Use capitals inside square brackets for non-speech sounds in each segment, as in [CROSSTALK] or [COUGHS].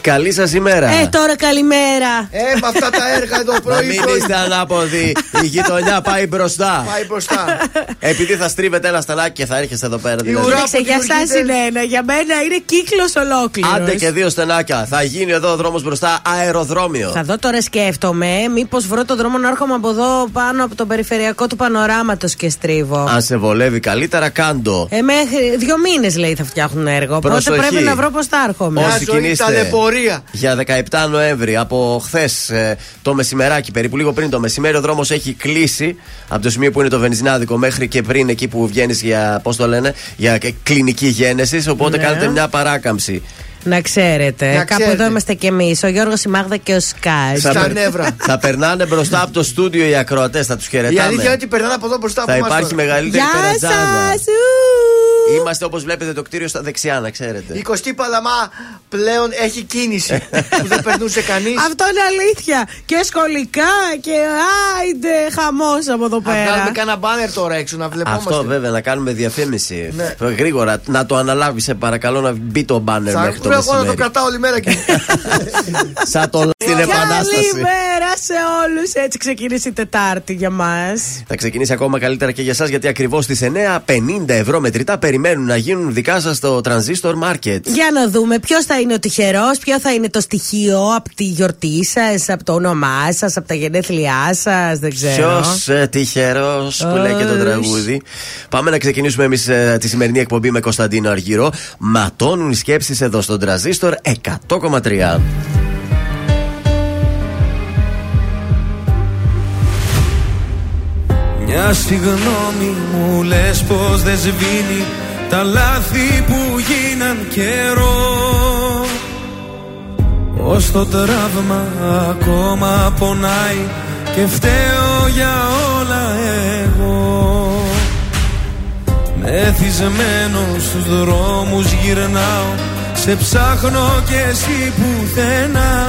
Καλή σας ημέρα. Ε, τώρα καλημέρα. Ε, με αυτά τα έργα εδώ πρωί. Μην είστε ανάποδοι. Η γειτονιά πάει μπροστά. Πάει μπροστά. Επειδή θα στρίβετε ένα στενάκι και θα έρχεστε εδώ πέρα. Δηλαδή. για εσά είναι ένα. Για μένα είναι κύκλος ολόκληρος. Άντε και δύο στενάκια. Θα γίνει εδώ ο δρόμος μπροστά αεροδρόμιο. Θα δω τώρα σκέφτομαι. Μήπως βρω τον δρόμο να έρχομαι από εδώ πάνω από το περιφερειακό του πανοράματος και στρίβω. Αν σε βολεύει καλύτερα, κάντο. Ε, μέχρι δύο μήνες λέει θα φτιάχνουν έργο. Οπότε πρέπει να βρω πώς θα έρχομαι. Όσοι κινείστε για 17 Νοέμβρη από χθες ε, το μεσημεράκι, περίπου λίγο πριν το μεσημέρι, ο δρόμος έχει κλείσει από το σημείο που είναι το βενζινάδικο μέχρι και πριν εκεί που βγαίνεις για, πώς το λένε, για κλινική γένεσης. Οπότε ναι. κάνετε μια παράκαμψη. Να ξέρετε. Να Κάπου εδώ είμαστε κι εμείς. Ο Γιώργος η Μάγδα και ο Σκάι. Στα νεύρα. θα περνάνε μπροστά από το στούντιο οι ακροατές. Θα τους χαιρετάμε. Η αλήθεια είναι ότι περνάνε από εδώ μπροστά από Θα υπάρχει μεγαλύτερη Γεια Είμαστε όπως βλέπετε το κτίριο στα δεξιά, να ξέρετε. Η Κωστή Παλαμά πλέον έχει κίνηση που δεν περνούσε κανείς. Αυτό είναι αλήθεια. Και σχολικά και άιντε χαμός από εδώ πέρα. Να κάνουμε κανένα μπάνερ τώρα έξω να βλέπουμε. Αυτό βέβαια, να κάνουμε διαφήμιση. Ναι. Γρήγορα, να το αναλάβεις, σε παρακαλώ να μπει το μπάνερ μέχρι το μεσημέρι. Εγώ να το κρατάω όλη μέρα και. [LAUGHS] Σαν το στην επανάσταση. Καλημέρα σε όλους. Έτσι ξεκίνησε η Τετάρτη για μας. Θα ξεκινήσει ακόμα καλύτερα και για εσά γιατί ακριβώς στις 9.50 ευρώ μετρητά περιμένουν να γίνουν δικά σας στο Transistor Market. Για να δούμε ποιος θα είναι ο τυχερός, ποιο θα είναι το στοιχείο από τη γιορτή σας, από το όνομά σας, από τα γενέθλιά σας. Δεν ξέρω. Ποιος ε, τυχερός που λέει και το τραγούδι. Πάμε να ξεκινήσουμε εμείς ε, τη σημερινή εκπομπή με Κωνσταντίνο Αργυρό. Ματώνουν οι σκέψεις εδώ στον Transistor 100,3. Μια συγγνώμη μου λες πως δεν σβήνει τα λάθη που γίναν καιρό. Ως το τραύμα ακόμα πονάει και φταίω για όλα εγώ. Μεθυσμένο στους δρόμους γυρνάω σε ψάχνω και εσύ πουθενά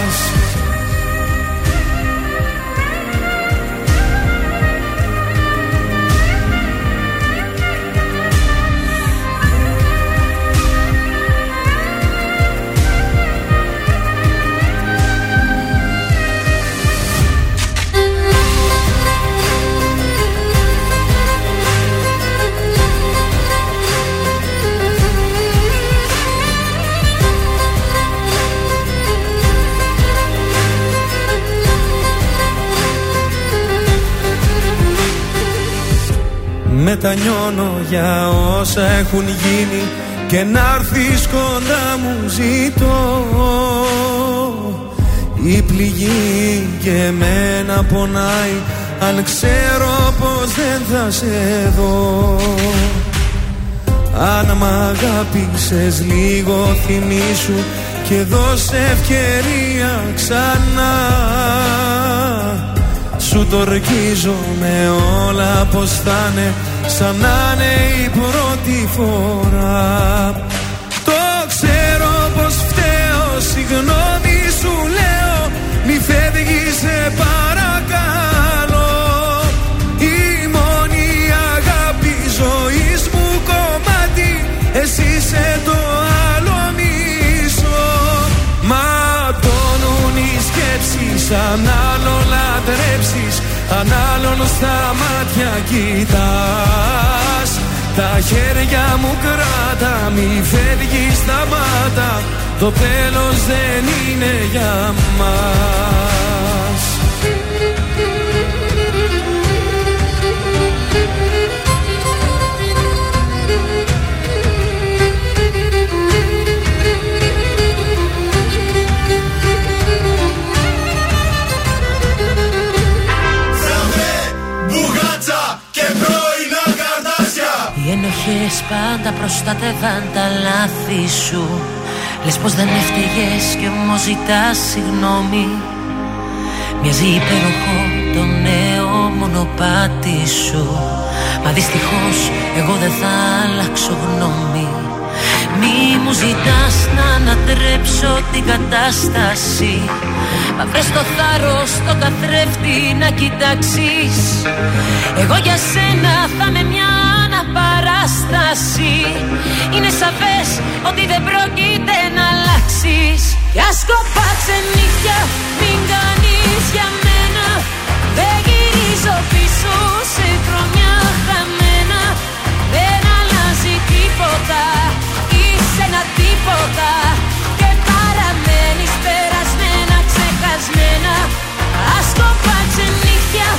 Μετανιώνω για όσα έχουν γίνει και να έρθει κοντά μου ζητώ. Η πληγή και εμένα πονάει αν ξέρω πως δεν θα σε δω. Αν μ' αγάπησες λίγο θυμίσου και δώσε ευκαιρία ξανά σου το με όλα πως θα είναι σαν να είναι η πρώτη φορά σκέψεις αν άλλο λατρέψεις αν άλλον στα μάτια κοιτάς. Τα χέρια μου κράτα Μη φεύγεις σταμάτα Το τέλος δεν είναι για μας πάντα προστατεύαν τα λάθη σου. Λες πως δεν έφταιγες κι όμως ζητάς συγγνώμη. Μοιάζει υπέροχο το νέο μονοπάτι σου. Μα δυστυχώς εγώ δεν θα αλλάξω γνώμη. Μη μου ζητάς να ανατρέψω την κατάσταση. Μα βρες το θάρρος το καθρέφτη να κοιτάξεις. Εγώ για σένα θα με μια αναπαράσταση Είναι σαφές ότι δεν πρόκειται να αλλάξεις. Κι ας νύχια μην κάνεις για μένα. Δεν γυρίζω πίσω σε χρονιά χαμένα. Δεν αλλάζει τίποτα Είσαι ένα τίποτα. Και παραμένεις περασμένα ξεχασμένα. Ας νύχια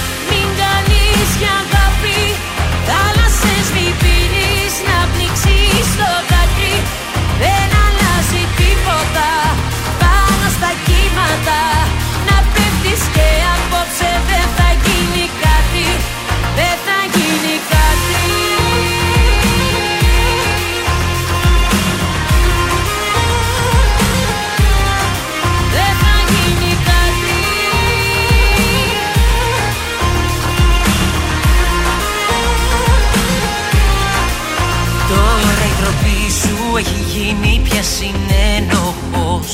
συνένοχος.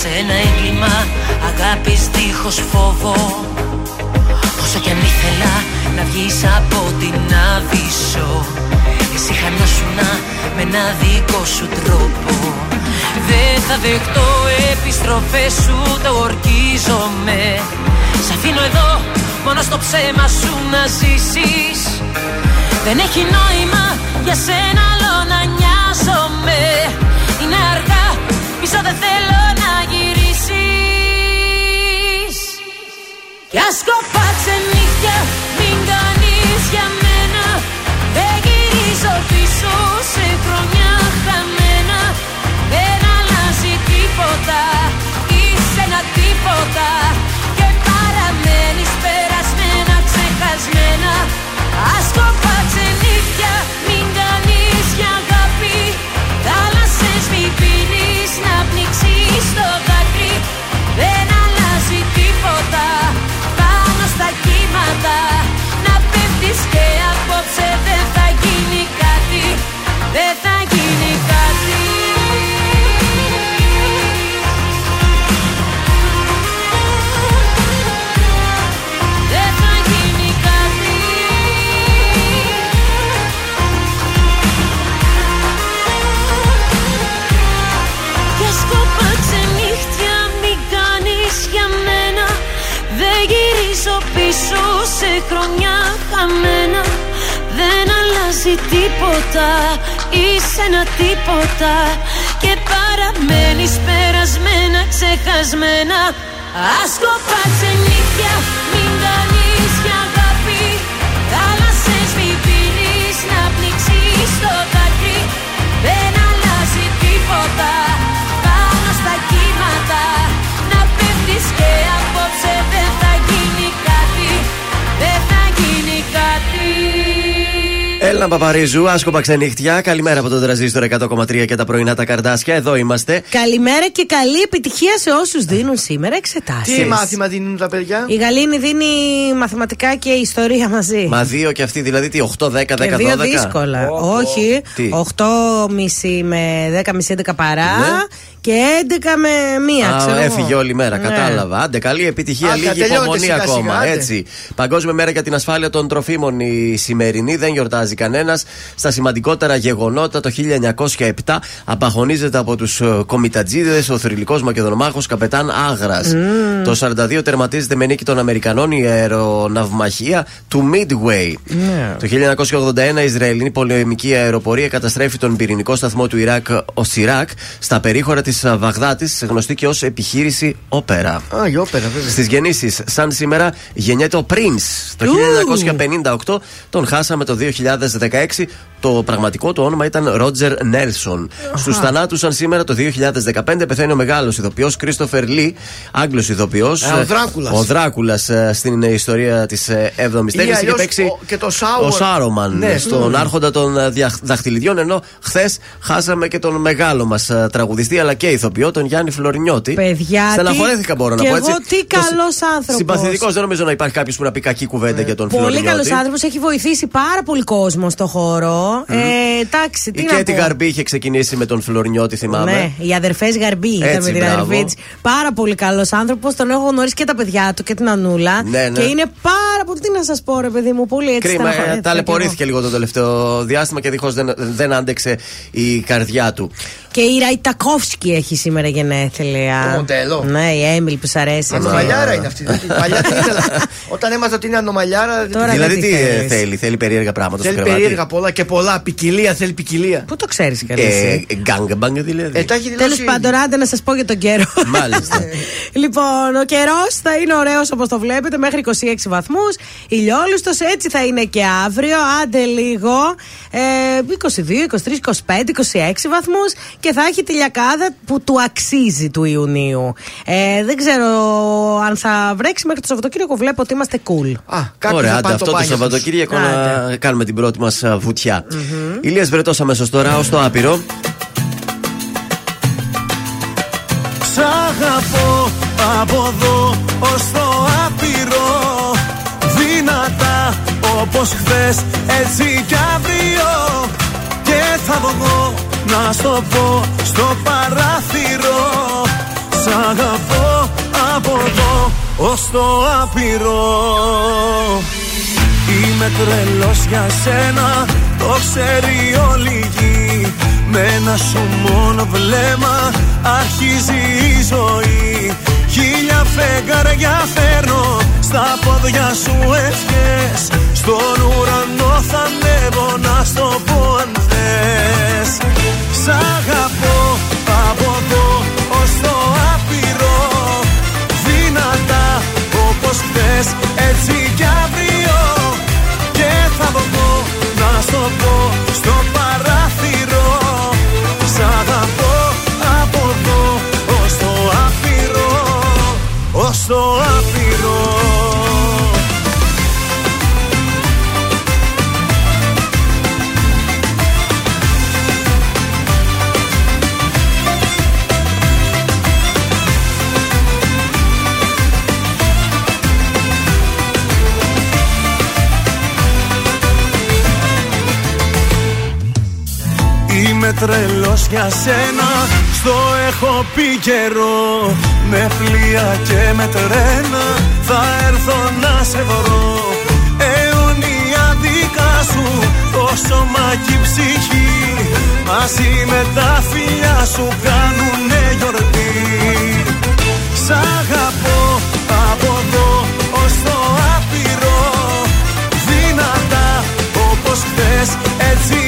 Σε ένα έγκλημα αγάπης δίχως φόβο. Όσο κι αν ήθελα να βγεις από την άβυσσο Εσύ χανόσουνα με ένα δικό σου τρόπο. Δεν θα δεχτώ επιστροφές σου το ορκίζομαι. Σ' αφήνω εδώ μόνο στο ψέμα σου να ζήσεις. Δεν έχει νόημα για σένα άλλο να νοιάζομαι. Είναι αργά, πίσω δεν θέλω να γυρίσεις. Κι ας κοπάτσε νύχια, μην κάνεις για μένα. Δεν γυρίζω πίσω σε χρόνια χαμένα. Δεν αλλάζει τίποτα, είσαι ένα τίποτα. Και παραμένεις περασμένα, ξεχασμένα. Ας κοπάτσε σε χρονιά χαμένα. Δεν αλλάζει τίποτα. Είσαι ένα τίποτα. Και παραμένεις περασμένα ξεχασμένα. Άσκοπα ξενύχτια μην κάνεις Έλληνα Παπαρίζου, άσκοπα ξενύχτια. Καλημέρα από τον Τραζίστορ 100,3 και τα πρωινά τα καρδάσια. Εδώ είμαστε. Καλημέρα και καλή επιτυχία σε όσους δίνουν σήμερα εξετάσεις. Τι μάθημα δίνουν τα παιδιά; Η Γαλήνη δίνει μαθηματικά και ιστορία μαζί. Μα δύο και αυτοί δηλαδή τι, 8, 10, 10, 12. και δύο δύσκολα. Ω, ω. Όχι. Τι; 8,5 με 10,5 11 παρά. Ναι. Και 11 με 1, ξέρω. Α, εγώ. έφυγε όλη μέρα, Ναι. κατάλαβα. Άντε, καλή επιτυχία, Άντε, λίγη τελειώνεται υπομονή σιγά σιγά, ακόμα. άντε. Έτσι. Παγκόσμια μέρα για την ασφάλεια των τροφίμων η σημερινή, δεν γιορτάζει κανένας. Στα σημαντικότερα γεγονότα το 1907 απαγωνίζεται από τους κομιτατζίδες ο θρηλυκός Μακεδονομάχος Καπετάν Άγρας. Το 42 τερματίζεται με νίκη των Αμερικανών η αεροναυμαχία του Midway. Ναι. Το 1981 η Ισραηλινή πολεμική αεροπορία καταστρέφει τον πυρηνικό σταθμό του Ιράκ, ο Σιράκ, στα περίχωρα της Βαγδάτης, γνωστή και ως επιχείρηση Όπερα. Α, η όπερα, βέβαια. Στις γεννήσεις, σαν σήμερα, γεννιέται ο Prince. Το 1958 τον χάσαμε το 2016. Το πραγματικό του όνομα ήταν Ρότζερ Νέλσον. Στους θανάτους σήμερα το 2015 πεθαίνει ο μεγάλος ηθοποιό Κρίστοφερ Λί, Άγγλος ηθοποιό. Ε, ο Δράκουλας. Ο Δράκουλας στην ιστορία της 7η τέχνης. Είχε παίξει και το ο Σάρομαν ναι, στον ναι. Άρχοντα των Δαχτυλιδιών. Ενώ χθες χάσαμε και τον μεγάλο μας τραγουδιστή αλλά και ηθοποιό, τον Γιάννη Φλωρινιώτη. Παιδιά. Στεναχωρέθηκα μπορώ να πω έτσι. Εγώ τι καλός άνθρωπος. Συμπαθητικός, δεν νομίζω να υπάρχει κάποιος που να πει κακή κουβέντα για τον Φλωρινιώτη. Πολύ καλός άνθρωπος, έχει βοηθήσει πάρα πολύ κόσμο στο χώρο. Ε, εντάξει, τι Η Κέτι Γαρμπή είχε ξεκινήσει με τον Φλωρινιώτη, θυμάμαι. Ναι, οι αδερφές Γαρμπή ήταν με την αδερφή τη. Πάρα πολύ καλός άνθρωπος, τον έχω γνωρίσει και τα παιδιά του και την Ανούλα. Ναι, και είναι πάρα πολύ. Τι να σας πω, ρε παιδί μου, πολύ έτσι. Κρίμα, ε, ταλαιπωρήθηκε λίγο το τελευταίο διάστημα και δίχως δεν, δεν άντεξε η καρδιά του. Και η Ραϊτακόφσκι έχει σήμερα γενέθλια. Το μοντέλο. Ναι, η Έμιλ που σ' αρέσει. Ανομαλιάρα είναι αυτή. Παλιά τι ήθελα. Όταν έμαθα ότι είναι ανομαλιάρα. Τώρα δηλαδή τι θέλει, θέλει, θέλει περίεργα πράγματα. Θέλει περίεργα πολλά και πολλά. Ποικιλία, θέλει ποικιλία. Πού το ξέρεις καλά. Ε, Γκάγκαμπαγκ δηλαδή. Ε, Τέλος πάντων, άντε να σας πω για τον καιρό. Μάλιστα. [LAUGHS] λοιπόν, ο καιρός θα είναι ωραίος όπως το βλέπετε μέχρι 26 βαθμούς. Ηλιόλουστος έτσι θα είναι και αύριο. Άντε λίγο. 22, 23, 25, 26 βαθμούς και θα έχει τη λιακάδα που του αξίζει του Ιουνίου. Ε, δεν ξέρω αν θα βρέξει μέχρι το Σαββατοκύριακο. Βλέπω ότι είμαστε cool. Α, Ωραία, άντε, αυτό το, Σαββατοκύριακο να κάνουμε την πρώτη μας βουτιά. Mm-hmm. Ηλίας Βρετός αμέσως τώρα ως το άπειρο. Σ' αγαπώ από εδώ ως το άπειρο Δυνατά όπως χθες έτσι κι αύριο Και θα βγω να στο πω στο παράθυρο. Σ' αγαπώ από εδώ ως το άπειρο. Είμαι τρελός για σένα, το ξέρει όλη γη. Με ένα σου μόνο βλέμμα αρχίζει η ζωή Χίλια φεγγαριά φέρνω στα πόδια σου ευχές. Στον ουρανό θα ανέβω να στο πω αν θες. Σ' αγαπώ από εδώ ως το άπειρο. Δυνατά όπως χθες έτσι κι αύριο. Και θα βγω να στο πω στο παράθυρο Ως το άπειρο. Είμαι τρελός για σένα Στο έχω πει καιρό. Με πλοία και με τρένα Θα έρθω να σε βρω. Αιωνία δικά σου Το σώμα και η ψυχή. Μαζί με τα φιλιά σου κάνουνε γιορτή. Σ' αγαπώ από εδώ ως το άπειρο. Δυνατά όπως χθες έτσι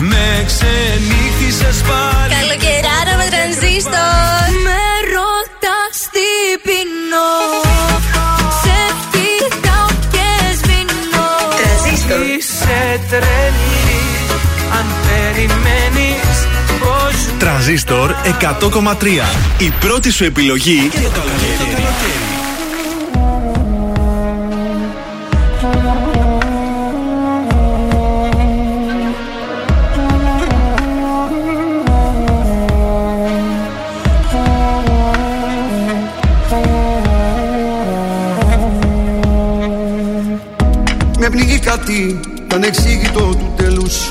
Με ξενύχτησες πάλι. Καλοκαιράρα με τρανζίστορ. Με ρωτά τι πεινώ. Σε κοιτάω και σβηνώ. Τρανζίστορ. Είσαι τρελή. Αν περιμένεις. Τρανζίστορ 100,3 Η πρώτη σου επιλογή και το καλοκαίρι. Με πνίγει κάτι ανεξήγητο του τέλους.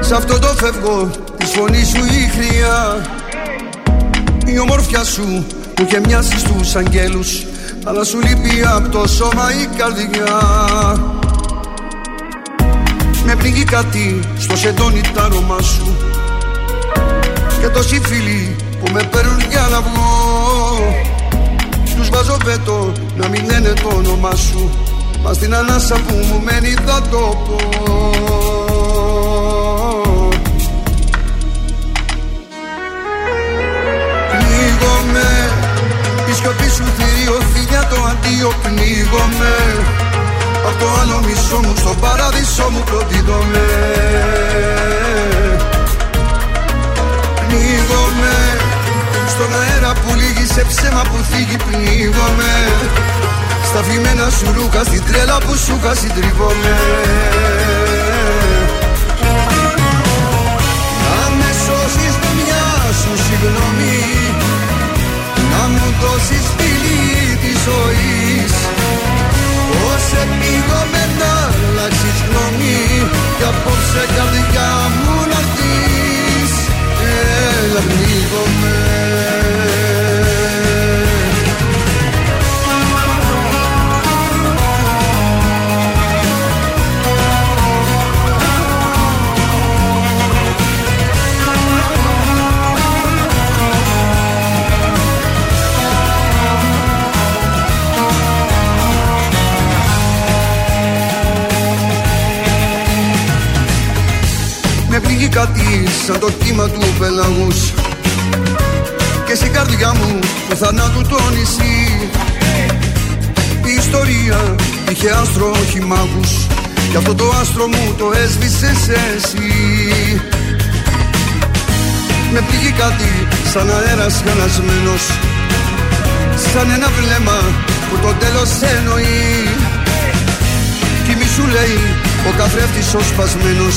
Σ' αυτό το φεύγω τη φωνή σου η χρειά. Η ομορφιά σου μου είχε μοιάσει στους αγγέλους Αλλά σου λείπει από το σώμα η καρδιά. Με πνίγει κάτι στο σεντόνι τα άρωμά σου. Και τόσοι φίλοι που με παίρνουν για να βγω. Τους βάζω βέτο να μην λένε το όνομά σου Μα στην ανάσα που μου μένει θα το πω. Πνίγομαι Η σιωπή σου θηρίο φίλια το αντίο. Πνίγομαι Απ' το άλλο μισό μου στο παράδεισό μου προδίδομαι Πνίγομαι Στον αέρα που λύγει σε ψέμα που θίγει Πνίγομαι στα φημένα σου ρούχα, στην τρέλα που σου είχα συντριβόμαι Να με σώσεις με μια σου συγγνώμη. Να μου δώσεις φίλη της ζωής. Πώς επίγομαι να αλλάξεις γνώμη Κι απόψε καρδιά μου να δεις Έλα πνίγομαι κάτι σαν το κύμα του πελαγούς. Και στην καρδιά μου του θανάτου το νησί. Η ιστορία είχε άστρο όχι μάγους Κι αυτό το άστρο μου το έσβησες εσύ. Με πνίγει κάτι σαν αέρας χαλασμένος Σαν ένα βλέμμα που το τέλος εννοεί. Κι μη σου λέει ο καθρέφτης ο σπασμένος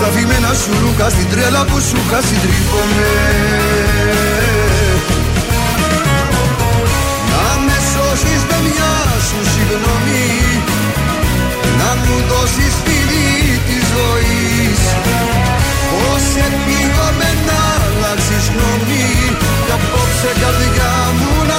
Στα φημένα σου ρούχα στην τρέλα που σου είχα συντρίβομαι Να με σώσεις με μια σου συγγνώμη Να μου δώσεις φίλη της ζωής. Πώς επίγομαι να αλλάξεις γνώμη Κι απόψε καρδιά μου να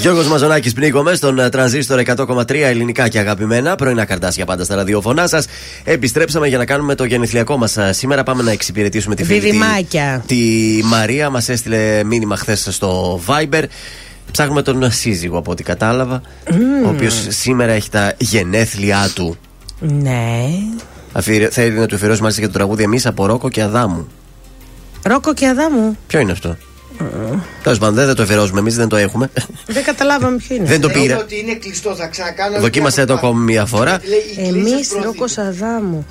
Γιώργος Μαζονάκης, πνίγομαι στον ε, τρανζίστορ 100,3 ελληνικά και αγαπημένα. Πρωινά καρτάσια πάντα στα ραδιόφωνά σας. Επιστρέψαμε για να κάνουμε το γενεθλιακό μας. Σήμερα πάμε να εξυπηρετήσουμε τη φίλη. τη- Διδυμάκια. Τη Μαρία μας έστειλε μήνυμα χθες στο Viber. Ψάχνουμε τον σύζυγο από ό,τι κατάλαβα. Ο οποίος σήμερα έχει τα γενέθλιά του. Ναι. Αφιερε- Θέλει να του αφιερώσει μάλιστα και το τραγούδι Εμείς από Ρόκο και Αδάμου. Ρόκο και Αδάμου. Ποιο είναι αυτό; Τέλος πάντων, δεν θα το αφιερώσουμε εμείς, δεν το έχουμε. Δεν καταλάβαμε ποιο είναι. δεν το Θεωρώ πήρα. ότι είναι κλειστό, θα ξανακάνω. Δοκίμασε το ακόμη μία φορά. Εμείς Ρόκο Αδάμου.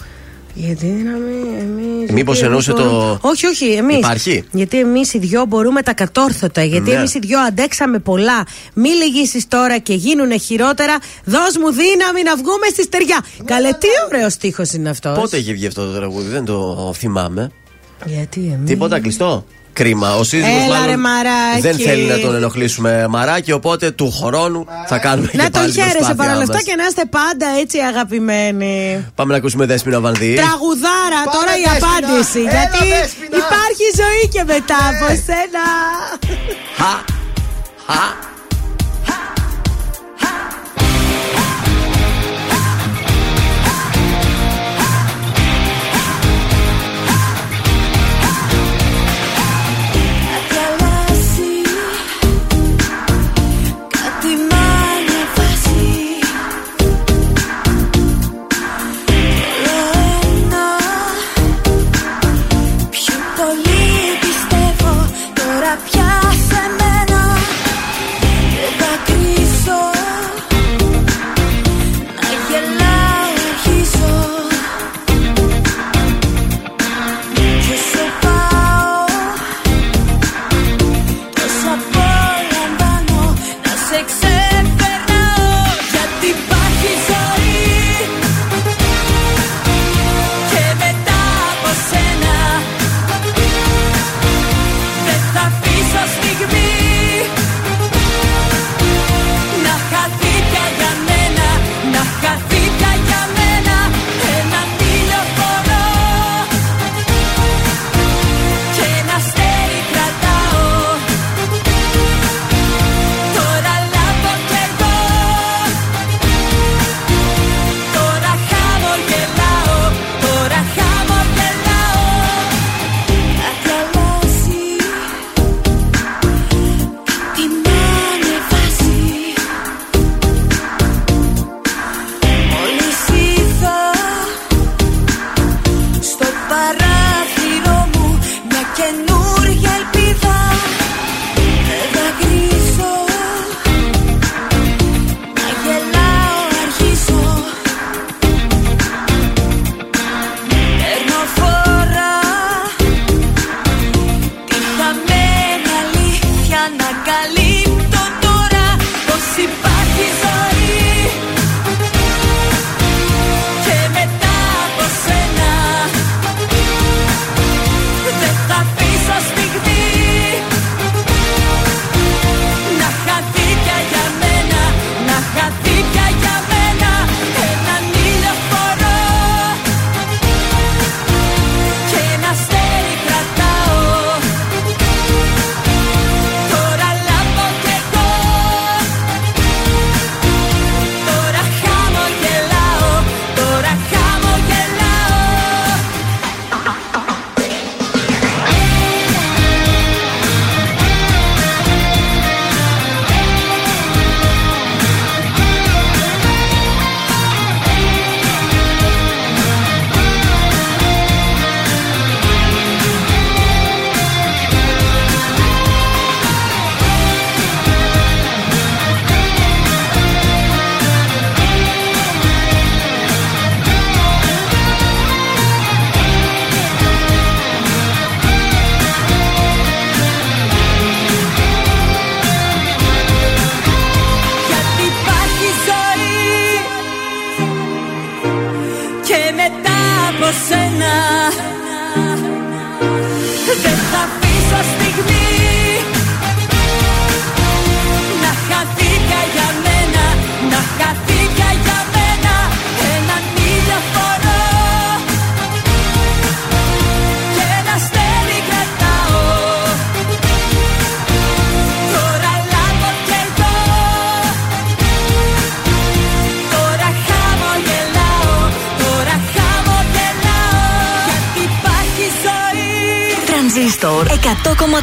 Γιατί να μην. Εμείς, Μήπως γιατί εννοούσε εμείς το- μπορούμε- Όχι, όχι, εμείς. Υπάρχει; Γιατί εμείς οι δυο μπορούμε τα κατόρθωτα. Γιατί Ναι. εμείς οι δυο αντέξαμε πολλά. Μη λυγίσεις τώρα και γίνουνε χειρότερα. Δώσ' μου δύναμη να βγούμε στη στεριά. Καλέ, τι ωραίος στίχος είναι αυτός. Πότε είχε βγει αυτό το τραγούδι, δεν το θυμάμαι. Γιατί εμεί. Τίποτα κλειστό; Κρίμα. Ο σύζυγος Έλα, μάλλον ρε, μαράκι. δεν θέλει να τον ενοχλήσουμε μαράκι, οπότε του χρόνου θα κάνουμε Να και τον πάλι την χαίρεσαι προσπάθειά παρά λεφτά μας. και να είστε πάντα έτσι αγαπημένοι. Πάμε να ακούσουμε Δέσποινα Βανδύ. Τραγουδάρα, Πάμε, τώρα η Δέσποινα. απάντηση. Έλα, γιατί Δέσποινα. υπάρχει ζωή και μετά από σένα. Χα, χα.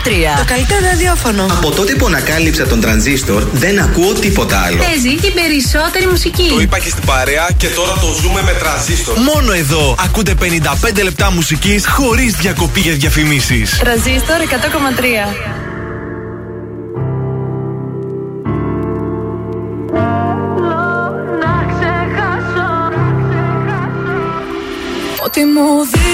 Το καλύτερο ραδιόφωνο. Από τότε που ανακάλυψα τον τρανζίστορ δεν ακούω τίποτα άλλο. Παίζει την περισσότερη μουσική. Το είπα και στην παρέα και τώρα το ζούμε με τρανζίστορ. Μόνο εδώ ακούτε 55 λεπτά μουσικής χωρίς διακοπή για διαφημίσεις. Τρανζίστορ 100,3. Ότι μου δίνεις δανεικό Και η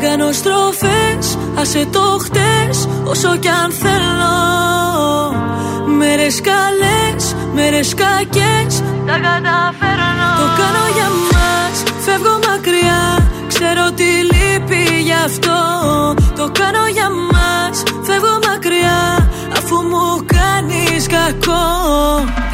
Δεν κάνω στροφές, άσε το χτες Όσο κι αν θέλω. Μέρες καλές, μέρες κακές Τα καταφέρνω. Το κάνω για μας, φεύγω μακριά Ξέρω τι λείπει γι' αυτό. Το κάνω για μας, φεύγω μακριά Αφού μου κάνεις κακό.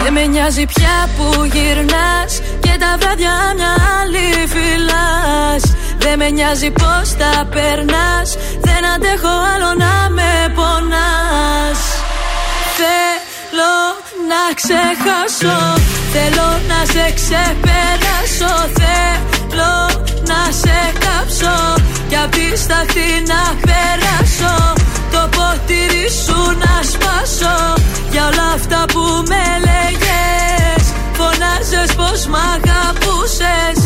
Δεν με νοιάζει πια που γυρνάς Και τα βράδια μια άλλη φυλάς δεν με νοιάζει πως τα περνάς. Δεν αντέχω άλλο να με πονάς. Θέλω να ξεχάσω. Θέλω να σε ξεπεράσω. Θέλω να σε κάψω. Κι απ' τη σταθή να περάσω. Το ποτήρι σου να σπάσω. Για όλα αυτά που με λέγες Φωνάζες πως μ' αγαπούσες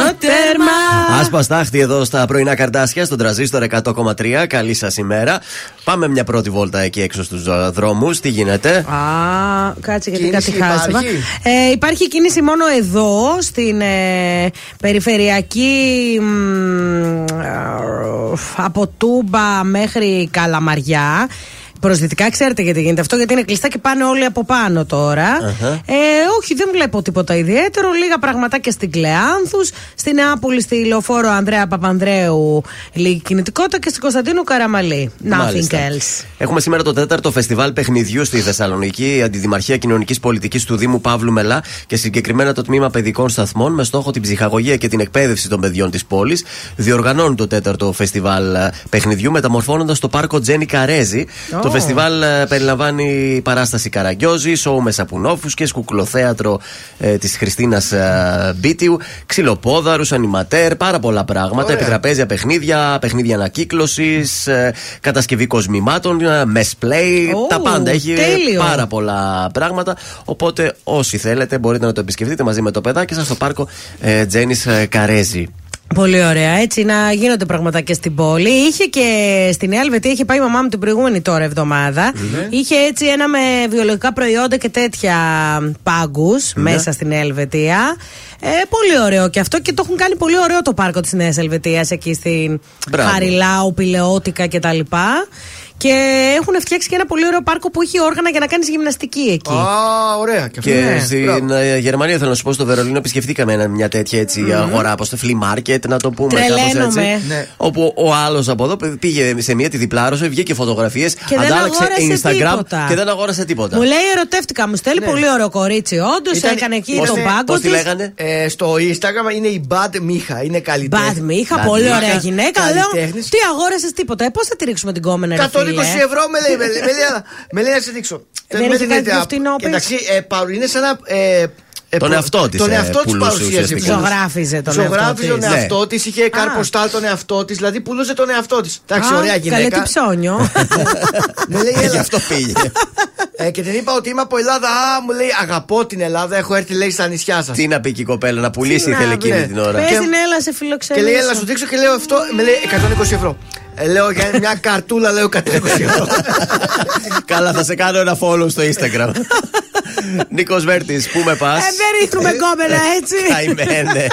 στο τέρμα Άσπα στάχτη εδώ στα πρωινά καρτάσια στον τραζίστορ 100,3. Καλή σας ημέρα. Πάμε μια πρώτη βόλτα εκεί έξω στους δρόμους. Τι γίνεται; Α, κάτσε γιατί Κίνηση κάτι χάσαμε. υπάρχει; Ε, υπάρχει κίνηση μόνο εδώ, στην ε, περιφερειακή μ, από Τούμπα μέχρι Καλαμαριά. Προσδυτικά ξέρετε γιατί γίνεται αυτό, γιατί είναι κλειστά και πάνε όλοι από πάνω τώρα. Αχα. Ε, όχι, δεν βλέπω τίποτα ιδιαίτερο. Λίγα πραγματάκια στην Κλεάνθους. Στη Νεάπολη, στη λεωφόρο Ανδρέα Παπανδρέου, λίγη κινητικότητα και στην Κωνσταντίνου Καραμαλή. Nothing Μάλιστα. else. Έχουμε σήμερα το τέταρτο φεστιβάλ παιχνιδιού στη Θεσσαλονίκη, η Αντιδημαρχία Κοινωνικής Πολιτικής του Δήμου Παύλου Μελά και συγκεκριμένα το τμήμα παιδικών σταθμών με στόχο την ψυχαγωγία και την εκπαίδευση των παιδιών της πόλης. Διοργανώνουν το τέταρτο φεστιβάλ ε, παιχνιδιού μεταμορφώνοντας το πάρκο Τζένι Καρέζη. Το φεστιβάλ ε, περιλαμβάνει παράσταση Καραγκιόζη, σοου με σαπουνόφου και σκουκλοθέατρο ε, της Χριστίνας ε, Μπίτιου, ξυλοπόδαρους, ανηματέρ, πάρα πολλά πράγματα. Ωραία. Επιτραπέζια παιχνίδια, παιχνίδια ανακύκλωσης, κατασκευή κοσμημάτων, ε, mess play, Ω, τα πάντα. Έχει τέλειο. πάρα πολλά πράγματα. Οπότε όσοι θέλετε μπορείτε να το επισκεφτείτε μαζί με το παιδάκι σας στο πάρκο ε, Τζέννη Καρέζη. Πολύ ωραία. Έτσι να γίνονται πραγματάκια στην πόλη. Είχε και στη Νέα Ελβετία, είχε πάει η μαμά μου την προηγούμενη τώρα εβδομάδα. Είχε έτσι ένα με βιολογικά προϊόντα και τέτοια πάγκους μέσα στη Νέα Ελβετία. Ε, πολύ ωραίο και αυτό και το έχουν κάνει πολύ ωραίο το πάρκο της Νέας Ελβετίας εκεί στην Μπράβο. Χαριλάου, Πηλεώτικα κτλ. Και έχουν φτιάξει και ένα πολύ ωραίο πάρκο που έχει όργανα για να κάνεις γυμναστική εκεί. Α, ωραία. Και, αυτό. Και Ναι, στην μπράβο. ε, Γερμανία, θέλω να σου πω, στο Βερολίνο επισκεφτήκαμε ένα- μια τέτοια έτσι, αγορά, όπω το flea market, να το πούμε κάπως Τρελαίνομαι. έτσι. Ναι. Όπου ο άλλος από εδώ πήγε σε μια, τη διπλάρωσε, βγήκε φωτογραφίες, δεν αντάλλαξε αγόρασε Instagram τίποτα. και δεν αγόρασε τίποτα. Μου λέει ερωτεύτηκα, μου στέλνει Ναι. πολύ ωραίο κορίτσι. Όντως Ήταν- έκανε εκεί πώς τον τη- πάγκο Πώς τη της. λέγανε, Ε, στο Instagram είναι η Bad Μίχα. Είναι καλλιτέχνη. Μπατ είχα Bad πολύ Μίχα, ωραία γυναίκα. Λέω, καλλιτέχνης. τι αγόρασες τίποτα. Ε, πώς θα τη ρίξουμε την κόμενα, ρε 120 φίλε. ευρώ με λέει, με, λέει- με λέει, με λέει να σε δείξω. Δεν Με είχε την κάτι ιδέα. πιο φτηνό, πες. Εντάξει, ε, παρ- είναι σαν να. Ε, ε, Τον προ- εαυτό της, Τον ε, εαυτό της πουλούσε παρουσίασε. ουσιαστικά. Ζωγράφιζε τον Ζωγράφιζε εαυτό τον της. εαυτό της, είχε κάνει Α. ποστάλ τον εαυτό της, δηλαδή πουλούσε τον εαυτό της. Εντάξει, Α, ωραία Καλέ τι γυναίκα. ψώνιο. [LAUGHS] Με λέει, Γι' έλα. αυτό πήγε. Ε, και την είπα ότι είμαι από Ελλάδα. Α, μου λέει, αγαπώ την Ελλάδα. Έχω έρθει, λέει, στα νησιά σας. Τι να πει και η κοπέλα, να πουλήσει ήθελε εκείνη ναι. την ώρα. Πες Και- την έλα σε Και φιλοξενήσω. λέει, έλα να σου δείξω και λέω αυτό. Με λέει 120 ευρώ. Ε, λέω για μια καρτούλα, λέω 120 ευρώ. Καλά, θα σε κάνω ένα follow στο Instagram. Νίκος Βέρτης, πού με πας; Ε, δεν ρίχνουμε κόμενα έτσι. Καημένε.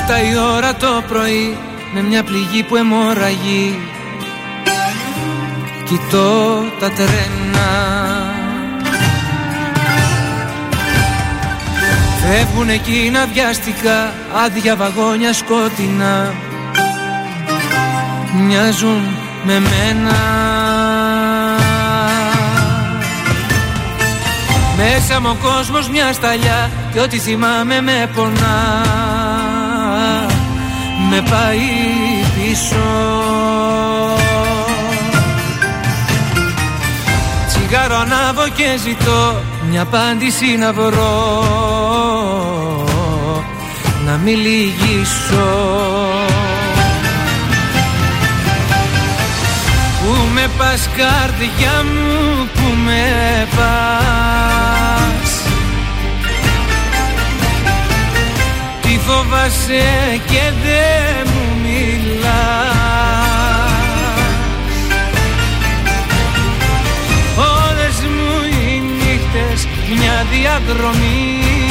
Επτά η ώρα το πρωί με μια πληγή που αιμορραγεί Κοιτώ τα τρένα Φεύγουν εκείνα βιαστικά άδεια βαγόνια σκότεινα Μοιάζουν με μένα. Μέσα μου ο κόσμος μια σταλιά Και ό,τι θυμάμαι με πονά. Με πάει πίσω. Τσιγάρο ανάβω και ζητώ Μια απάντηση να βρω Να μην λυγίσω. Πού με πας καρδιά μου, πού με πας. Τι φοβάσαι και δεν μου μιλάς. Όλες μου οι νύχτες μια διαδρομή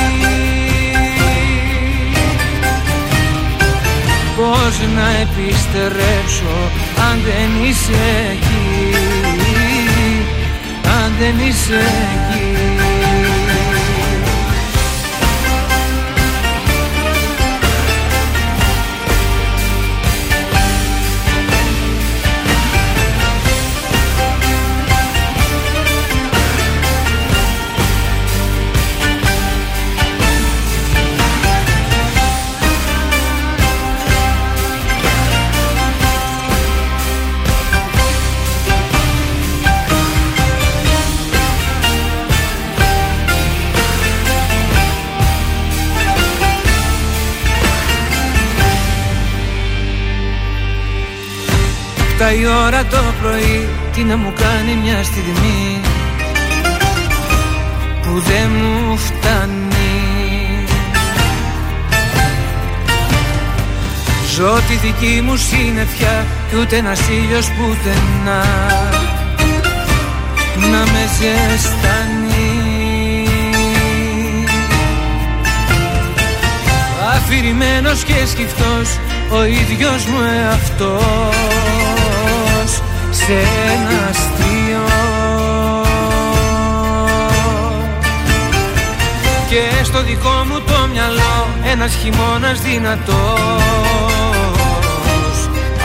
να επιστρέψω αν δεν είσαι εκεί. Αν δεν είσαι εκεί Τα η ώρα το πρωί Τι να μου κάνει μια στιγμή Που δεν μου φτάνει. Ζω τη δική μου συννεφιά Κι ούτε ένας ήλιος πουθενά. Να με ζεστάνει. Αφηρημένος και σκυφτός Ο ίδιος μου εαυτός Σε ένα αστείο. Και στο δικό μου το μυαλό Ένας χειμώνας δυνατός.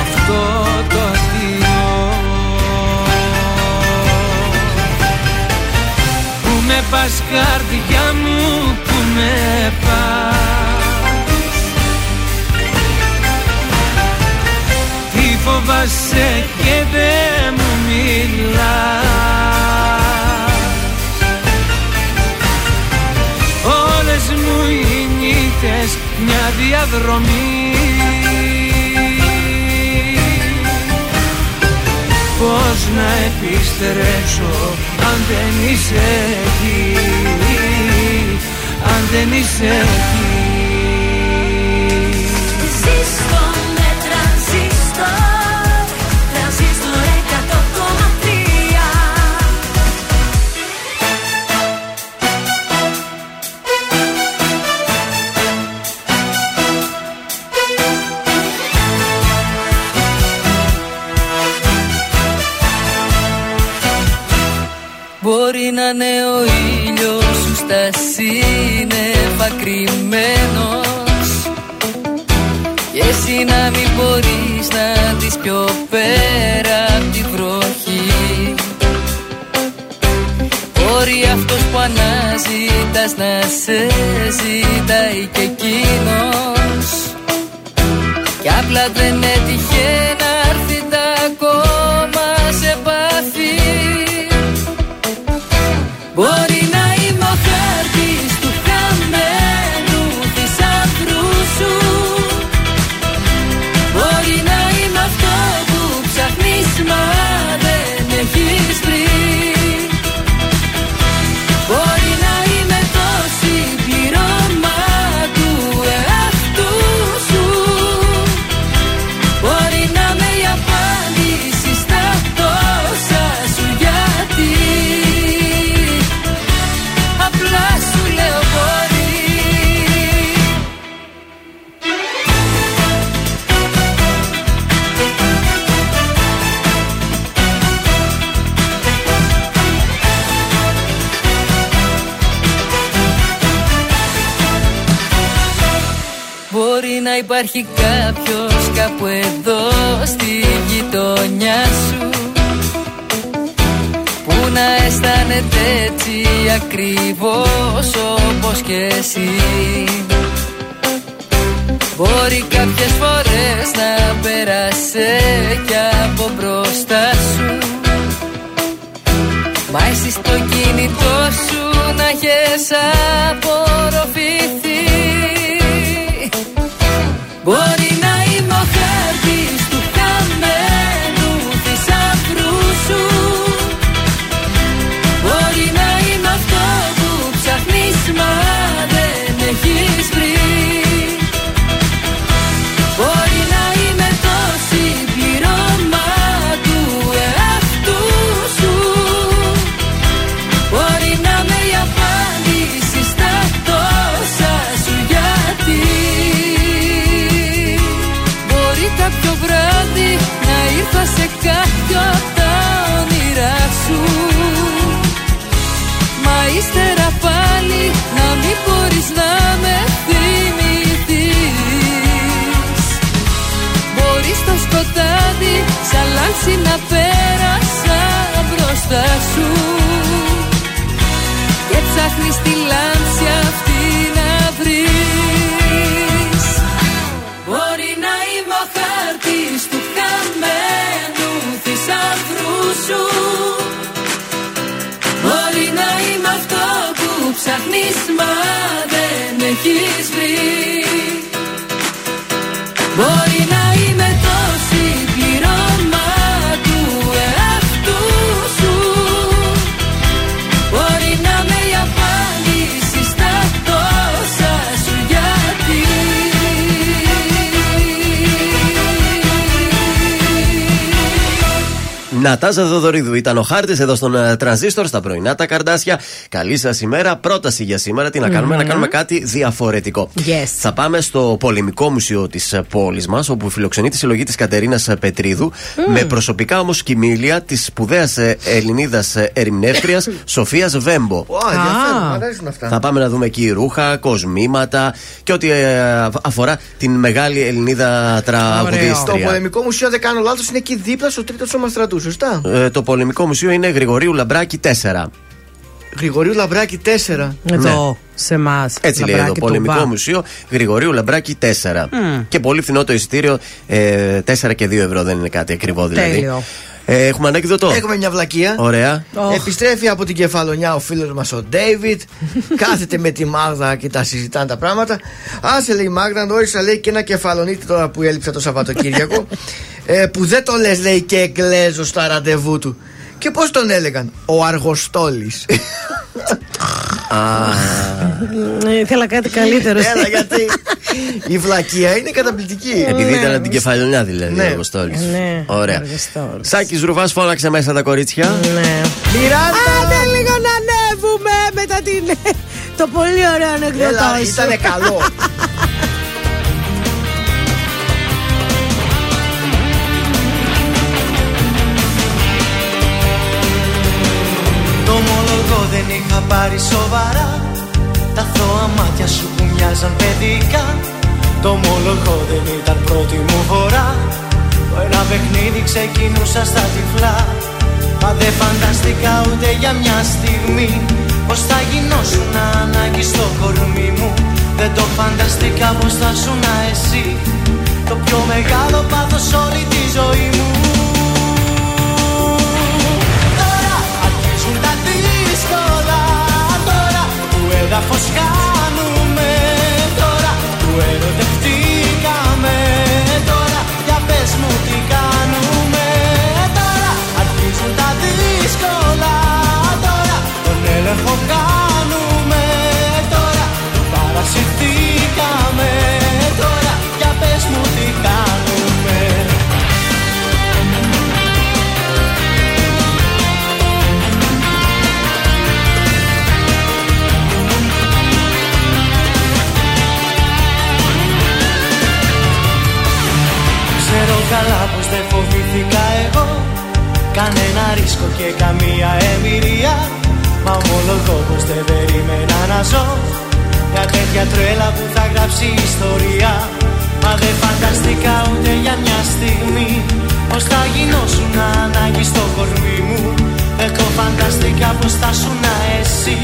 Αυτό το αντίο Πού με πας καρδιά μου, πού με πας φοβάσαι και δεν μου μιλάς. Όλες μου οι νύχτες μια διαδρομή. Πώς να επιστρέψω αν δεν είσαι εκεί Αν δεν είσαι εκεί να είναι ο ήλιος σου στα σύννεφα κρυμμένος. Και εσύ να μην μπορείς να δεις πιο πέρα απ' τη βροχή. Μπορεί αυτός που αναζητάς να σε ζητάει και εκείνος. Κι απλά δεν έτυχε σκοτάδι σαν λάμψη να πέρασα μπροστά σου. Και ψάχνεις τη λάμψη αυτή να βρεις. Μπορεί να είμαι ο χάρτης του χαμένου θησαυρού σου. Μπορεί να είμαι αυτό που ψάχνεις μα δεν έχεις βρει Νατάζα Δοδωρίδου ήταν ο χάρτης εδώ στον ε, Τρανζίστορ στα πρωινά τα καρδάσια. Καλή σας ημέρα. Πρόταση για σήμερα. Τι να κάνουμε, Μμμ. να κάνουμε κάτι διαφορετικό. Yes. Θα πάμε στο Πολεμικό Μουσείο της πόλης μας, όπου φιλοξενεί τη συλλογή της Κατερίνας Πετρίδου, με προσωπικά όμως κοιμήλια της σπουδαίας Ελληνίδας ερμηνεύτρια [COUGHS] Σοφίας Βέμπο. Ω, ενδιαφέρον, μου αρέσουν αυτά. Θα πάμε να δούμε εκεί ρούχα, κοσμήματα και ό,τι ε, αφορά την μεγάλη Ελληνίδα Το τραγουδίστρια. πολεμικό μουσείο, δεν κάνω λάθος, είναι εκεί δίπλα στο τρίτο σώμα στρατού, σωστά; Ε, το Πολεμικό Μουσείο είναι Γρηγορίου Λαμπράκη 4. Γρηγορίου Λαμπράκη 4. Εδώ, σε εμάς. Έτσι λέει εδώ, Πολεμικό Μουσείο Γρηγορίου Λαμπράκη 4. Μμ. Και πολύ φθηνό το εισιτήριο, ε, 4 και 2 ευρώ δεν είναι κάτι ακριβό δηλαδή. Τέλειο. Ε, έχουμε ανέκδοτο. Έχουμε μια βλακεία. Ωραία. Επιστρέφει από την κεφαλονιά ο φίλος μας ο Ντέιβιτ. [LAUGHS] Κάθεται με τη Μάγδα και τα συζητάνε τα πράγματα. Άσε λέει η Μάγδα, όρισα λέει και ένα κεφαλονίτη τώρα που έλειψε το Σαββατοκύριακο. [LAUGHS] ε, που δεν το λες, λέει και εγκλέζο στα ραντεβού του. Και πώς τον έλεγαν, Ο Αργοστόλης. Ε, Ήθελα κάτι καλύτερο. Έλα, γιατί η βλακεία είναι καταπληκτική. Επειδή Ναι. ήταν από την κεφαλονιά δηλαδή Ναι. ο Αποστόλης. Ναι, Ωραία. Αργοστόλης. Σάκης Ρουβάς φώναξε μέσα τα κορίτσια. Ναι. Μιράντα! Άντε λίγο να ανέβουμε μετά την. Το πολύ ωραίο ανεκδοτό Έλα, σου. ήταν καλό. Το ομολογώ δεν πάρει σοβαρά Τα αθώα μάτια σου που μοιάζαν παιδικά. Το ομολογώ δεν ήταν πρώτη μου φορά. Το ένα παιχνίδι ξεκινούσα στα τυφλά. Μα δεν φανταστικά ούτε για μια στιγμή Πως θα γινώσουν ανάγκη στο κορμί μου. Δεν το φανταστικά πως θα σου εσύ. Το πιο μεγάλο πάθος όλη τη ζωή μου που έδαφος χάνουμε Τώρα που ερωτευτήκαμε Τώρα. Για πες μου τι Κανένα ρίσκο και καμία εμπειρία Μα ομολογώ πως δεν περίμενα να ζω. Μια τέτοια τρέλα που θα γράψει ιστορία. Μα δεν φανταστικά ούτε για μια στιγμή Πως θα γινώσουν ανάγκη στο κορμί μου. Δεν το φανταστικά πως θα σου εσύ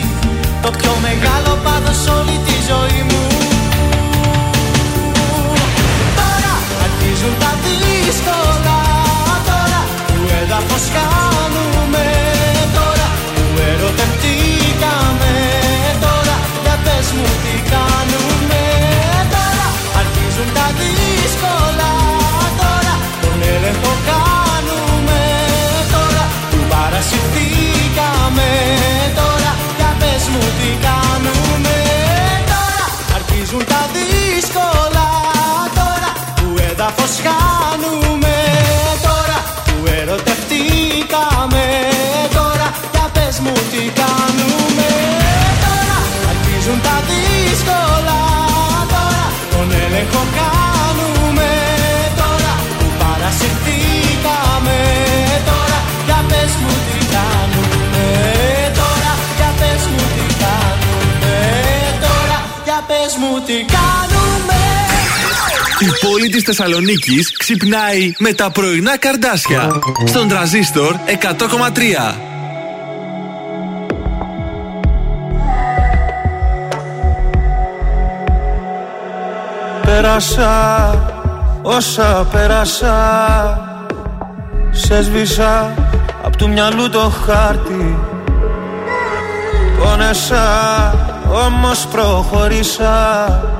Το πιο μεγάλο πάθος όλη τη ζωή μου. Τώρα αρχίζουν τα δύσκολα Τώρα που έδαφος χάνουμε Τώρα. Που ερωτευτήκαμε Τώρα. Για πες μου τι κάνουμε Τώρα. Αρχίζουν τα δύσκολα Τώρα. Τον έλεγχο κάνουμε Τώρα. Που παρασυρθήκαμε Τώρα. Για πες μου τι κάνουμε Τώρα. Αρχίζουν τα δύσκολα Τώρα. Που έδαφος χάνουμε Η πόλη της Θεσσαλονίκης ξυπνάει με τα πρωινά καρδάσια. Στον τραζίστορ 100,3. Πέρασα όσα πέρασα Σε σβήσα απ' του μυαλού το χάρτη Πόνεσα όμως προχωρήσα Στα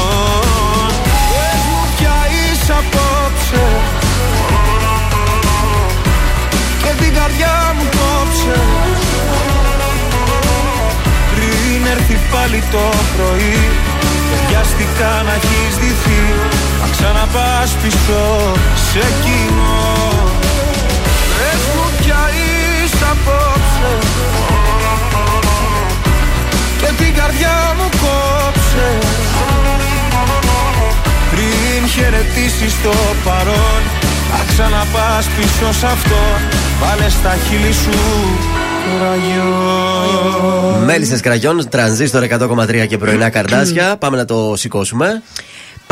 απόψε. Και την καρδιά μου κόψε. Πριν έρθει πάλι το πρωί Βιάστηκα να έχεις δυθεί Να ξαναπάς πίσω σε κοινό. Πες μου πια είσαι απόψε. Και την καρδιά μου κόψε Πριν χαιρετήσεις το παρόν Να ξαναπάς πίσω σ' αυτό Βάλε στα χείλη σου Μέλισσες κραγιόν, τρανζίστορ 100,3 και πρωινά καρδάσια. Πάμε να το σηκώσουμε.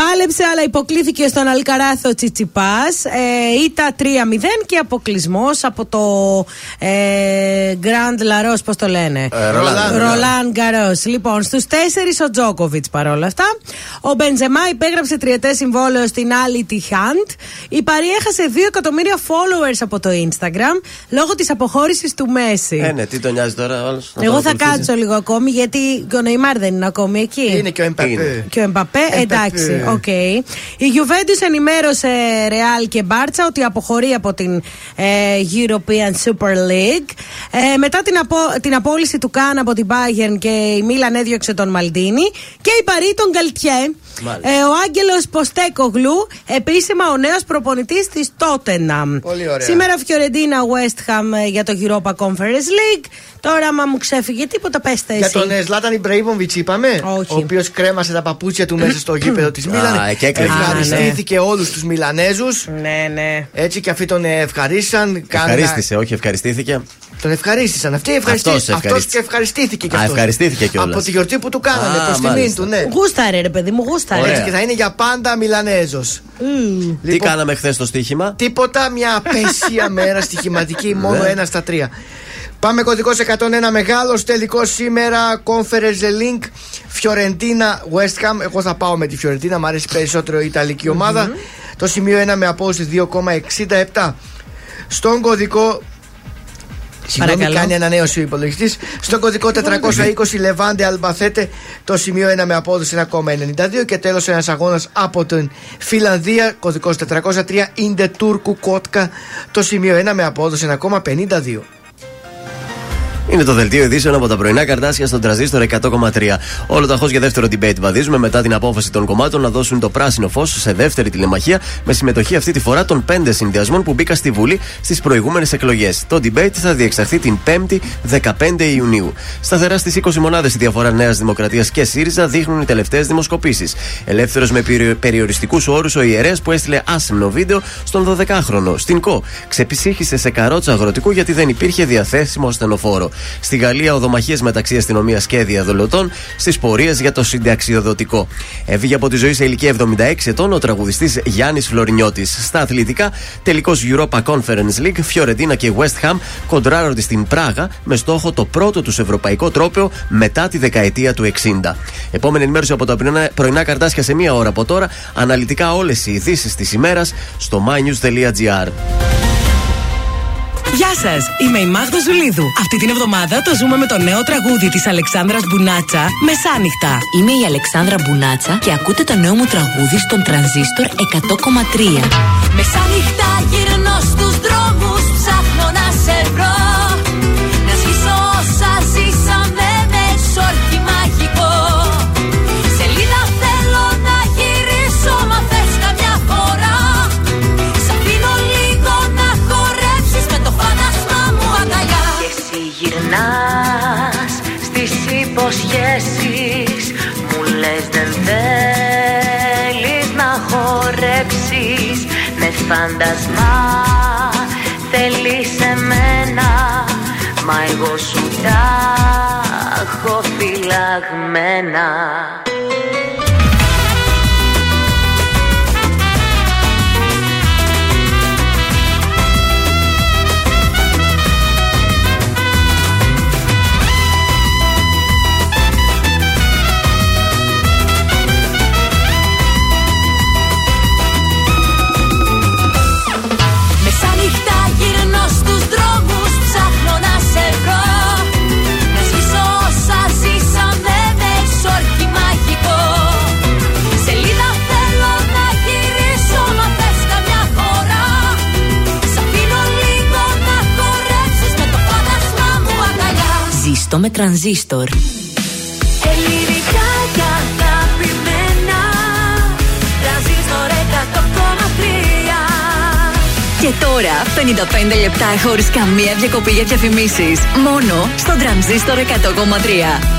Πάλεψε, αλλά υποκλήθηκε στον Αλκαράθο Τσιτσιπάς. Ε, ήταν 3-0 και αποκλεισμός από το ε, Grand Laros, πώς το λένε; Ρολάν Γκαρός. Λοιπόν, στους 4 ο Τζόκοβιτς παρόλα αυτά. Ο Μπεντζεμά υπέγραψε τριετές συμβόλαιο στην άλλη τη Χαντ. Η Παρή έχασε 2 εκατομμύρια followers από το Instagram λόγω της αποχώρησης του Μέση. Ε, ναι, τι τον νοιάζει τώρα, όλος. Εγώ θα κάτσω λίγο ακόμη γιατί ο Νεϊμάρ δεν είναι ακόμη εκεί. Είναι και ο Εμπαπέ. Και ο Εμπαπέ, εντάξει. Okay. Η Juventus ενημέρωσε Real και Μπάρτσα ότι αποχωρεί από την ε, European Super League. Ε, μετά την, απο, την απόλυση του Καν από την Bayern και η Μίλαν έδιωξε τον Μαλντίνη και η Παρή τον Καλτιέ. Ε, ο Άγγελος Ποστέκογλου, επίσημα ο νέος προπονητής της Tottenham. Πολύ ωραία. Σήμερα Φιωρεντίνα West Ham ε, για το Europa Conference League. Τώρα, μα μου ξέφυγε τίποτα, πέστε εσύ. Για τον ε, Ζλάταν Ιμπραήμοβιτ είπαμε; Όχι. Ο οποίος κρέμασε τα παπούτσια του μέσα στο [CLEARS THROAT] γήπεδο της Μίλαν. Α, και έκλαιγε. Ευχαριστήθηκε όλους τους Μιλανέζους. Ναι, ναι. Έτσι και αυτοί τον ε, ευχαρίστησαν. Ευχαρίστησε, όχι ευχαριστήθηκε. Τον ευχαρίστησαν. Αυτοί ευχαριστήθηκαν. Αυτός και ευχαριστήθηκε κι Α, αυτός. ευχαριστήθηκε κιόλας. Από τη γιορτή που του κάνανε Α, προς τιμήν μάλιστα. του, ναι. Γούσταρε, ρε παιδί μου, γούσταρε. Έτσι και θα είναι για πάντα Μιλανέζος. Τι κάναμε χθες στο στοίχημα; Τίποτα, μια απέσια μέρα στοιχηματική, [LAUGHS] μόνο Ναι. ένα στα τρία. Πάμε κωδικός 101 μεγάλος τελικός σήμερα. Conference Link Φιωρεντίνα West Ham. Εγώ θα πάω με τη Φιωρεντίνα, μου αρέσει περισσότερο η Ιταλική ομάδα. Το σημείο 1 με απόδοση 2,67. Στον κωδικό. Συγγνώμη, Παρακαλώ. κάνει ανανέωση ο υπολογιστής. Στον κωδικό 420 Λεβάντε Αλμπαθέτε. Το σημείο 1 με απόδοση 1,92. Και τέλος ένας αγώνας από την Φιλανδία. Κωδικός 403 Ιντε Τούρκου Κότκα. Το σημείο 1 με απόδοση 1,52. Είναι το δελτίο ειδήσεων από τα πρωινά καρτάσια στον τραζίστορ 100,3. Όλο το αγχώ για δεύτερο debate βαδίζουμε μετά την απόφαση των κομμάτων να δώσουν το πράσινο φως σε δεύτερη τηλεμαχία με συμμετοχή αυτή τη φορά των πέντε συνδυασμών που μπήκαν στη Βουλή στις προηγούμενες εκλογές. Το debate θα διεξαχθεί την 5η 15 Ιουνίου. Σταθερά στις 20 μονάδες η διαφορά Νέας Δημοκρατίας και ΣΥΡΙΖΑ δείχνουν οι τελευταίες δημοσκοπήσεις. Ελεύθερος με περιοριστικούς όρους ο ιερέας που έστειλε άσημνο βίντεο στον 12χρονο. Στην ΚΟ ξεπησύχησε σε καρότσα αγροτικού γιατί δεν υπήρχε διαθέσιμο ασθενοφόρο. Στη Γαλλία, οδομαχίες μεταξύ αστυνομίας και διαδολωτών στις πορείες για το συνταξιοδοτικό. Έβγε από τη ζωή σε ηλικία 76 ετών ο τραγουδιστής Γιάννης Φλωρινιώτης. Στα αθλητικά, τελικός Europa Conference League, Φιωρεντίνα και West Ham κοντράρονται στην Πράγα με στόχο το πρώτο τους ευρωπαϊκό τρόπαιο μετά τη δεκαετία του 60. Επόμενη ενημέρωση από τα πρωινά, πρωινά καρτάσια σε μία ώρα από τώρα. Αναλυτικά όλες οι ειδήσεις της ημέρας στο mynews.gr. Γεια σας, είμαι η Μάγδα Ζουλίδου. Αυτή την εβδομάδα το ζούμε με το νέο τραγούδι της Αλεξάνδρας Μπουνάτσα, Μεσάνυχτα. Είμαι η Αλεξάνδρα Μπουνάτσα και ακούτε το νέο μου τραγούδι στον τρανζίστορ 100,3. Μεσάνυχτα γυρνώ στους δρόμους Με φάντασμα θέλεις εμένα Μ' Μα εγώ σου τα έχω φυλαγμένα Ζήστο με τρανζίστορ. Ελληνικά και αγαπημένα Τρανζίστορ 100,3 Και τώρα 55 λεπτά χωρίς καμία διακοπή για διαφημίσεις. Μόνο στο τρανζίστορ 100,3.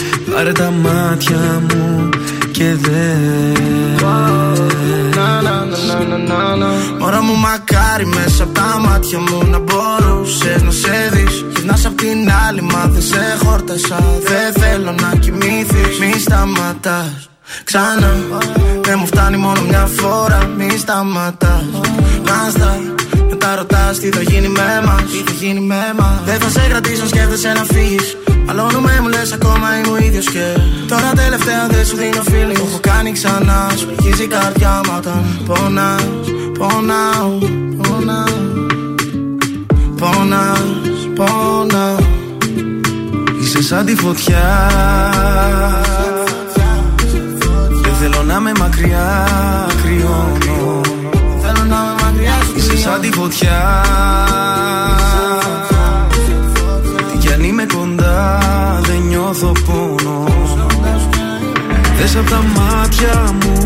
Πάρε τα μάτια μου και δες. Μωρά μου μακάρι μέσα από τα μάτια μου να μπορούσες να σε δεις. Γυρνάς απ' την άλλη μα δεν σε χόρτασα. Δεν θέλω να κοιμήθεις Μη σταματάς. Ξανά Δεν μου φτάνει μόνο μια φορά Μη σταματάς. Να στα μετά ρωτάς τι θα γίνει με μας. Τι θα γίνει με μας. Δεν θα σε κρατήσω σκέφτεσαι να φύγεις Μαλώνουμε μου λες ακόμα είμαι ο ίδιος και Τώρα τελευταία δεν σου δίνω feeling. Το έχω κάνει ξανά Σου πληγίζει η καρδιά μου όταν πονάς. Πονάω, πονάω Πονάς, πονάω. Είσαι σαν τη φωτιά. Δεν θέλω να με μακριά κρυώνω. Θέλω να με μακριά σου Είσαι σαν τη φωτιά νιώθω πόνο Δες απ' τα μάτια μου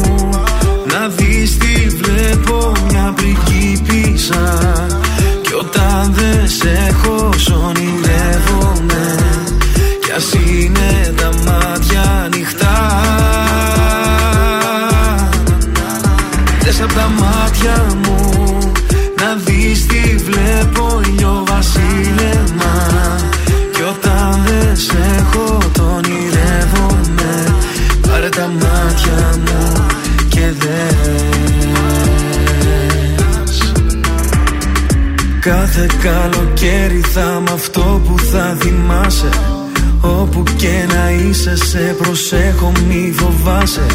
καλοκαίρι θα μ' αυτό που θα θυμάσαι. Όπου και να είσαι σε προσέχω μη φοβάσαι.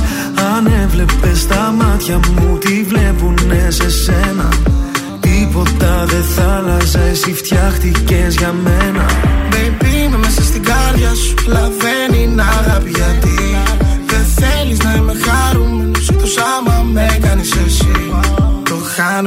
Αν έβλεπες τα μάτια μου τι βλέπουνε σε σένα; Τίποτα δεν θα άλλαζε εσύ φτιάχτηκες για μένα. Baby είμαι μέσα στην κάρδια σου Αλλά δεν είναι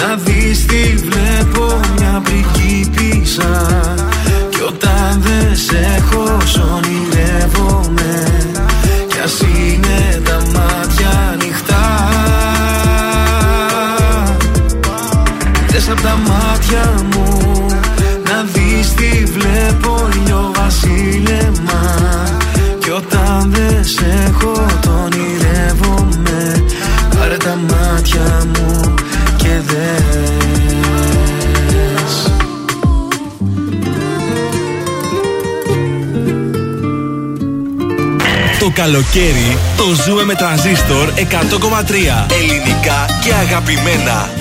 να δεις τι βλέπω μια πριγκίπισσα Κι όταν δεν σε έχω σ' ονειρεύομαι Κι ας είναι τα μάτια ανοιχτά. Δες απ' τα μάτια μου να δεις τι βλέπω ηλιοβασίλεμα Κι όταν δεν σε έχω καλοκαίρι το ζούμε με τρανζίστορ 100,3. Ελληνικά και αγαπημένα.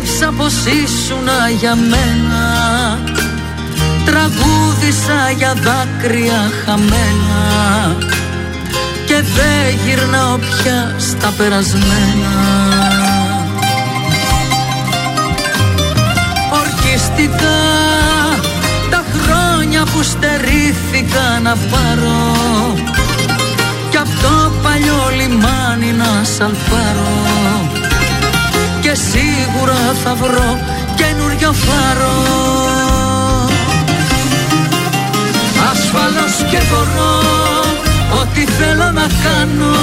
Πίστεψα πως ήσουνα για μένα. Τραγούδισα για δάκρυα χαμένα. Και δεν γυρνάω πια στα περασμένα. Ορκιστικά τα χρόνια που στερήθηκα να πάρω. Κι απ' το παλιό λιμάνι να σαλπάρω και σίγουρα θα βρω καινούριο φάρο. Ασφαλώς και μπορώ ό,τι θέλω να κάνω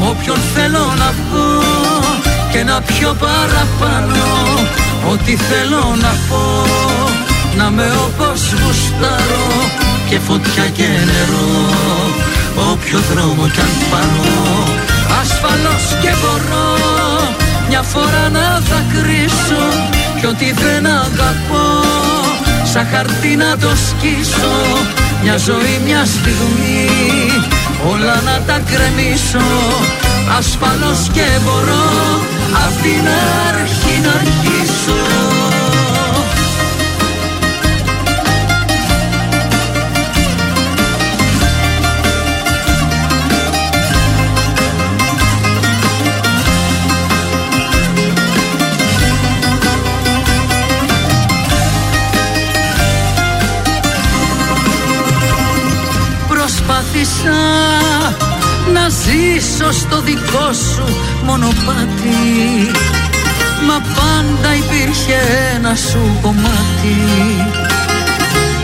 με όποιον θέλω να πω και να πιω παραπάνω. Ό,τι θέλω να πω να με όπως γουστάρω και φωτιά και νερό όποιο δρόμο κι αν πάρω. Ασφαλώς και μπορώ μια φορά να δακρύσω κι ό,τι δεν αγαπώ σαν χαρτί να το σκίσω. Μια ζωή μια στιγμή όλα να τα κρεμίσω. Ασφαλώς και μπορώ απ' την αρχή να αρχίσω να ζήσω στο δικό σου μονοπάτι. Μα πάντα υπήρχε ένα σου κομμάτι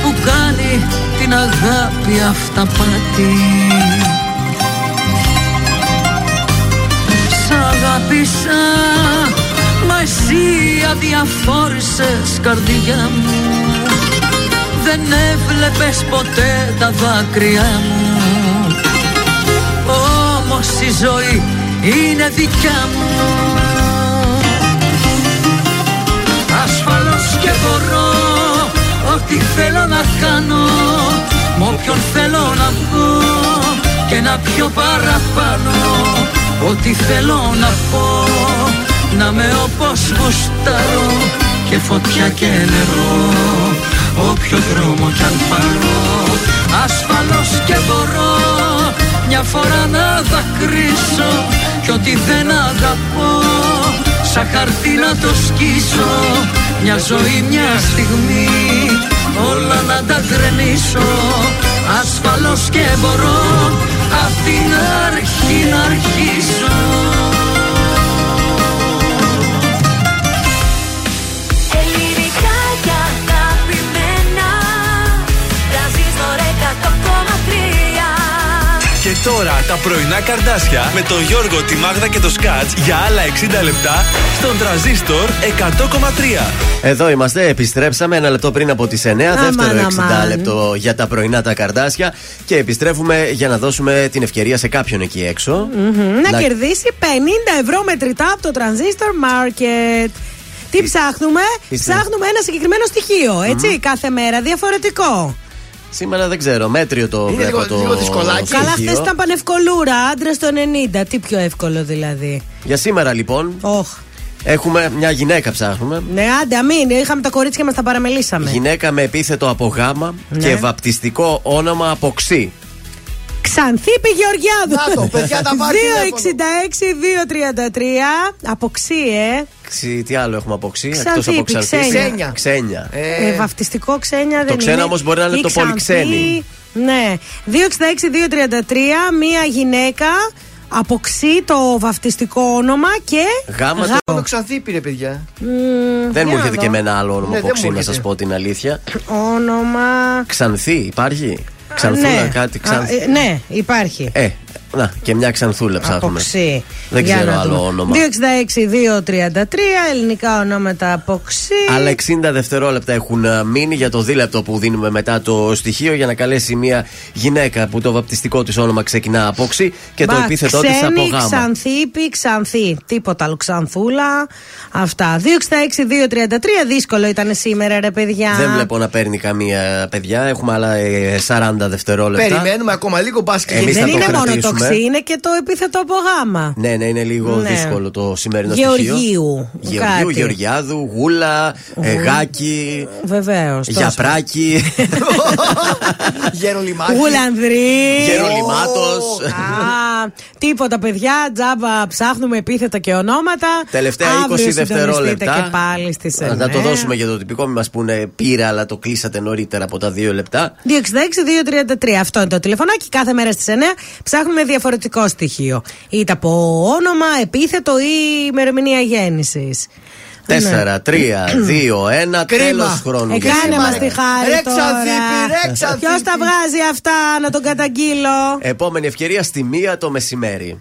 Που κάνει την αγάπη αυταπάτη. Σ' αγάπησα Μα εσύ αδιαφόρησες καρδιά μου. Δεν έβλεπες ποτέ τα δάκρυά μου. Όμως η ζωή είναι δικιά μου. Ασφαλώς και μπορώ ό,τι θέλω να κάνω Μ' όποιον θέλω να πω και να πιω παραπάνω. Ό,τι θέλω να πω να με όπως γουστάρω και φωτιά και νερό όποιο δρόμο κι αν πάρω. Ασφαλώς και μπορώ μια φορά να δακρύσω κι ό,τι δεν αγαπώ σαν χαρτί να το σκίσω. Μια ζωή μια στιγμή όλα να τα γκρεμίσω. Ασφαλώς και μπορώ απ' την αρχή να αρχίσω τώρα τα πρωινά καρδάσια με τον Γιώργο, τη Μάγδα και το Σκάτς για άλλα 60 λεπτά στον τραζίστορ 100,3. Εδώ είμαστε, επιστρέψαμε ένα λεπτό πριν από τις 9. δεύτερο 60 αμάν. λεπτό για τα πρωινά τα καρδάσια. Και επιστρέφουμε για να δώσουμε την ευκαιρία σε κάποιον εκεί έξω. Μμμ, Να, Να- κερδίσει 50 ευρώ μετρητά από το Transistor Market. Τι ψάχνουμε, Είστε- ψάχνουμε ένα συγκεκριμένο στοιχείο, έτσι, κάθε μέρα διαφορετικό. Σήμερα δεν ξέρω, μέτριο το Είναι βλέπω λίγο- το. λίγο δυσκολάκι. Καλά, στοιχείο. χθες ήταν πανευκολούρα, άντρα το 90. Τι πιο εύκολο δηλαδή. Για σήμερα λοιπόν Όχ. έχουμε μια γυναίκα ψάχνουμε. Ναι, άντε, αμήν. Είχαμε τα κορίτσια μας, τα παραμελήσαμε. Γυναίκα με επίθετο από γάμα Ναι. και βαπτιστικό όνομα από ξύ. Ξανθήπη Γεωργιάδου. Να το, παιδιά, τα πάρει 266-233. Αποξύ, ε. Ξύ, τι άλλο έχουμε από ξύ, Ξανθήπη, εκτός από ξανθήπη. ξένια. Ξένια. Ε, βαφτιστικό ξένια δεν ξένα είναι. όμως μπορεί να είναι Ή το ξανθή. πολυξένη. Ναι. 266-233, μία γυναίκα Αποξύ το βαφτιστικό όνομα και. Γάμα γα- το- Το ξανθήπη ρε παιδιά. Μμμ, Δεν μου για έρχεται να και δω. εμένα άλλο όνομα Ναι, από δεν μου ξύ, να έρχεται. σα πω την αλήθεια. Όνομα. Ξανθή, υπάρχει; Ξανθούλα, ναι. κάτι Α, ξανθή. ε, ναι, υπάρχει. Ε, να, και μια ξανθούλα ψάχνουμε. Αποξύ. Δεν Για ξέρω να άλλο δούμε. όνομα. 266-233 ελληνικά ονόματα αποξύ. Άλλα 60 δευτερόλεπτα έχουν α, μείνει για το δίλεπτο που δίνουμε μετά το στοιχείο για να καλέσει μια γυναίκα που το βαπτιστικό της όνομα ξεκινά από ξύ και το Μπα, επίθετό της ξένη, από γάμα. Ξανθήπη, ξανθή. Τίποτα άλλο. Ξανθούλα. Αυτά. 266-233. Δύσκολο ήταν σήμερα, ρε παιδιά. Δεν βλέπω να παίρνει καμία παιδιά. Έχουμε άλλα ε, 40 δευτερόλεπτα. Περιμένουμε ακόμα λίγο μπάσκετ. Εμείς Δεν θα το είναι μόνο το κρατήσουμε. ξύ, είναι και το επίθετο από γάμα. Ναι, ναι, είναι λίγο Ναι. δύσκολο το σημερινό Γεωργίου, στοιχείο. Γεωργίου, κάτι. Γεωργιάδου, Γούλα, ε, Γάκη, Βεβαίως. Γιαπράκη, [LAUGHS] Γερολιμάκη. Γουλανδρή. Γερολιμάτος. Α, τίποτα, παιδιά. Τζάμπα ψάχνουμε επίθετα και ονόματα. Τελευταία Αύριο 20 συντονιστείτε δευτερόλεπτα. και πάλι στις 9. Να το δώσουμε για το τυπικό, μην μας πούνε πήρα, αλλά το κλείσατε νωρίτερα από τα δύο λεπτά. 266-233. Αυτό είναι το τηλεφωνάκι. Κάθε μέρα στις 9 ψάχνουμε διαφορετικό στοιχείο. Είτε από όνομα, επίθετο ή ημερομηνία γέννησης. 4, 3, 2, 1, τέλος χρόνου. Ε, για κάνε σήμερα. μας τη χάρη Ρε τώρα. Ξανθήπη, ρε Ξανθήπη. Ποιος τα βγάζει αυτά να τον καταγγείλω; Επόμενη ευκαιρία στη μία το μεσημέρι.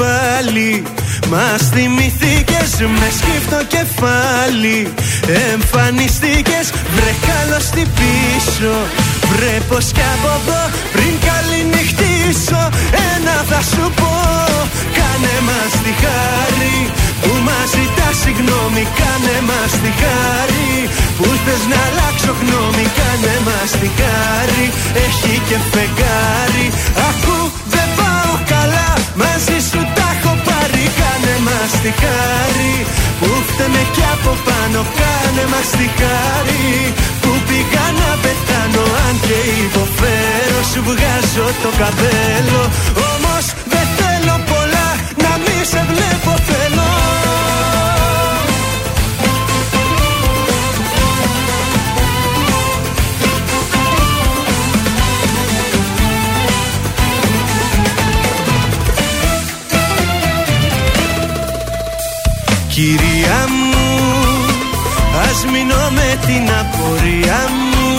πάλι. Μας θυμηθήκες με σκύφτο κεφάλι. Εμφανιστήκες βρε καλώς τι πίσω. Βρε πως κι από εδώ πριν καληνυχτήσω. Ένα θα σου πω Κάνε μας τη χάρη. Που μας ζητάς συγγνώμη Κάνε μας τη χάρη. Που θες να αλλάξω γνώμη Κάνε μας τη χάρη. Έχει και φεγγάρι Ακού δεν πάω καλά. Μαζί σου τα έχω πάρει. Κάνε μας τη χάρη. Που φταίμε κι από πάνω. Κάνε μας τη χάρη. Που πήγα να πεθάνω. Αν και υποφέρω σου βγάζω το καπέλο. Όμως δεν θέλω πολλά. Να μη σε βλέπω. Θέλω την απορία μου.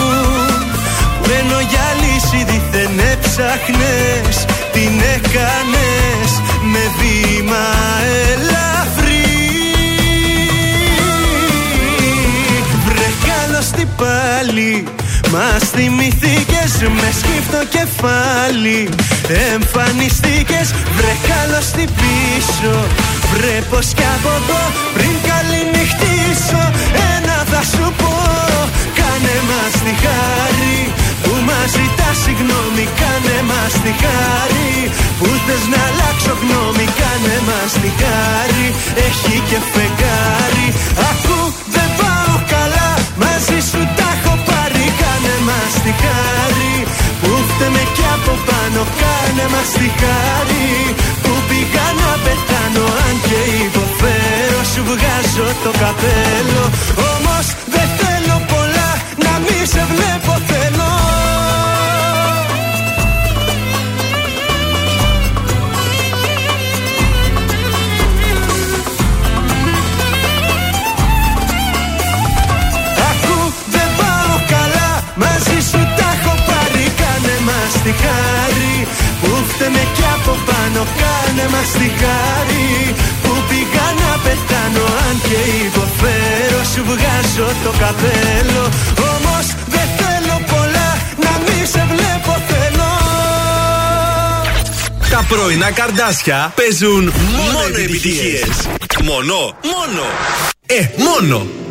Που ενώ για λύση δίθεν έψαχνες Την έκανες με βήμα ελαφρύ. Βρε καλώς τι πάλι Μας θυμηθήκες με σκύφτο κεφάλι. Εμφανιστήκες βρε καλώς τι πίσω. Βρε πως κι από εδώ πριν καληνυχτήσω Ένα θα σου πω Κάνε μας τη χάρη που μας ζητά συγγνώμη Κάνε μας τη χάρη. Που θες να αλλάξω γνώμη Κάνε μας τη χάρη έχει και φεγγάρι. Ακού δεν πάω καλά μαζί σου τα έχω πάρει. Κάνε μας τη χάρη που φταίμε κι από πάνω. Κάνε μας τη χάρη που πήγα να πεθάνω. Αν και υποφέρω σου βγάζω το καπέλο. Όμως δεν θέλω πολλά να μη σε βλέπω θέλω Ακού δεν πάω καλά. Μαζί σου τα έχω πάρει. Κάνε μας τη χάρη. Που φταίμε κι από πάνω. Κάνε μας τη χάρη. Που πήγα να πεθάνω Αν και υποφέρω Σου βγάζω το καπέλο Όμως δεν θέλω πολλά Να μη σε βλέπω θέλω Τα πρωινά καρδάσια παίζουν μόνο επιτυχίες. Μόνο, μόνο. Ε, μόνο.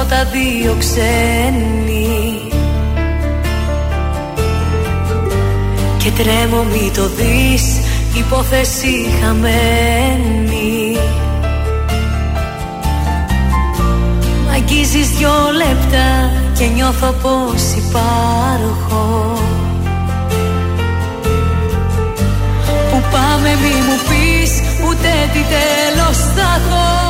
Στα φώτα δύο ξένοι Και τρέμω μη το δεις, υπόθεση χαμένη. Μ' αγγίζεις δυο λεπτά και νιώθω πως υπάρχω. Που πάμε μη μου πεις ούτε τι τέλος θα έχω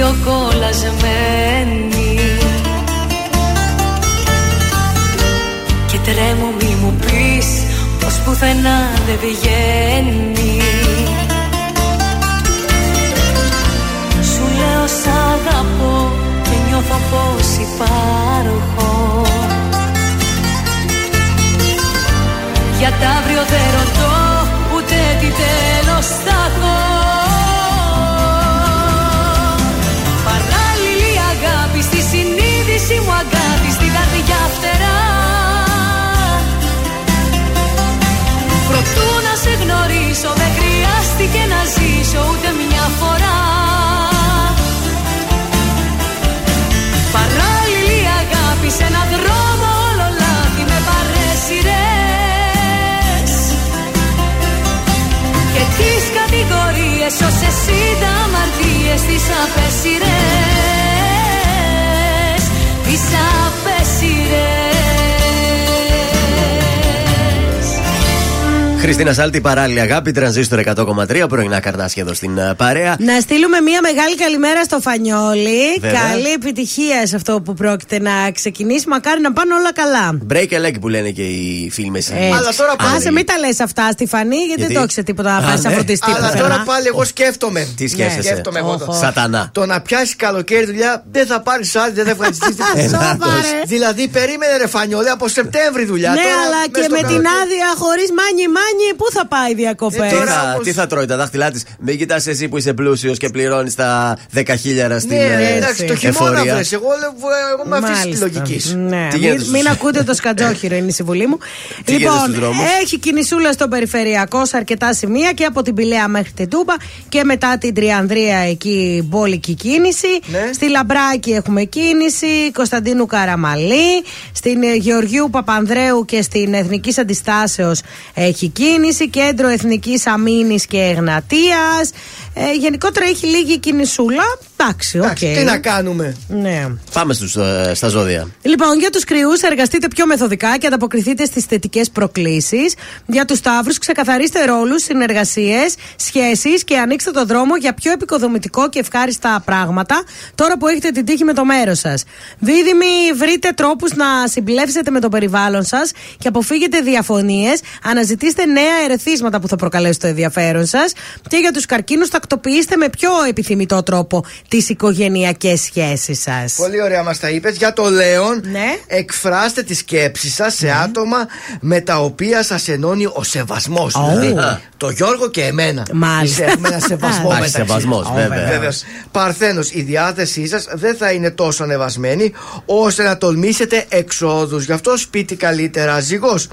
δύο κολλασμένοι Και τρέμω μη μου πεις πως πουθενά δεν πηγαίνει. Σου λέω σ' αγαπώ και νιώθω πως υπάρχω. Για τα αύριο δεν ρωτώ ούτε τι τέλος θα συνείδηση μου αγάπη στην καρδιά φτερά. Προτού να σε γνωρίσω δεν χρειάστηκε να ζήσω ούτε μια φορά. Παράλληλη αγάπη σε έναν δρόμο όλο λάθη με παρέσιρες Και τις κατηγορίες όσες είδα αμαρτίες τις απέσιρες Χριστίνα Σάλτη, παράλληλη αγάπη, τρανζίστορ 100,3, πρωινά καρτάσια εδώ στην ε, παρέα. Να στείλουμε μία μεγάλη καλημέρα στο Φανιόλι. Βέβαια. Καλή επιτυχία σε αυτό που πρόκειται να ξεκινήσει. Μακάρι να πάνε όλα καλά. Break a leg που λένε και οι φίλοι μεσημέρι. Έτσι. Άσε, μην τα λες αυτά, Στεφανή, γιατί, Γιατί; δεν το έξε τίποτα να Α, πάρει ναι. αφροντιστή Αλλά πουθενά. τώρα πάλι εγώ σκέφτομαι. Τι σκέφτεσαι; Σκέφτομαι εγώ Οχο. τώρα. Σατανά. Το να πιάσει καλοκαίρι δουλειά δεν θα πάρει άλλη, δεν θα ευχαριστήσει Ελάττως. [LAUGHS] Σοβαρέ. Δηλαδή περίμενε ρε Φανιόλη από Σεπτέμβρη δουλειά. Ναι, τώρα αλλά μες και στο με την καλοκαίρι. άδεια χωρίς μάνι μάνι, πού θα πάει διακοπέ. Τι θα, τι θα τρώει τα δάχτυλά της; Μην κοιτάς εσύ που είσαι πλούσιος και πληρώνεις τα 10 χιλιάρα στην Ναι, ε, εντάξει, το χειμώνα εφορία. βρες. Εγώ, λέω, εγώ είμαι αυτή τη Μάλιστα. λογικής. Ναι, Τι μην, γίνεται στους- μην ακούτε το σκατζόχυρο, είναι η συμβουλή μου. Τι γίνεται λοιπόν, στους δρόμους; έχει κινησούλα στο περιφερειακό σε αρκετά σημεία και από την Πηλαία μέχρι την Τούμπα και μετά την Τριανδρία εκεί μπόλικη κίνηση. Ναι. Στη Λαμπράκη έχουμε κίνηση, Κωνσταντίνου Καραμαλή, στην ε, Γεωργίου Παπανδρέου και στην Εθνικής Αντιστάσεως έχει κίνηση, κέντρο Εθνικής Αμύνης και Εγνατίας. Ε, γενικότερα έχει λίγη κινησούλα. Εντάξει, ΟK. Τι να κάνουμε. Ναι. Πάμε στους, ε, στα ζώδια. Λοιπόν, για τους Κριούς, εργαστείτε πιο μεθοδικά και ανταποκριθείτε στις θετικές προκλήσεις. Για τους Ταύρους, ξεκαθαρίστε ρόλους, συνεργασίες, σχέσεις και ανοίξτε το δρόμο για πιο εποικοδομητικό και ευχάριστα πράγματα τώρα που έχετε την τύχη με το μέρος σας. Δίδυμοι, βρείτε τρόπους να συμπλέψετε με το περιβάλλον σας και αποφύγετε διαφωνίες. Αναζητήστε νέα ερεθίσματα που θα προκαλέσουν το ενδιαφέρον σας. Και για τους καρκίνους, τακτοποιήστε με πιο επιθυμητό τρόπο τις οικογενειακές σχέσεις σας. Πολύ ωραία μας τα είπες. Για το Λέον, Ναι. εκφράστε τη σκέψη σας σε άτομα με τα οποία σας ενώνει ο σεβασμός. Ω. Δηλαδή, το Γιώργο και εμένα. Μάλιστα. Έχουμε ένα σεβασμό Υπάρχει μεταξύ. σεβασμός, Ω, βέβαια. Βέβαιος. Παρθένος, η διάθεσή σας δεν θα είναι τόσο ανεβασμένη ώστε να τολμήσετε εξόδους. Γι' αυτό σπίτι καλύτερα ζυγός.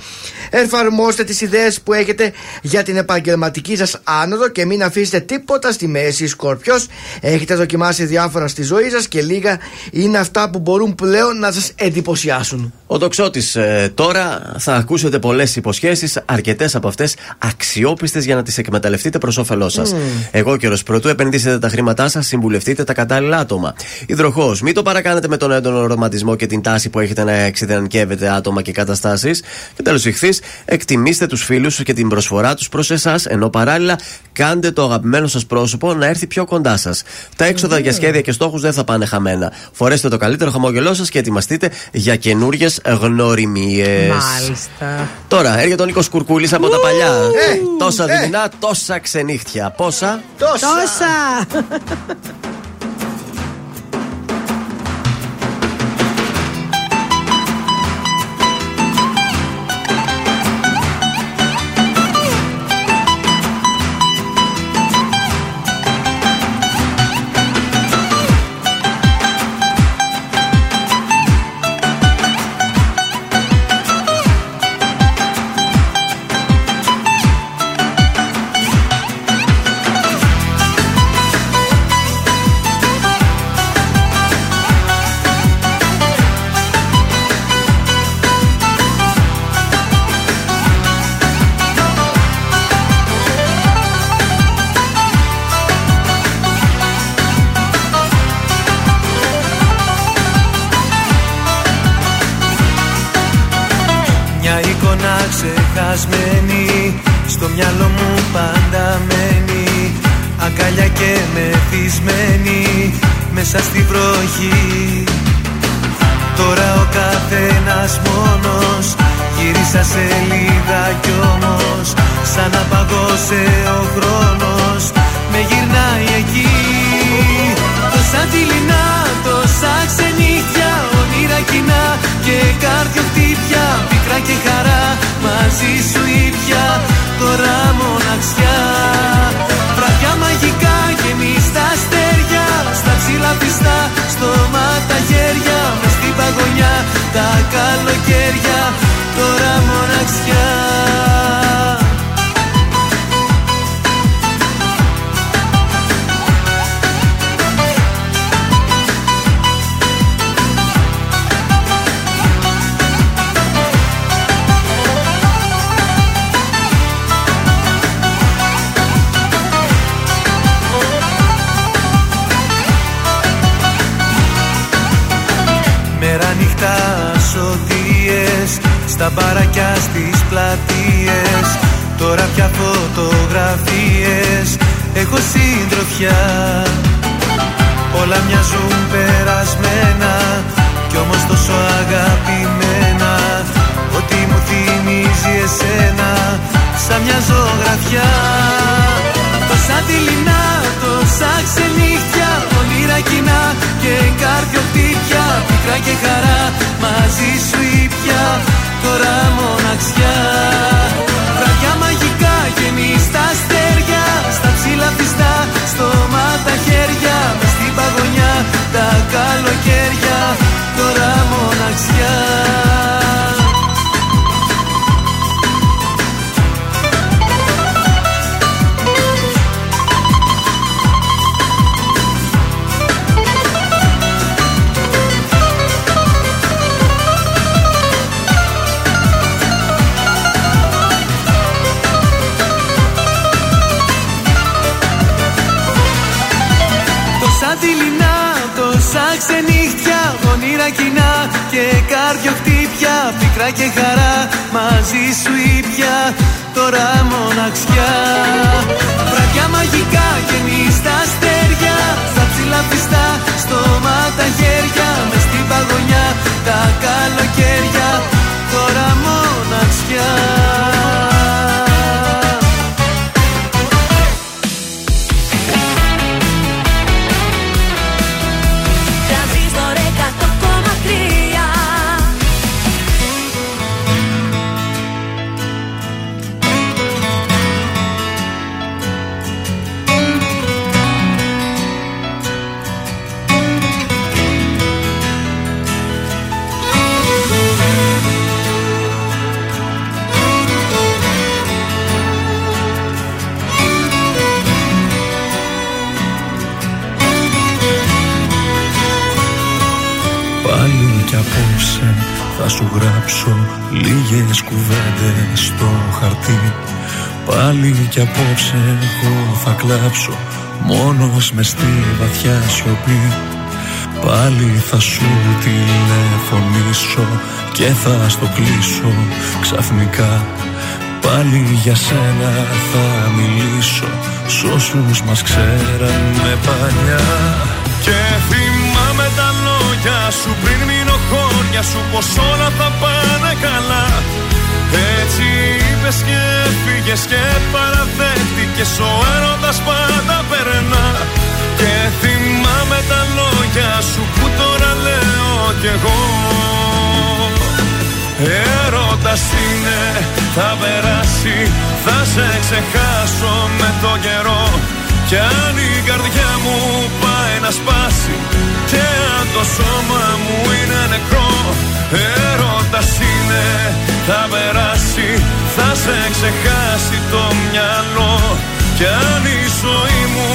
Εφαρμόστε τις ιδέες που έχετε για την επαγγελματική σας άνοδο και μην αφήσετε τίποτα στη μέση. Σκορπιός, έχετε δοκιμάσει διάφορα στη ζωή σας και λίγα είναι αυτά που μπορούν πλέον να σας εντυπωσιάσουν. Ο τοξότης τώρα θα ακούσετε πολλές υποσχέσεις, αρκετές από αυτές αξιόπιστες για να τις εκμεταλλευτείτε προς όφελός σας. Εγώ καιρο πρωτού επενδύσετε τα χρήματά σας, συμβουλευτείτε τα κατάλληλα άτομα. Υδροχός, μην το παρακάνετε με τον έντονο ρομαντισμό και την τάση που έχετε να εξειδανικεύετε άτομα και καταστάσεις. Και τέλος, ηχθείς, εκτιμήστε τους φίλους και την προσφορά τους προς εσάς, ενώ παράλληλα κάντε το αγαπημένο σας πρόσωπο να έρθει πιο κοντά σας. Τα έξοδα για σχέδια και στόχους δεν θα πάνε χαμένα. Φορέστε το καλύτερο χαμόγελό σας και ετοιμαστείτε για καινούριε γνωριμίες. Μάλιστα. Τώρα έρχεται ο Νίκος Κουρκούλης από τα παλιά. Ε, τόσα ε. δεινά, τόσα ξενύχτια. Πόσα; Τόσα! [LAUGHS] Έχω συντροφιά. Όλα μοιάζουν περασμένα Κι όμως τόσο αγαπημένα. Ότι μου θυμίζει εσένα Σαν μια ζωγραφιά. Τόσα δειλινά, τόσα ξενύχτια Όνειρα κοινά και καρδιοχτύπια Πίκρα και χαρά μαζί σου ήπια Τώρα μοναξιά Τώρα μοναξιά όνειρα κοινά και καρδιοχτύπια Πικρά και χαρά μαζί σου ήπια Τώρα μοναξιά. Βραδιά μαγικά και στα αστέρια Στα ψηλά πιστά, στόμα τα χέρια Μες στην παγωνιά τα καλοκαίρια Τώρα μοναξιά Πάλι κι απόψε εγώ θα κλάψω. Μόνος μες στη βαθιά σιωπή. Πάλι θα σου τηλεφωνήσω και θα στο κλείσω ξαφνικά. Πάλι για σένα θα μιλήσω Σ' όσους μας ξέρανε παλιά. Και θυμάμαι τα λόγια σου πριν μείνω χώρια σου Πως όλα θα πάνε καλά Έτσι είπες και έφυγες και παραδέχτηκες Ο έρωτας πάντα περνά. Και θυμάμαι τα λόγια σου που τώρα λέω κι εγώ. Έρωτας είναι, θα περάσει Θα σε ξεχάσω με το καιρό. Κι αν η καρδιά μου πάει να σπάσει Και αν το σώμα μου είναι νεκρό Έρωτας είναι, θα περάσει Θα σε ξεχάσει το μυαλό. Κι αν η ζωή μου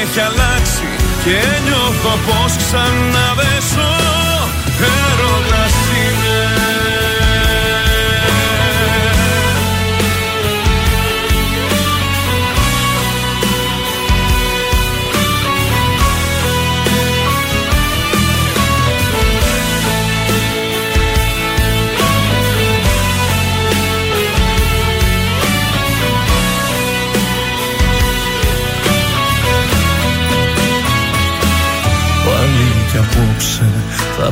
έχει αλλάξει Και νιώθω πως ξανά δεν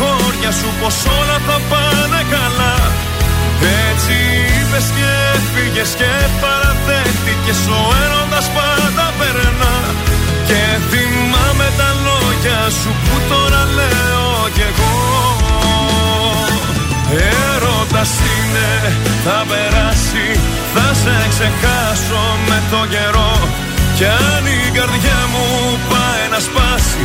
χώρια σου Πως όλα θα πάνε καλά. Έτσι είπες και έφυγες και παραδέχτηκες Ο έρωτας πάντα περνά. Και θυμάμαι τα λόγια σου που τώρα λέω κι εγώ. Έρωτας είναι, θα περάσει Θα σε ξεχάσω με το καιρό. Κι αν η καρδιά μου πάει να σπάσει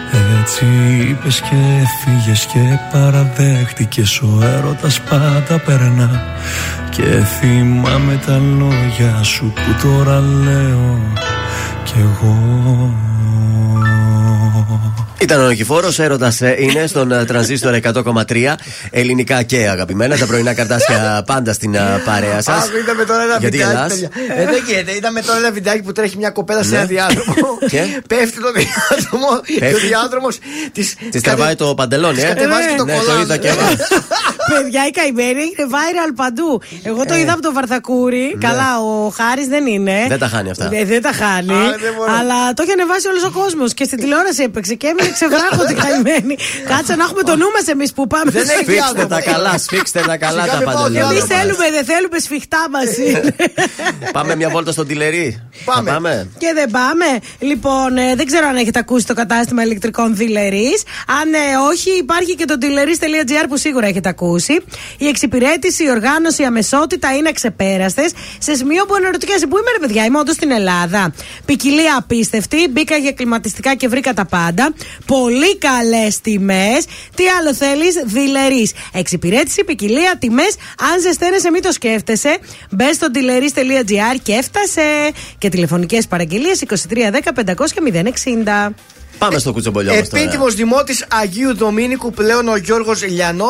Έτσι είπες και έφυγες και παραδέχτηκες. Ο έρωτας πάντα περνά. Και θυμάμαι τα λόγια σου που τώρα λέω. Κι εγώ Ήταν ο Νικηφόρος, έρωτας είναι στον ε, τρανζίστορ 100,3 ελληνικά και αγαπημένα. Τα πρωινά καρτάσια πάντα στην ε, παρέα σας. Άκου, είδαμε τώρα ένα Γιατί βιντεάκι. γελάς; παιδιά. Ε, δεν γίνεται. Είδαμε τώρα ένα βιντεάκι που τρέχει μια κοπέλα σε Ναι. ένα διάδρομο. Και; Πέφτει το διάδρομο και ο Πέφτει; διάδρομος της. Της τραβάει το παντελόνι, ε; κατεβάζει και το Ναι, το κολλάζ. είδα και εγώ. [LAUGHS] Παιδιά, η καημένη είναι viral παντού. Εγώ το Ε. είδα από τον Βαρθακούρη. Καλά, ο Χάρης δεν είναι. Δεν τα χάνει αυτά. Ε, δεν τα χάνει. Α, δεν μπορώ. αλλά το έχει ανεβάσει όλος ο κόσμος. Και στην τηλεόραση έπαιξε και έμεινε ξεβράχονται καημένοι. Κάτσε να έχουμε το νου μας εμείς που πάμε. Δεν έχει Σφίξτε διάλογο. τα καλά, σφίξτε τα καλά Σιγά τα μην πάω παντελόνια. Εμεί διάλογο. θέλουμε, δεν θέλουμε σφιχτά μα. Πάμε μια βόλτα στον τηλερί. Πάμε. Θα πάμε. Και δεν πάμε. Λοιπόν, ε, δεν ξέρω αν έχετε ακούσει το κατάστημα ηλεκτρικών Δηλερή. Αν ε, όχι, υπάρχει και το dealeries.gr που σίγουρα έχετε ακούσει. Η εξυπηρέτηση, η οργάνωση, η αμεσότητα είναι αξεπέραστε. Σε σημείο που αναρωτιέσαι, πού είμαι, ρε παιδιά, είμαι όντως στην Ελλάδα. Ποικιλία απίστευτη. Μπήκα για κλιματιστικά και βρήκα τα πάντα. Πολύ καλές τιμές. Τι άλλο θέλεις, Δηλερή. Εξυπηρέτηση, ποικιλία, τιμές. Αν ζεσταίνεσαι, μην το σκέφτεσαι. Μπες στο dealeries.gr και έφτασε. Και τηλεφωνικές παραγγελίες 2310 500 και 060. Πάμε στο κουτσομπολιό μας τώρα. Επίτιμος δημότης Αγίου Δομήνικου πλέον ο Γιώργος Λιανό.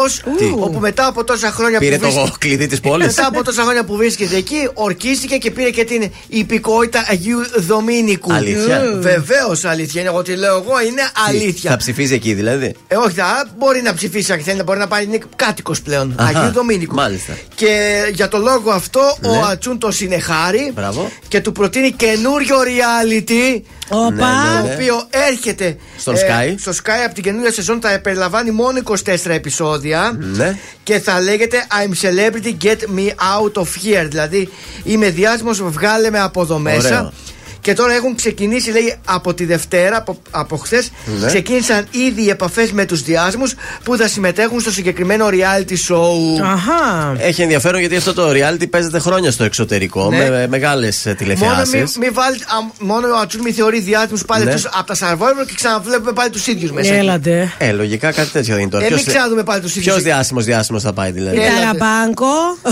Όπου μετά από τόσα χρόνια Πήρε που βρίσκεται- το κλειδί της πόλης; Μετά από τόσα χρόνια που βρίσκεται εκεί, ορκίστηκε και πήρε και την υπηκότητα Αγίου Δομήνικου. Αλήθεια; Βεβαίως αλήθεια. Είναι εγώ τι λέω εγώ, είναι αλήθεια. Θα ψηφίζει εκεί δηλαδή; Ε, όχι, θα μπορεί να ψηφίσει αν θέλει, μπορεί να πάρει. Είναι κάτοικος πλέον. Αχα, Αγίου Δομήνικου. μάλιστα. Και για το λόγο αυτό Ναι. ο Ατσούν το συνεχάρει Μπράβο. και του προτείνει καινούριο reality. Όπα. Ναι, ναι, Το ναι. οποίο έρχεται Στον ε, Sky. στο Sky από την καινούργια σεζόν θα περιλαμβάνει μόνο 24 επεισόδια Ναι. και θα λέγεται I'm celebrity, get me out of here. Δηλαδή είμαι διάσημος, βγάλε με από εδώ μέσα. Ωραίο. Και τώρα έχουν ξεκινήσει, λέει, από τη Δευτέρα, από, από χθες, Ναι. ξεκίνησαν ήδη οι επαφές με τους διάσημους που θα συμμετέχουν στο συγκεκριμένο reality show. Αχά. Έχει ενδιαφέρον γιατί αυτό το reality παίζεται χρόνια στο εξωτερικό Ναι. με μεγάλες Μόνο, τηλεθεάσεις. μη, μη βάλει, α, μόνο ο Ατσούν μη θεωρεί διάσημους πάλι Ναι. τους, από τα Survivor και ξαναβλέπουμε πάλι τους ίδιους μέσα. Έλατε. Ε, λογικά κάτι τέτοιο δεν είναι τώρα. Ε, μην Ποιος- ξαναδούμε πάλι τους ίδιους. Ποιο διάσημος διάσημος θα πάει δηλαδή. Η Έλατε. Ταραμπάνκο. [LAUGHS]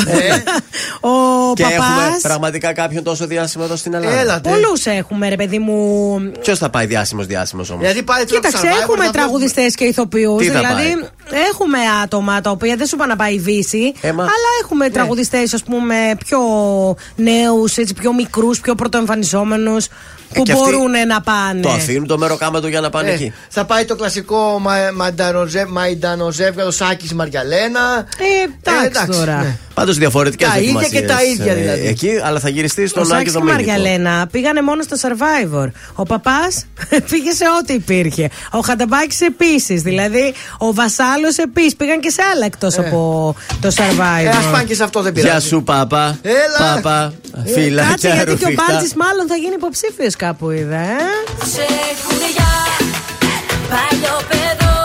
Ο Και έχουμε παπάς. πραγματικά κάποιον τόσο διάσημο εδώ στην Ελλάδα. Έλατε. Πολλούς έχουμε, ρε παιδί μου; Ποιος θα πάει διάσημος διάσημος όμως; Δηλαδή πάλι τώρα Κοίταξε, το Survivor έχουμε θα τραγουδιστές και ηθοποιούς. Τι θα Δηλαδή, έχουμε άτομα τα οποία δεν σου πάνε να πάει βύση. Ε, μα- αλλά έχουμε τραγουδιστές, ας πούμε, πιο νέους, πιο μικρούς, πιο πρωτοεμφανιζόμενους. Που Ε, και αυτοί μπορούν να πάνε. Το αφήνουν το μέρο του για να πάνε Ε, εκεί. θα πάει το κλασικό μα- μαϊντανοζε- μαϊντανοζεύγαλο Σάκης Μαργιαλένα. Ε, εντάξει τώρα. ναι. Πάντως διαφορετικές Τα ίδια δοκιμασίες, και τα ίδια, ε, δηλαδή. Εκεί, αλλά θα γυριστεί Ο στον Άκη Σάκης και η Δομήνικο. Μαργιαλένα πήγανε μόνο στο Survivor. Ο παπάς [LAUGHS] πήγε σε ό,τι υπήρχε. Ο Χανταμπάκη επίσης. Δηλαδή, ο Βασάλο επίσης. Πήγαν και σε άλλα εκτός από το Survivor. Ε, ας πάνε και σε αυτό δεν πειράζει. Γεια σου, Πάπα. Έλα. Πάπα. Ε, Φίλα Κάτσε και γιατί και ο ρουφιχτά. Μπάλτζη μάλλον θα γίνει υποψήφιος κάπου, είδα. Ε; Σε έχουν για παλιό παιδό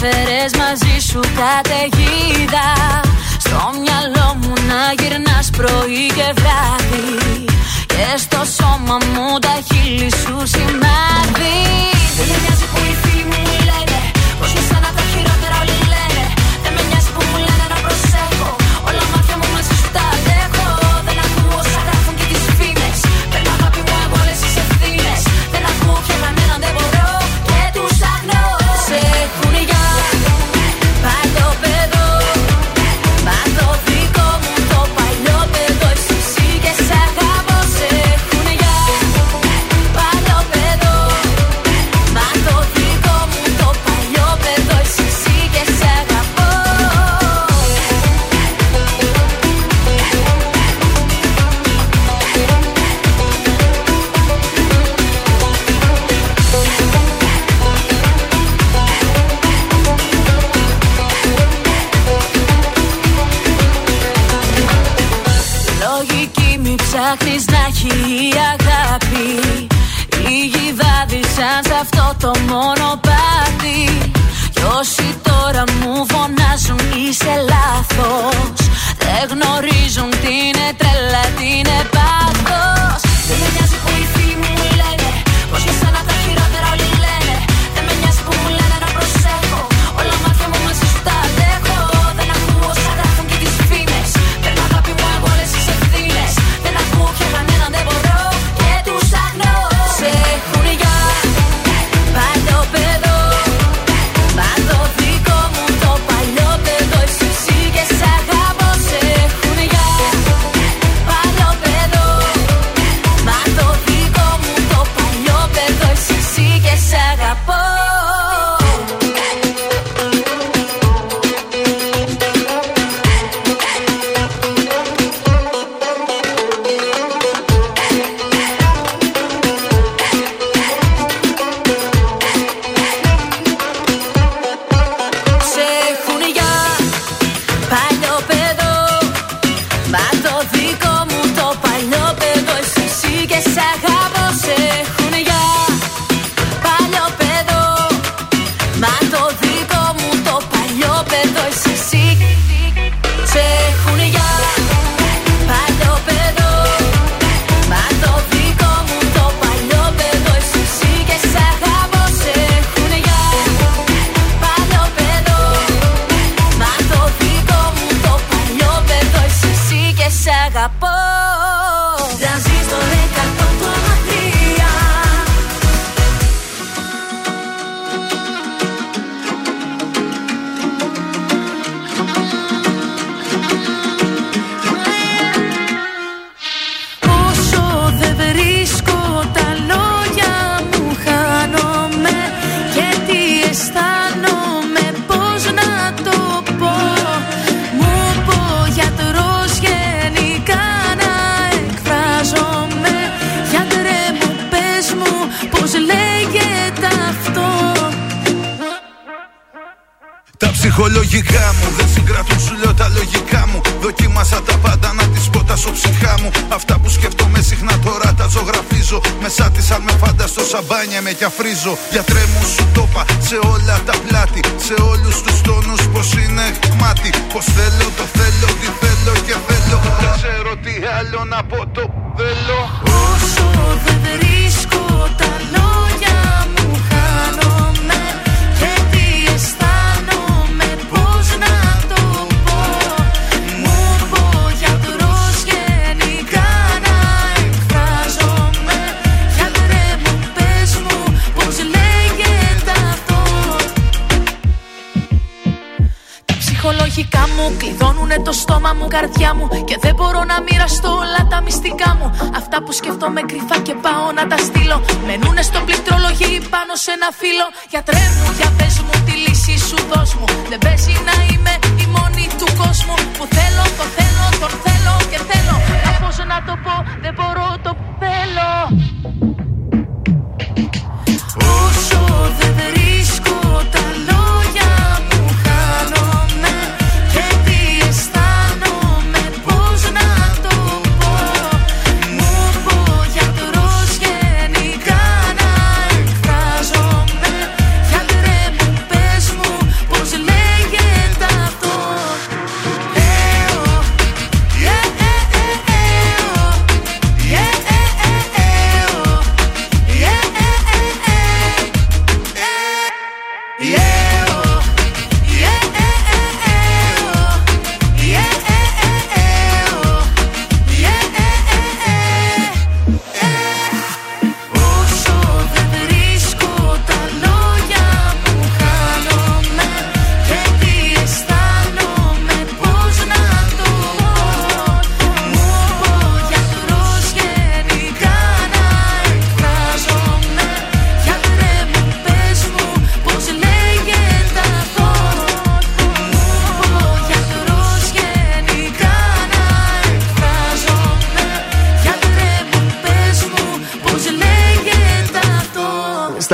Ήρθες και φέρες μαζί σου καταιγίδα. Στο μυαλό μου να γυρνάς πρωί και βράδυ. Και στο σώμα μου τα χείλη σου σημάδι ψάχνεις να έχει η αγάπη. Λίγοι βάδισαν σε αυτό το μονοπάτι Κι όσοι τώρα μου σε ένα φύλλο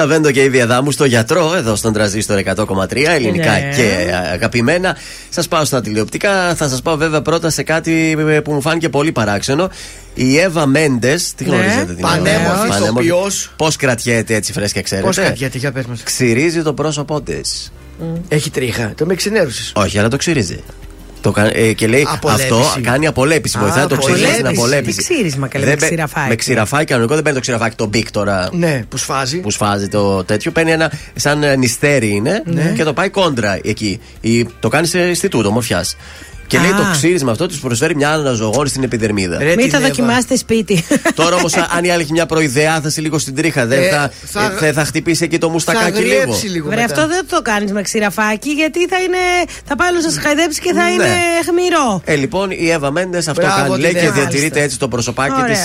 Stavento και Ήβη Αδάμου στο γιατρό, εδώ στον Τρανζίστορ 100,3 ελληνικά Ναι. και αγαπημένα. Σας πάω στα τηλεοπτικά. Θα σας πάω βέβαια πρώτα σε κάτι που μου φάνηκε πολύ παράξενο. Η Εύα Μέντες, τι Ναι. γνωρίζετε την Πανέμορφη ηθοποιός. Πώς κρατιέται έτσι φρέσκια, ξέρετε; Πώς κρατιέται, για πες μας Ξυρίζει το πρόσωπό της. Έχει τρίχα, το με ξενέρωσες Όχι, αλλά το ξυρίζει. Το, κα- ε, και λέει Απολέπιση. αυτό κάνει απολέπιση. Α, Βοηθάει το ξύρισμα στην απολέπιση. απολέπιση. Τι ξύρισμα, καλέ, Δεν με μπαι- ξηραφάκι. Με ξηραφάκι κανονικό δεν παίρνει το ξηραφάκι το Bic τώρα. Ναι, που σφάζει. Που σφάζει το τέτοιο. Παίρνει ένα σαν ε, νυστέρι είναι Ναι. και το πάει κόντρα εκεί. Ή, το κάνεις σε Ινστιτούτο Ομορφιάς. Και λέει Α. το ξύρισμα αυτό του προσφέρει μια αναζωογόνηση στην επιδερμίδα. Ρε, Μην την το Εύα. δοκιμάσετε σπίτι. Τώρα όμως, αν η άλλη έχει μια προειδεάθεση λίγο στην τρίχα, δεν Ε, θα, θα- ε, θα, θα χτυπήσει εκεί το Θα μουστακάκι λίγο. γριέψει λίγο Βρε, μετά. αυτό δεν το κάνεις με ξηραφάκι γιατί θα, είναι, θα πάει όλο να σας χαϊδέψει και θα Ναι. είναι χμηρό. Ε, λοιπόν, η Εύα Μέντες αυτό Μπράβο, κάνει. την Λέει και Εύα. διατηρείται έτσι το προσωπάκι Ωραία. της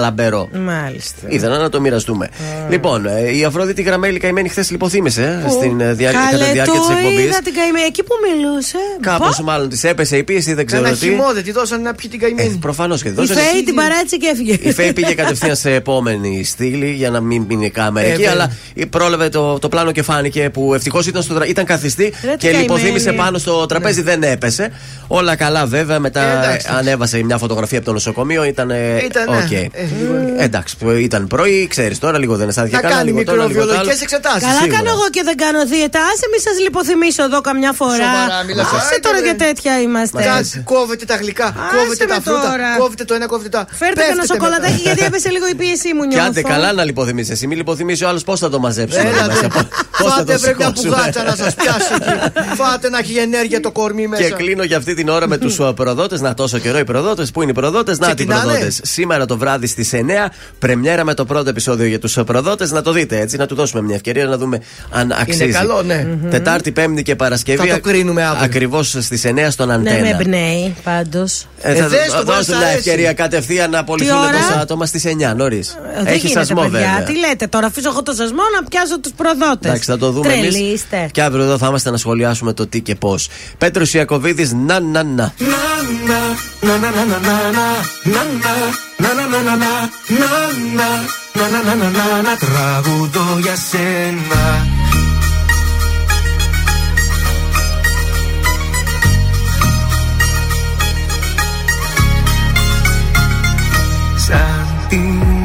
λαμπερό. Μάλιστα. Ήθελα να το μοιραστούμε. Λοιπόν, ε, η Αφρόδιτη Γραμμέλη καημένη χθες λιποθύμησε ε, στην ε, διά- κατά τη Καλέ, διάρκεια της το εκπομπής. είδα την καημένη. Εκεί που μιλούσε. Κάπως Πω. μάλλον της έπεσε η πίεση, δεν ξέρω Κάνα τι. χυμό, δεν τη δώσανε να πιει την καημένη. Προφανώς και Η δεν Φέη την παράτησε και έφυγε. Η Φέη πήγε κατευθείαν σε επόμενη στήλη για να μην μείνει κάμερα Ε, εκεί, βέβαια. αλλά η- πρόλαβε το, το πλάνο και φάνηκε που ευτυχώς ήταν, στο τρα- ήταν καθιστή Ρε, τι και λιποθύμησε καημένη. πάνω στο τραπέζι, δεν έπεσε. Όλα καλά βέβαια. Μετά Ε, εντάξει, ε, ανέβασε μια φωτογραφία από το νοσοκομείο. Ήταν. ε, Ήταν, οκ. ναι. Ε, λίγο- Εντάξει, που ήταν πρωί, ξέρεις τώρα, λίγο δεν αισθάνθηκε Να καλά. κάνει λίγο το ένα, λίγο το άλλο. μικροβιολογικέ εξετάσεις. Καλά σίγουρα. κάνω εγώ και δεν κάνω δίαιτα. Άσε μη σας λιποθυμίσω εδώ καμιά φορά. Σοβαρά, μιλάς. Άσε Άιντε, τώρα ρε. και τέτοια είμαστε. Είμαστε. Κάτι, Κόβετε τα γλυκά, κόβετε με τα φρούτα, τώρα. κόβετε το ένα, κόβετε τα. Φέρτε και ένα Πέφτετε σοκολατάκι μετά. γιατί έπεσε λίγο η πίεσή μου Και νιώθω. άντε καλά να λιποθυμίσει. Εσύ μη λιποθυμίσει ο άλλος πώς θα το μαζέψουμε. Έλα, εδώ μέσα, ναι. Πώς θα Φάτε το βρε μια σηκώσουμε; πουγάτσα να σας πιάσει εκεί. Φάτε να έχει ενέργεια το κορμί μέσα. Και κλείνω για αυτή την ώρα με τους προδότες. Να τόσο καιρό οι προδότες. Πού είναι οι προδότες, να τι Ξεκινάνε. προδότες. Σήμερα το βράδυ στις 9, πρεμιέρα με το πρώτο επεισόδιο για τους προδότες. Να το δείτε έτσι, να του δώσουμε μια ευκαιρία να δούμε αν αξίζει. καλό, ναι. Μμμ. Τετάρτη, Πέμπτη και Παρασκευή. Θα το κρίνουμε αύριο. Ακριβώς στις 9 στον Ναι, με Αντένα. εμπνέει πάντω. Ε, θα Ε, δες το που δώσουμε σ' μια αρέσει. ευκαιρία κατευθείαν να απολυθούν ώρα? τόσα άτομα στι 9 νωρί. Δεν Έχει γίνεται, σασμό παιδιά. βέβαια. Τι λέτε τώρα, αφήσω εγώ το σασμό να πιάσω του προδότε. Εντάξει, θα το δούμε Τρελοί εμεί. είστε. Και αύριο εδώ θα είμαστε να σχολιάσουμε το τι και πώ. Πέτρο Ιακοβίδη, να, να, να. Τραγουδώ για σένα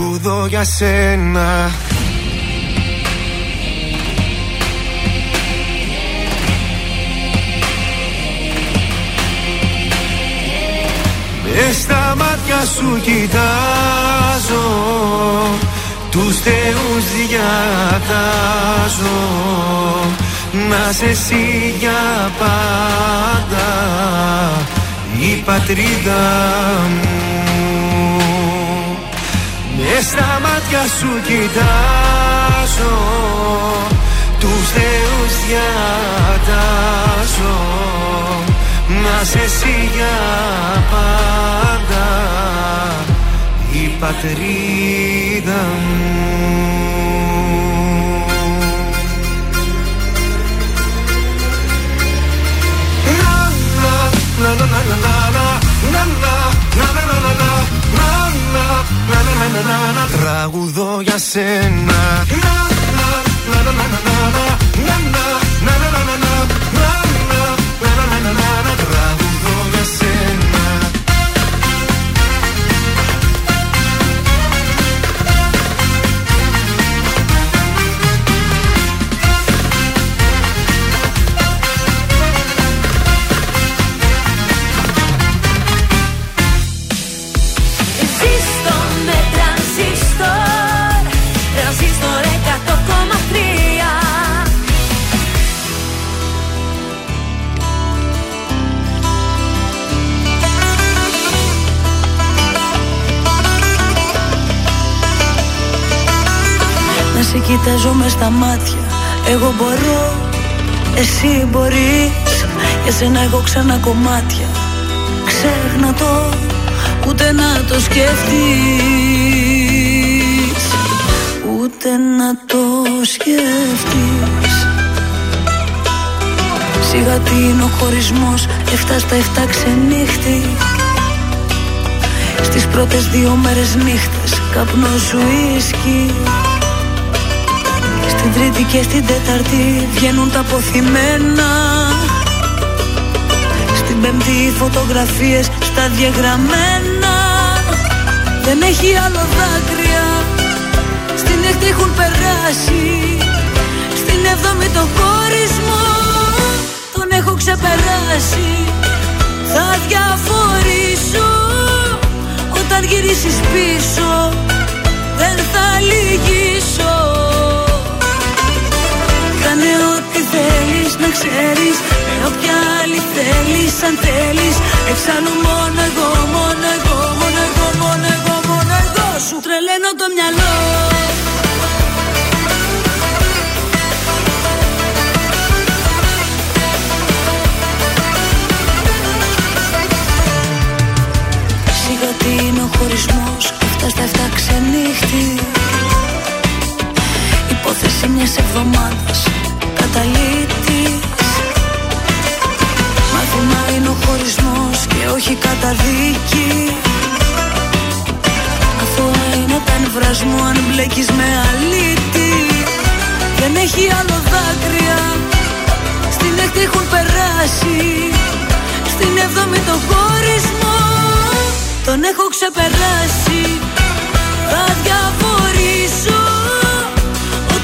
Τραγουδώ για σένα. Μες στα μάτια σου κοιτάζω Τους θεούς διατάζω. Να σε εσύ για πάντα Η πατρίδα μου Μες στα μάτια σου κοιτάζω Τους θεούς διατάζω. Να σε εσύ για πάντα Η πατρίδα μου Τραγουδώ για σένα Να σε κοιτάζω μες στα μάτια. Εγώ μπορώ, εσύ μπορείς. Για σένα έχω ξανά κομμάτια. Ξέχνα το, ούτε να το σκεφτείς Ούτε να το σκεφτείς Σιγά τι είναι ο χωρισμός Εφτά στα εφτά ξενύχτη. Στις πρώτες δύο μέρες νύχτες Καπνός σου ίσκι Στην τρίτη και στην τέταρτη Βγαίνουν τα αποθυμένα. Στην πέμπτη οι φωτογραφίες Στα διαγραμμένα. Δεν έχει άλλο δάκρυα. Στην έκτη έχουν περάσει. Στην έβδομη το χωρισμό Τον έχω ξεπεράσει. Θα διαφορήσω Όταν γυρίσεις πίσω. Δεν θα λυγίσω Κάνε ό,τι θέλεις να ξέρεις Με όποια άλλη θέλεις αν θέλεις. Εξάλλου μόνο εγώ, μόνο εγώ, μόνο εγώ, μόνο εγώ, μόνο εγώ Σου τρελαίνω το μυαλό. Σιγά τι είναι ο χωρισμός Αυτά στα εφτά ξενύχτη Υπόθεση μιας εβδομάδας Καταλήτης. Μάθημα είναι ο χωρισμός Και όχι καταδίκη. Αθώα είναι τα νευράς μου Αν μπλέκεις με αλήτη. Δεν έχει άλλο δάκρυα. Στην έκτη έχουν περάσει. Στην έβδομη το χωρισμό. Τον έχω ξεπεράσει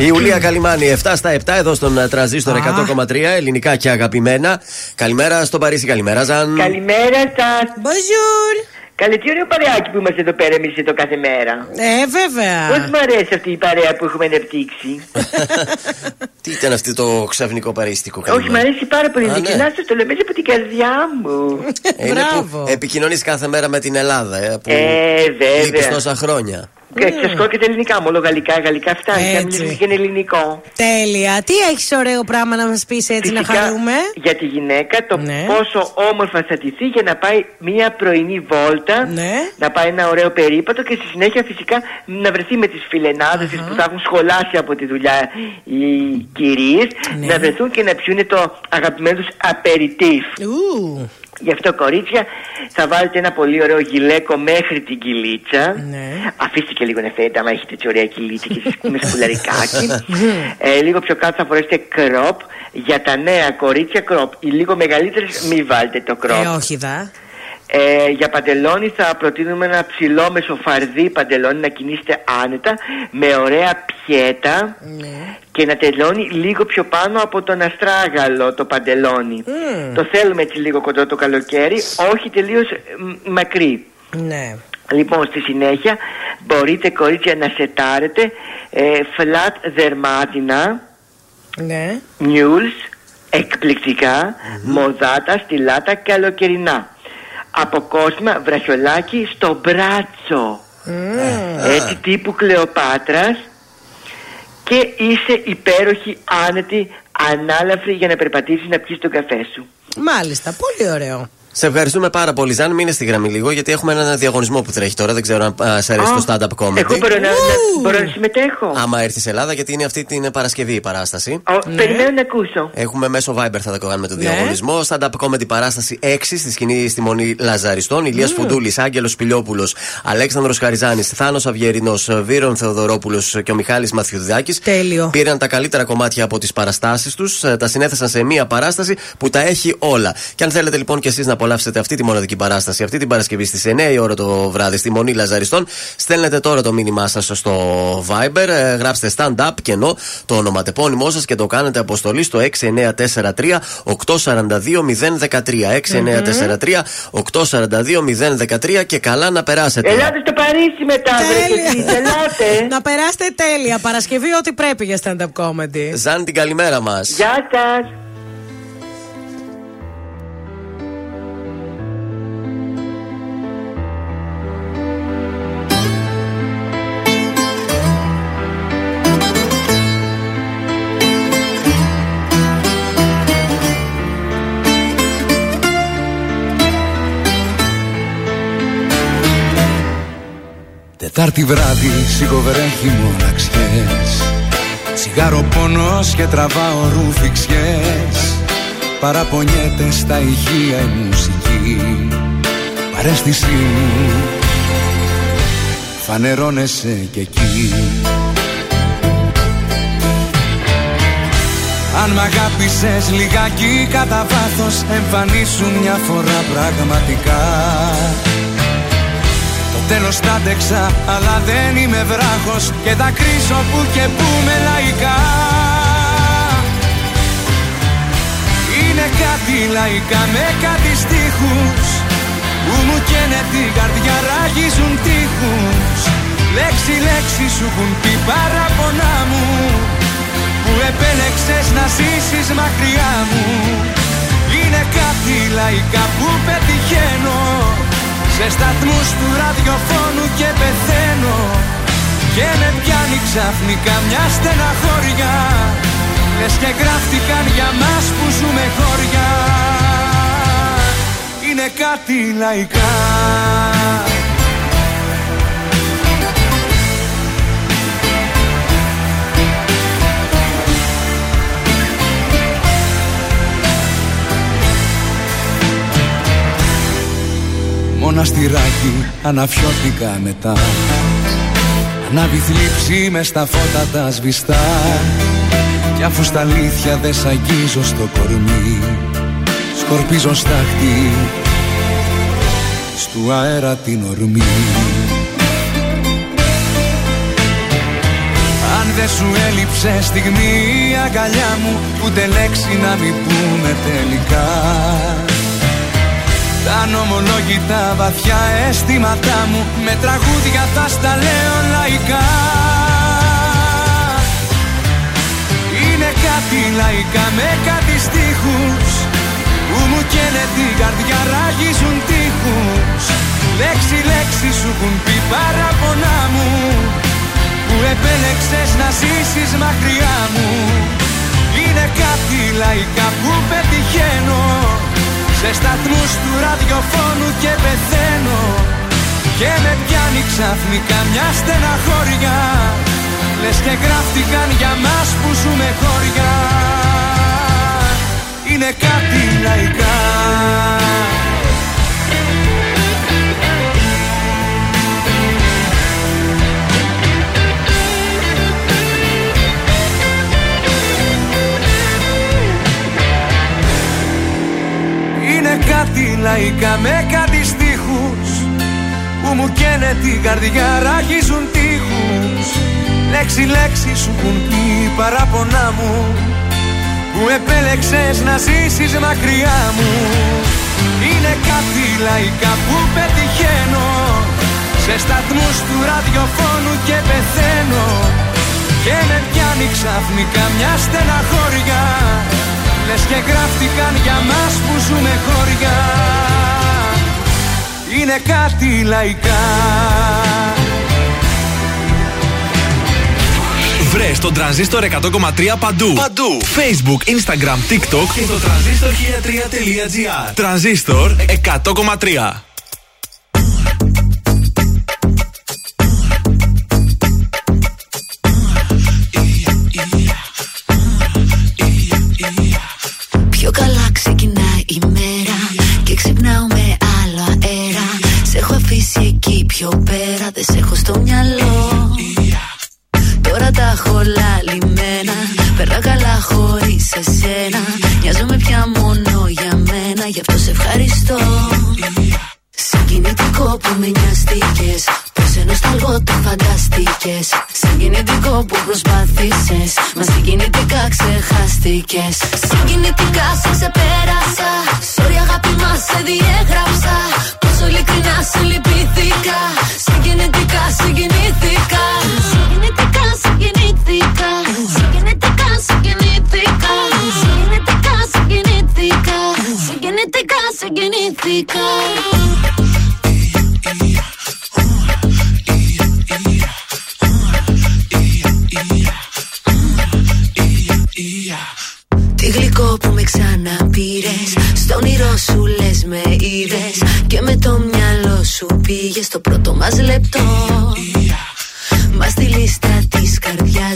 Η Ιουλία Καλιμάνη, 7 στα 7 εδώ στον ε, τραζίστορ 100,3 ελληνικά και αγαπημένα. Καλημέρα στο Παρίσι, καλημέρα Ζαν. Καλημέρα σας. Bonjour. Καλέ, τι ωραίο παρεάκι που είμαστε εδώ πέρα εμείς εδώ κάθε μέρα. Ε, βέβαια. Πώς μου αρέσει αυτή η παρέα που έχουμε αναπτύξει. [LAUGHS] Τι ήταν αυτό το ξαφνικό παρίστικο καλημέρα. Όχι, μου αρέσει πάρα πολύ. Α, ναι. Ειλικρινά σας το λέω μέσα από την καρδιά μου. Είναι που επικοινωνείς κάθε μέρα με την Ελλάδα, ε, που Ε, βέβαια. λείπεις τόσα χρόνια. Και σας πω και τα ελληνικά, μόνο γαλλικά, γαλλικά φτάνει. Να μιλήσεις και ελληνικό. Τέλεια. Τι έχεις ωραίο πράγμα να μας πεις έτσι να Φυσικά, χαρούμε; Για τη γυναίκα το Ναι. πόσο όμορφα θα τηθεί για να πάει μία πρωινή βόλτα, Ναι. να πάει ένα ωραίο περίπατο και στη συνέχεια φυσικά να βρεθεί με τις φιλενάδες της που θα έχουν σχολάσει από τη δουλειά οι κυρίες, Ναι. να βρεθούν και να πιούνε το αγαπημένο τους απεριτίφ. Γι' αυτό κορίτσια θα βάλετε ένα πολύ ωραίο γυλαίκο μέχρι την κυλίτσα. Αφήστε και λίγο να φαίνεται άμα έχετε έτσι ωραία κυλίτσα και εσείς με σκουλαρικάκι. [LAUGHS] ε, λίγο πιο κάτω θα φορέσετε κροπ. Για τα νέα κορίτσια κροπ. Οι λίγο μεγαλύτερες μη βάλτε το κροπ. Ε, όχι δα. Ε, για παντελόνι θα προτείνουμε ένα ψηλό μεσοφαρδί παντελόνι να κινήσετε άνετα με ωραία πιέτα και να τελειώνει λίγο πιο πάνω από τον αστράγαλο το παντελόνι. Το θέλουμε έτσι λίγο κοντό το καλοκαίρι, όχι τελείως μ, μακρύ. Ναι. Λοιπόν, στη συνέχεια μπορείτε κορίτσια να σετάρετε ε, flat δερμάτινα, Ναι. mules, εκπληκτικά, μοδάτα, στυλάτα, καλοκαιρινά. Αποκόσμα βραχιολάκι στο μπράτσο. Έτσι τύπου Κλεοπάτρας και είσαι υπέροχη, άνετη, ανάλαφρη για να περπατήσεις να πιεις τον καφέ σου. Μάλιστα, πολύ ωραίο. Σε ευχαριστούμε πάρα πολύ, Ζαν. Μείνε στη γραμμή λίγο, γιατί έχουμε ένα διαγωνισμό που τρέχει τώρα. Δεν ξέρω αν α, σε αρέσει Α, το stand-up comedy. Εγώ μπορώ να, να, μπορώ να συμμετέχω. Άμα έρθεις Ελλάδα, γιατί είναι αυτή την Παρασκευή η παράσταση. Ο, Περιμένω να ακούσω. Έχουμε μέσω Viber θα το κάνουμε τον Ναι. διαγωνισμό. Stand-up comedy παράσταση 6 στη σκηνή στη Μονή Λαζαριστών. Ηλίας Mm. Φουντούλης, Άγγελος Πιλιόπουλος, Αλέξανδρος Χαριζάνης, Θάνος Αυγερινός, Βύρον Θεοδωρόπουλος και ο Μιχάλης Μαθιουδάκης. Τέλειο. Πήραν τα καλύτερα κομμάτια από τις παραστάσεις τους, τα συνέθεσαν σε μία παράσταση που τα έχει όλα. Και αν θέλετε λοιπόν και εσείς να απολαύσετε αυτή τη μοναδική παράσταση αυτή την Παρασκευή στις 9 η ώρα το βράδυ στη Μονή Λαζαριστών, στέλνετε τώρα το μήνυμά σας στο Viber, ε, γράψτε stand-up κενό το ονοματεπώνυμό σας και το κάνετε αποστολή στο 6943 842 013. 6943 842 013 και καλά να περάσετε. Ελάτε στο Παρίσι μετά, βρε και εσείς, ελάτε. [LAUGHS] Να περάσετε τέλεια. Παρασκευή, ό,τι πρέπει για stand-up comedy. Ζαν την καλημέρα μας. Γεια σας. Τετάρτη βράδυ σιγοβρέχει μοναξιές. Τσιγάρο πόνος και τραβάω ρούφιξιές Παραπονιέται στα ηχεία η μουσική. Παρέστησή μου Φανερώνεσαι κι εκεί. Αν μ' αγάπησες λιγάκι κατά βάθος Εμφανίσουν μια φορά πραγματικά Τέλος τα άντεξα αλλά δεν είμαι βράχος. Και τα κρίσω που και που με λαϊκά. Είναι κάτι λαϊκά με κάτι στίχους. Που μου καίνε την καρδιά ράγιζουν τείχους. Λέξη λέξη σου έχουν πει παραπονά μου. Που επέλεξες να ζήσεις μακριά μου. Είναι κάτι λαϊκά που πετυχαίνω σε σταθμούς του ραδιοφώνου και πεθαίνω. Και με πιάνει ξαφνικά μια στεναχώρια. Λες και γράφτηκαν για μας που ζούμε χώρια. Είναι κάτι λαϊκά μοναστηράκι αναφιώθηκα μετά. Ανάβει θλίψη μες στα φώτα τα σβηστά. Κι αφού στα αλήθεια δεν σ' αγγίζω στο κορμί Σκορπίζω στάχτη Στου αέρα την ορμή. Αν δεν σου έλειψε στιγμή η αγκαλιά μου Ούτε λέξη να μην πούμε τελικά τα νομολόγητα βαθιά αισθήματά μου Με τραγούδια θα στα λέω λαϊκά. Είναι κάτι λαϊκά με κάτι στίχους Που μου καίνε την καρδιά ράγιζουν τείχους. Λέξη λέξη σου έχουν πει παραπονά μου Που επέλεξες να ζήσεις μακριά μου. Είναι κάτι λαϊκά που πετυχαίνω σε σταθμούς του ραδιοφώνου και πεθαίνω. Και με πιάνει ξαφνικά μια στεναχώρια. Λες και γράφτηκαν για μας που ζούμε χώρια. Είναι κάτι λαϊκά κάτι λαϊκά με κάτι στίχους Που μου καίνε την καρδιά ράγιζουν τείχους. Λέξη λέξη σου έχουν πει παράπονά μου Που επέλεξες να ζήσεις μακριά μου. Είναι κάτι λαϊκά που πετυχαίνω Σε σταθμούς του ραδιοφώνου και πεθαίνω. Και με πιάνει ξαφνικά μια στεναχώρια Λες και γράφτηκαν για μας που ζούμε χωριά Είναι κάτι λαϊκά Βρες τον τρανζίστορ 100,3 παντού. Παντού. Facebook, Instagram, TikTok και το τρανζίστορ 1003.gr. Τρανζίστορ 100,3. Πιο πέρα, δεν σε έχω στο μυαλό. Τώρα τα έχω λαλημένα. Περνά καλά χωρίς εσένα. Νοιάζομαι πια μόνο για μένα, γι' αυτό σε ευχαριστώ. Συγκινητικό που με νοιαστήκε. Πώς σε νοσταλγό το φανταστήκε. Συγκινητικό που προσπάθησες. Μα συγκινητικά ξεχάστηκες. Συγκινητικά σε ξεπέρασα. Sorry αγάπη μας σε διέγραψα. Πόσο ειλικρινά σε λυπήθηκα. Συγκινητικά, συγκινήθηκα. Συγκινητικά, συγκινήθηκα. Συγκινητικά, συγκινήθηκα. Συγκινητικά, συγκινήθηκα. Συγκινητικά, συγκινήθηκα. Τι γλυκό που με ξαναπήρες. Στον όνειρό σου λες με είδες. Και με το μυαλό σου πήγες στο πρώτο μας λεπτό.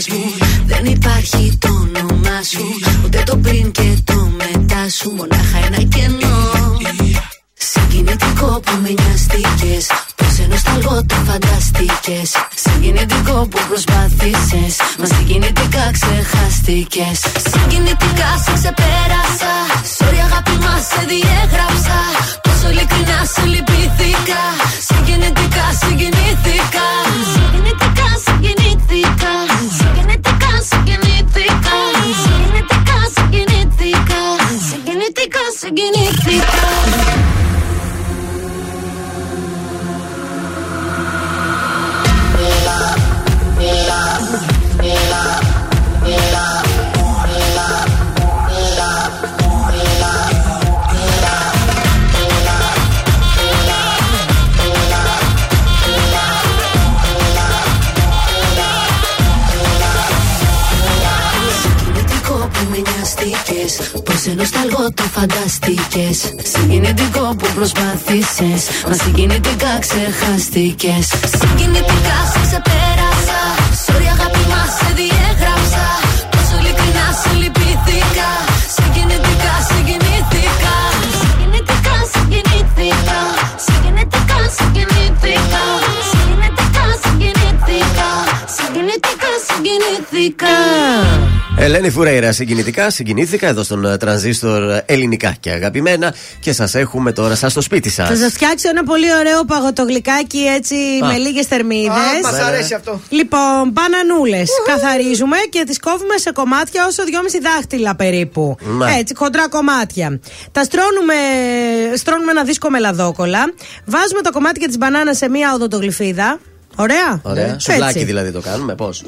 μου. Δεν υπάρχει το όνομά σου, ούτε το πριν και το μετά σου. Μονάχα ένα κενό. Συγκινητικό που με νοιαστήκε. Πώ ενό σταλγό το φανταστήκε. Συγκινητικό που προσπάθησες. Μας συγκινητικά ξεχάστηκες. Συγκινητικά σε ξεπέρασα. Sorry αγάπη μα σε διέγραψα. Πόσο ειλικρινά σε λυπήθηκα. Συγκινητικά συγκινήθηκα. Συγκινητικά συγκινήθηκα. Συγκινητικά συγκινήθηκα. Συγκινητικά συγκινήθηκα. Συγκινητικά συγκινήθηκα. Πώ ενό σταλγό το φανταστήκε. Συγκινητικό που προσπάθησες. Μα συγκινητικά ξεχάστηκες. Συγκινητικά σε ξεπέρασα. Sorry αγάπη μας σε διέγραψα. Πόσο ειλικρινά σε λυπήθηκα. Συγκινητικά συγκινήθηκα. Συγκινητικά συγκινήθηκα. Συγκινητικά συγκινήθηκα. Συγκινητικά συγκινήθηκα. Συγκινητικά συγκινήθηκα. Ελένη Φουρέιρα, συγκινητικά, συγκινήθηκα εδώ στον ε, τρανζίστορ ε, ελληνικά και αγαπημένα και σας έχουμε τώρα σας στο σπίτι σας. Θα σας φτιάξω ένα πολύ ωραίο παγωτογλυκάκι έτσι Α. με λίγες θερμίδες. Α, μας αρέσει αυτό. Λοιπόν, μπανανούλες. Καθαρίζουμε και τις κόβουμε σε κομμάτια όσο 2,5 δάχτυλα περίπου. Ναι. Έτσι, χοντρά κομμάτια. Τα στρώνουμε, στρώνουμε ένα δίσκο με λαδόκολα. Βάζουμε τα κομμάτια τη μπανάνα σε μία οδοντογλυφίδα. Ωραία. Ωραία. Ναι. Σουβλάκι Έτσι. δηλαδή το κάνουμε, πώς;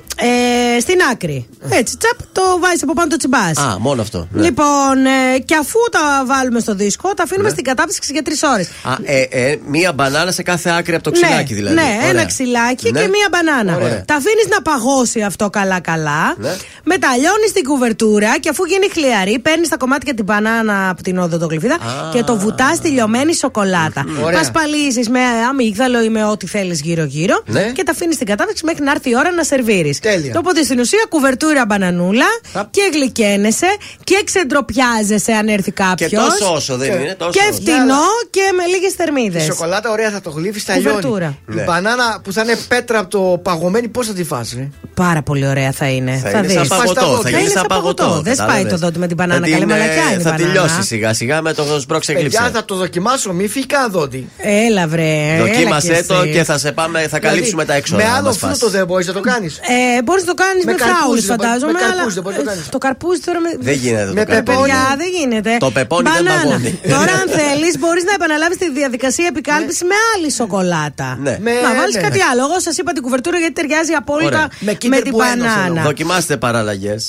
Ε, στην άκρη. Έτσι, τσαπ, το βάζεις από πάνω το τσιμπάς. Α, μόνο αυτό. ναι. Λοιπόν, ε, και αφού τα βάλουμε στο δίσκο, τα αφήνουμε Ναι. στην κατάψυξη για τρεις ώρες. Α, ε, ε, μία μπανάνα σε κάθε άκρη από το ξυλάκι δηλαδή. Ναι, Ωραία. ένα ξυλάκι Ναι. και μία μπανάνα. Ωραία. Τα αφήνεις να παγώσει αυτό καλά-καλά. Ναι. Μετά λιώνει την κουβερτούρα και αφού γίνει χλιαρή, παίρνεις τα κομμάτια την μπανάνα από την οδοντογλυφίδα και το βουτάς στη λιωμένη σοκολάτα. Ωραία. Πασπαλίζει με αμύγδαλο ή με ό,τι θέλεις γύρω-γύρω Ναι. και τα αφήνεις στην κατάψυξη μέχρι να έρθει η ώρα να σερβίρεις. Τέλεια. Οπότε στην ουσία κουβερτούρα μπανανούλα και γλυκαίνεσαι και ξεντροπιάζεσαι αν έρθει κάποιος. Και τόσο όσο δεν είναι, τόσο Και όσο. φτηνό και με λίγες Η θερμίδε. σοκολάτα ωραία θα το γλύφεις, θα Κουβερτούρα. λιώνει. Ναι. Η μπανάνα που θα είναι πέτρα από το παγωμένη, πώς θα τη φάσει. Πάρα πολύ ωραία θα είναι. Θα, θα είναι σαν δεις. παγωτό. Θα γίνει είναι σαν παγωτό. Δεν σπάει κατάλαβες. το δόντι με την μπανάνα. Θα Καλή την, ε, μαλακιά είναι η Θα μπανάνα. τελειώσει σιγά σιγά με το σπρώξε Παιδιά, γλύψε. θα το δοκιμάσω, μη φύγει καν δόντι. Έλα βρε. Δοκίμασέ έλα το εσύ. και θα σε πάμε, θα καλύψουμε τα έξοδα. Με να άλλο μας φας. φρούτο δεν μπορείς να το κάνεις. Ε, μπορείς να το κάνεις Με με, καρπούζι φράουλες, δεν μπορεί- φαντάζομαι. με καρπούζι αλλά δεν μπορείς να το κάνεις. το καρπούζι τώρα με. Δεν γίνεται Με το καρπούζι. πεπόνι. Παιδιά, δεν γίνεται. Το πεπόνι δεν Μπανάνα. παγώνει. Τώρα, αν θέλεις, μπορείς να επαναλάβεις τη διαδικασία επικάλυψης με άλλη σοκολάτα. Ναι. Με- Να βάλεις ναι, κάτι ναι. άλλο. Εγώ σας είπα την κουβερτούρα γιατί ταιριάζει απόλυτα Ωραία. Με με, Kinder την Bueno θέλω. μπανάνα. Δοκιμάστε παραλλαγές.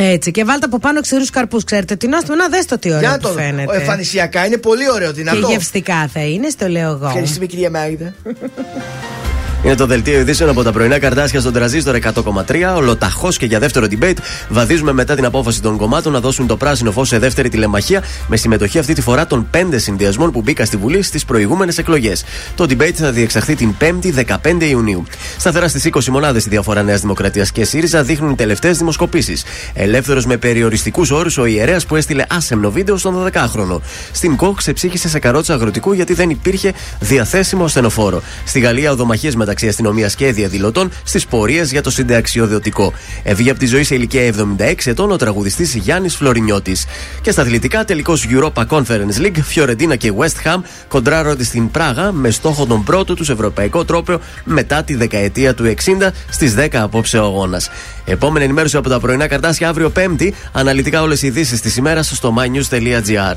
Έτσι, και βάλτε από πάνω ξηρούς καρπούς. Ξέρετε τι νόστιμο, να δες το τι Για ωραίο να που το δω. φαίνεται. Εμφανισιακά είναι πολύ ωραίο, Και δυνατό. γευστικά θα είναι, στο λέω εγώ. Ευχαριστούμε κυρία Μάγδα. Είναι το δελτίο ειδήσεων από τα πρωινά καρτάσια στον τραζίστορ 100,3. Ολοταχώς και για δεύτερο debate βαδίζουμε μετά την απόφαση των κομμάτων να δώσουν το πράσινο φως σε δεύτερη τηλεμαχία με συμμετοχή αυτή τη φορά των πέντε συνδυασμών που μπήκαν στη Βουλή στις προηγούμενες εκλογές. Το debate θα διεξαχθεί την 5η 15 Ιουνίου. Σταθερά στις 20 μονάδες η διαφορά Νέα Δημοκρατίας και ΣΥΡΙΖΑ δείχνουν οι τελευταίες δημοσκοπήσεις. Ελεύθερος με περιοριστικούς όρους ο ιερέας που έστειλε άσεμνο βίντεο στον 12χρονο. Στην ΚΟΚ ξεψύχησε σε καρότσα αγροτικού γιατί δεν υπήρχε διαθέσιμο στενοφόρο. Στη Γαλλία οδομαχίες μεταξύ αστυνομίας και διαδηλωτών στις πορείες για το συνταξιοδοτικό. Έβγε από τη ζωή σε ηλικία 76 ετών ο τραγουδιστής Γιάννης Φλωρινιώτης. Και στα αθλητικά, τελικός Europa Conference League, Φιωρεντίνα και West Ham κοντράρονται στην Πράγα με στόχο τον πρώτο τους ευρωπαϊκό τρόπαιο μετά τη δεκαετία του 60 στις 10 απόψε ο αγώνας. Επόμενη ενημέρωση από τα πρωινά καρτάσια αύριο 5η. Αναλυτικά όλες οι ειδήσεις της ημέρας στο mynews.gr.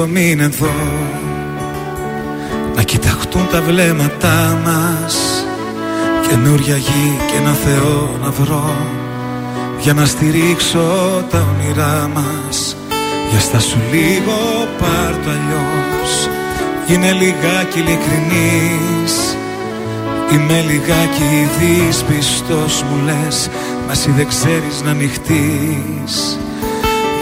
Λίγο μην εδώ Να κοιταχτούν τα βλέμματά μας Καινούρια γη και ένα Θεό να βρω. Για να στηρίξω τα όνειρά μας Για στάσου λίγο πάρ' το αλλιώς. Είναι λιγάκι ειλικρινής Είμαι λιγάκι δυσπιστός μου λες Μα εσύ δεν ξέρεις να ανοιχτείς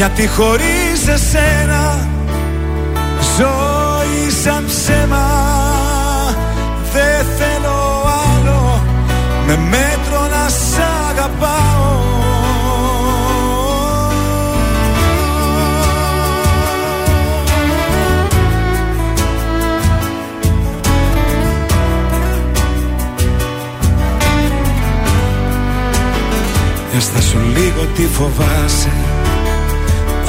Γιατί χωρίς εσένα Ζωή σαν ψέμα Δεν θέλω άλλο. Με μέτρο να σ' αγαπάω. Πες σου λίγο τι φοβάσαι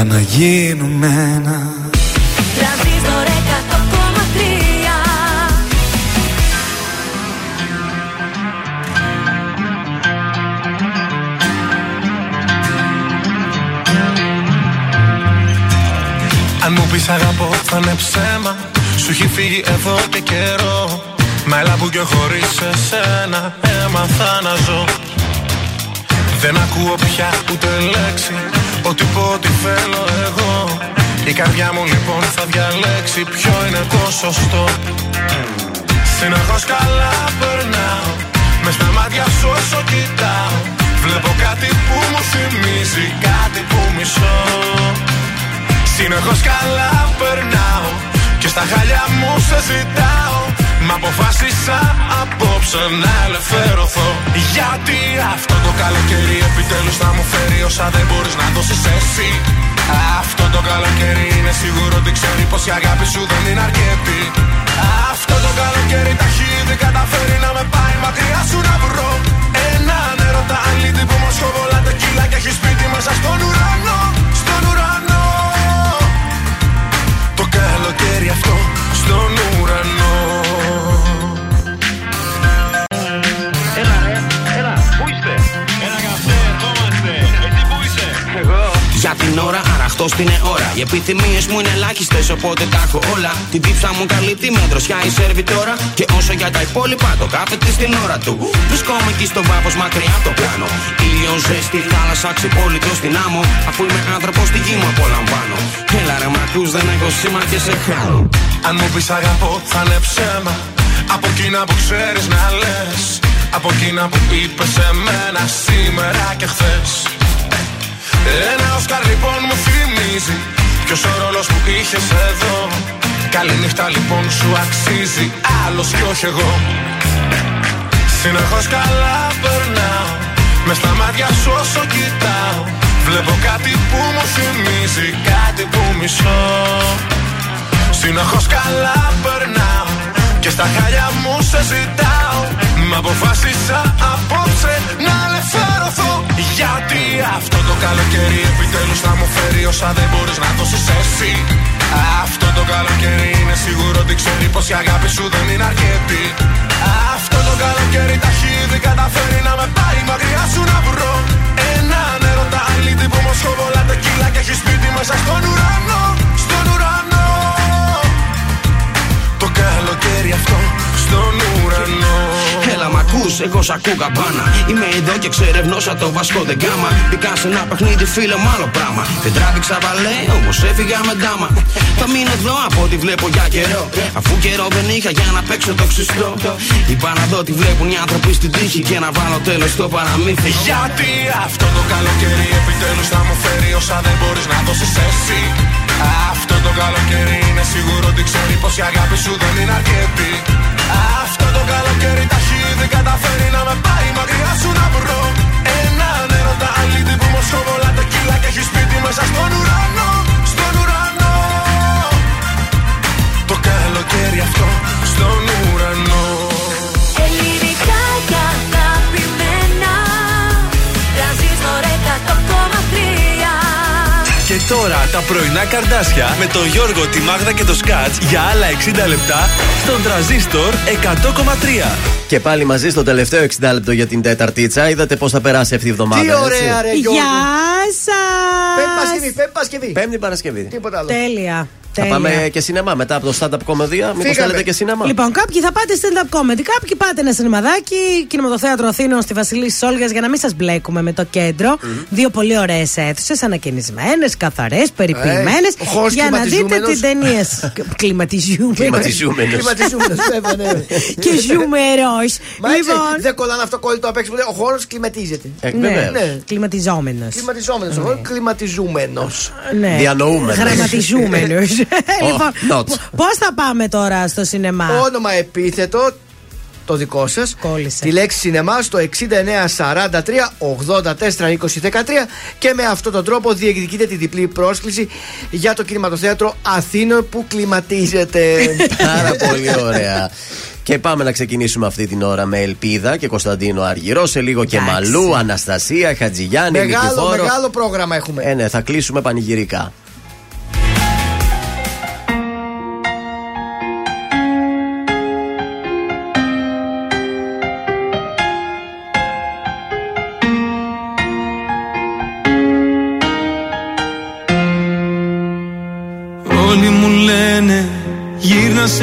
Έλα να γίνουμε ένα Τρανζίστορ 100,3 Αν μου πεις αγαπώ θα είναι ψέμα. Σου έχει φύγει εδώ και καιρό. Μα έλα που και χωρίς εσένα έμαθα να ζω. Δεν ακούω πια ούτε λέξη Ό,τι πω ό,τι θέλω εγώ. Η καρδιά μου λοιπόν θα διαλέξει Ποιο είναι το σωστό. Συνεχώς καλά περνάω Μες στα μάτια σου όσο κοιτάω. Βλέπω κάτι που μου θυμίζει Κάτι που μισώ. Συνεχώς καλά περνάω Και στα χαλιά μου σε ζητάω. Μα αποφάσισα απόψε να ελευθερωθώ Γιατί αυτό το καλοκαίρι επιτέλους θα μου φέρει όσα δεν μπορείς να δώσεις εσύ. Αυτό το καλοκαίρι είναι σίγουρο ότι ξέρει πως η αγάπη σου δεν είναι αρκετή. Αυτό το καλοκαίρι τα έχει ήδη καταφέρει να με πάει μακριά σου να βρω. Έναν έρωτα αλήτη που μας κοβολά κύλα και έχει σπίτι μέσα στον ουρανό Στον ουρανό. Το καλοκαίρι αυτό στον ουρανό ώρα, αραχτό στην ώρα. Οι επιθυμίες μου είναι ελάχιστες, οπότε τα έχω όλα. Την τύψα μου καλύπτει με δροσιά η σερβιτόρα. Και όσο για τα υπόλοιπα, το κάθε της στην ώρα του. Βρισκόμαι εκεί στο βάθος μακριά από το πλάνο. Ήλιο ζέστη, θάλασσα, ξυπόλυτο στην άμμο. Αφού είμαι άνθρωπος στη γη μου απολαμβάνω. Έλα ρε μακού, δεν έχω σήμα και σε χάνω. Αν μου πεις αγαπώ, θα είναι ψέμα. Από εκείνα που ξέρεις να λες. Από εκείνα που είπες σε μένα σήμερα και χθες. Ένα Όσκαρ λοιπόν μου θυμίζει. Ποιος ο ρόλος που είχες εδώ; Καληνύχτα λοιπόν σου αξίζει. Άλλος κι όχι εγώ. Συνεχώς καλά περνάω. Με στα μάτια σου όσο κοιτάω. Βλέπω κάτι που μου θυμίζει. Κάτι που μισώ. Συνεχώς καλά περνάω. Και στα χάλια μου σε ζητάω Μ' αποφάσισα απόψε να ελευθερωθώ. Γιατί αυτό το καλοκαίρι επιτέλους θα μου φέρει Όσα δεν μπορείς να δώσεις εσύ. Αυτό το καλοκαίρι είναι σίγουρο ότι ξέρει πως η αγάπη σου δεν είναι αρκετή. Αυτό το καλοκαίρι τα έχει ήδη καταφέρει να με πάει μακριά σου να βρω. Έναν έρωτα αλήτη που μου σχοβολά κύλα και έχει σπίτι μέσα στον ουρανό Στον ουρανό. Το καλοκαίρι αυτό στον ουρανό. Έλα μ' ακούς, εγώ σ' ακούω καμπάνα Είμαι εδώ και ξερευνώσα το βασκό δεν κάμα Μπήκα σε ένα παιχνίδι φίλε μου άλλο πράγμα. Δεν τράβηξα βαλέ, όμως έφυγα με ντάμα. Θα μείνω εδώ από ό,τι βλέπω για καιρό. Αφού καιρό δεν είχα για να παίξω το ξυστό. Είπα να δω τι βλέπουν οι άνθρωποι στην τύχη Και να βάλω τέλος στο παραμύθι. Γιατί αυτό το καλοκαίρι επιτέλους θα μου φέρει Όσα δεν μπορείς να δώσεις εσύ; Αυτό το καλοκαίρι είναι σίγουρο ότι ξέρει πως η αγάπη σου δεν είναι αρκετή Αυτό το καλοκαίρι τα έχει ήδη καταφέρει να με πάει μακριά σου να βρω. Έναν έρωτα αλήτη που μου σχοβολά τα κύλα και έχει σπίτι μέσα στον ουρανό Στον ουρανό. Το καλοκαίρι αυτό στον ουρανό. Ελληνικά τώρα τα πρωινά καρδάσια με τον Γιώργο, τη Μάγδα και το Σκάτς για άλλα 60 λεπτά στον τραζίστορ 100,3. Και πάλι μαζί στο τελευταίο 60 λεπτό για την τέταρτίτσα. Είδατε πώς θα περάσει αυτή η εβδομάδα. Τι ωραία, ρε Γιώργο. Γεια σας! Πέμπτη Παρασκευή, Πέμπτη Παρασκευή. Πέμπτη Παρασκευή. Τίποτα άλλο. Τέλεια. Θα Τέλεια. πάμε και σινεμά μετά από το stand-up κομμωδία. Μήπως Φύγαμε. θέλετε και σινεμά; Λοιπόν, κάποιοι θα πάτε stand-up comedy, κάποιοι πάτε ένα σινεμαδάκι, κινηματοθέατρο Αθήνων στη Βασιλίση Σόλγα για να μην σας μπλέκουμε με το κεντρο Δύο πολύ ωραίες αίθουσες, ανακαινισμένες, καθαρές, περιποιημένες. Ε, ο χώρος για να δείτε κλιματιζούμενος. την ταινία. [LAUGHS] Κλιματιζούμενο. Κλιματιζούμενος. Κλιματιζούμενος, βέβαια, ναι. [LAUGHS] Και ζούμερο. Μα έτσι, Λοιπόν. δεν κολλάνε αυτό κόλλητο απ' έξω. Ο χώρος κλιματίζεται. Ε, Ναι, βεβαίως. Ναι. κλιματιζόμενος. Κλιματιζόμενος. Ο χώρος κλιματιζούμενος. Ναι. Διανοούμενος. Γραμματιζούμενος. [LAUGHS] [LAUGHS] λοιπόν, not. πώς θα πάμε τώρα στο σινεμά; Όνομα επίθετο το δικό σας. Κόλλησε. Τη λέξη σινεμά στο 6943 84 20 13 και με αυτόν τον τρόπο διεκδικείτε τη διπλή πρόσκληση για το κινηματοθέατρο Αθήνων που κλιματίζεται. [LAUGHS] Πάρα πολύ ωραία. Και πάμε να ξεκινήσουμε αυτή την ώρα με Ελπίδα και Κωνσταντίνο Αργυρό. Σε λίγο και Εντάξει. Μαλού, Αναστασία, Χατζηγιάννη, μεγάλο, Νικηφόρο. μεγάλο πρόγραμμα έχουμε. Ε, ναι, θα κλείσουμε πανηγυρικά.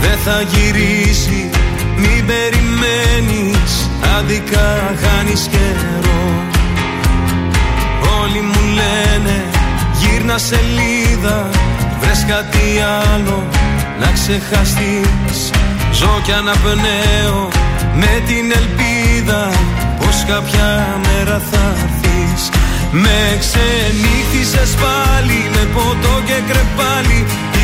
Δεν θα γυρίσει Μην περιμένεις Άδικα χάνεις καιρό. Όλοι μου λένε Γύρνα σελίδα Βρες κάτι άλλο Να ξεχαστείς. Ζω κι αναπνέω Με την ελπίδα Πως κάποια μέρα θα έρθεις. Με ξενύχτησες πάλι με ποτό και κρεπάλι Η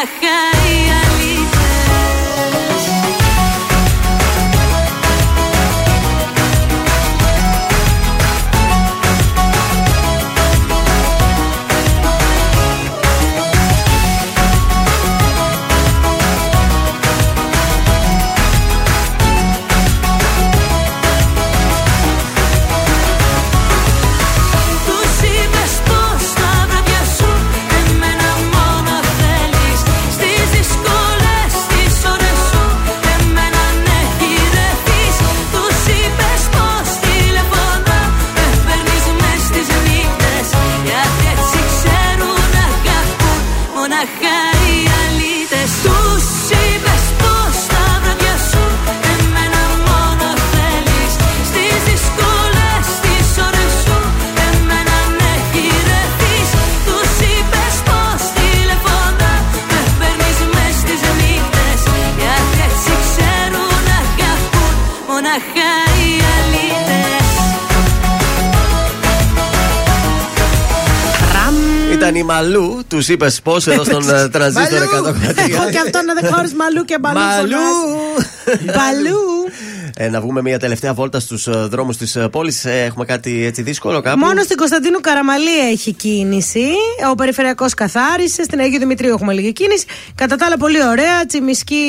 bajar. Μαλού, τους είπες πώς εδώ στον ε, τρανζίστορ 100 Εγώ και αυτό να δεν χωρίς μαλλού και μπαλού. Μαλού. Μπαλού. Ε, να βγούμε μια τελευταία βόλτα στους δρόμους της πόλης. Έχουμε κάτι έτσι δύσκολο κάπου; Μόνο στην Κωνσταντίνου Καραμαλή έχει κίνηση. Ο περιφερειακός καθάρισε. Στην Αγίου Δημητρίου έχουμε λίγη κίνηση. Κατά τα άλλα, πολύ ωραία. Τσιμισκή,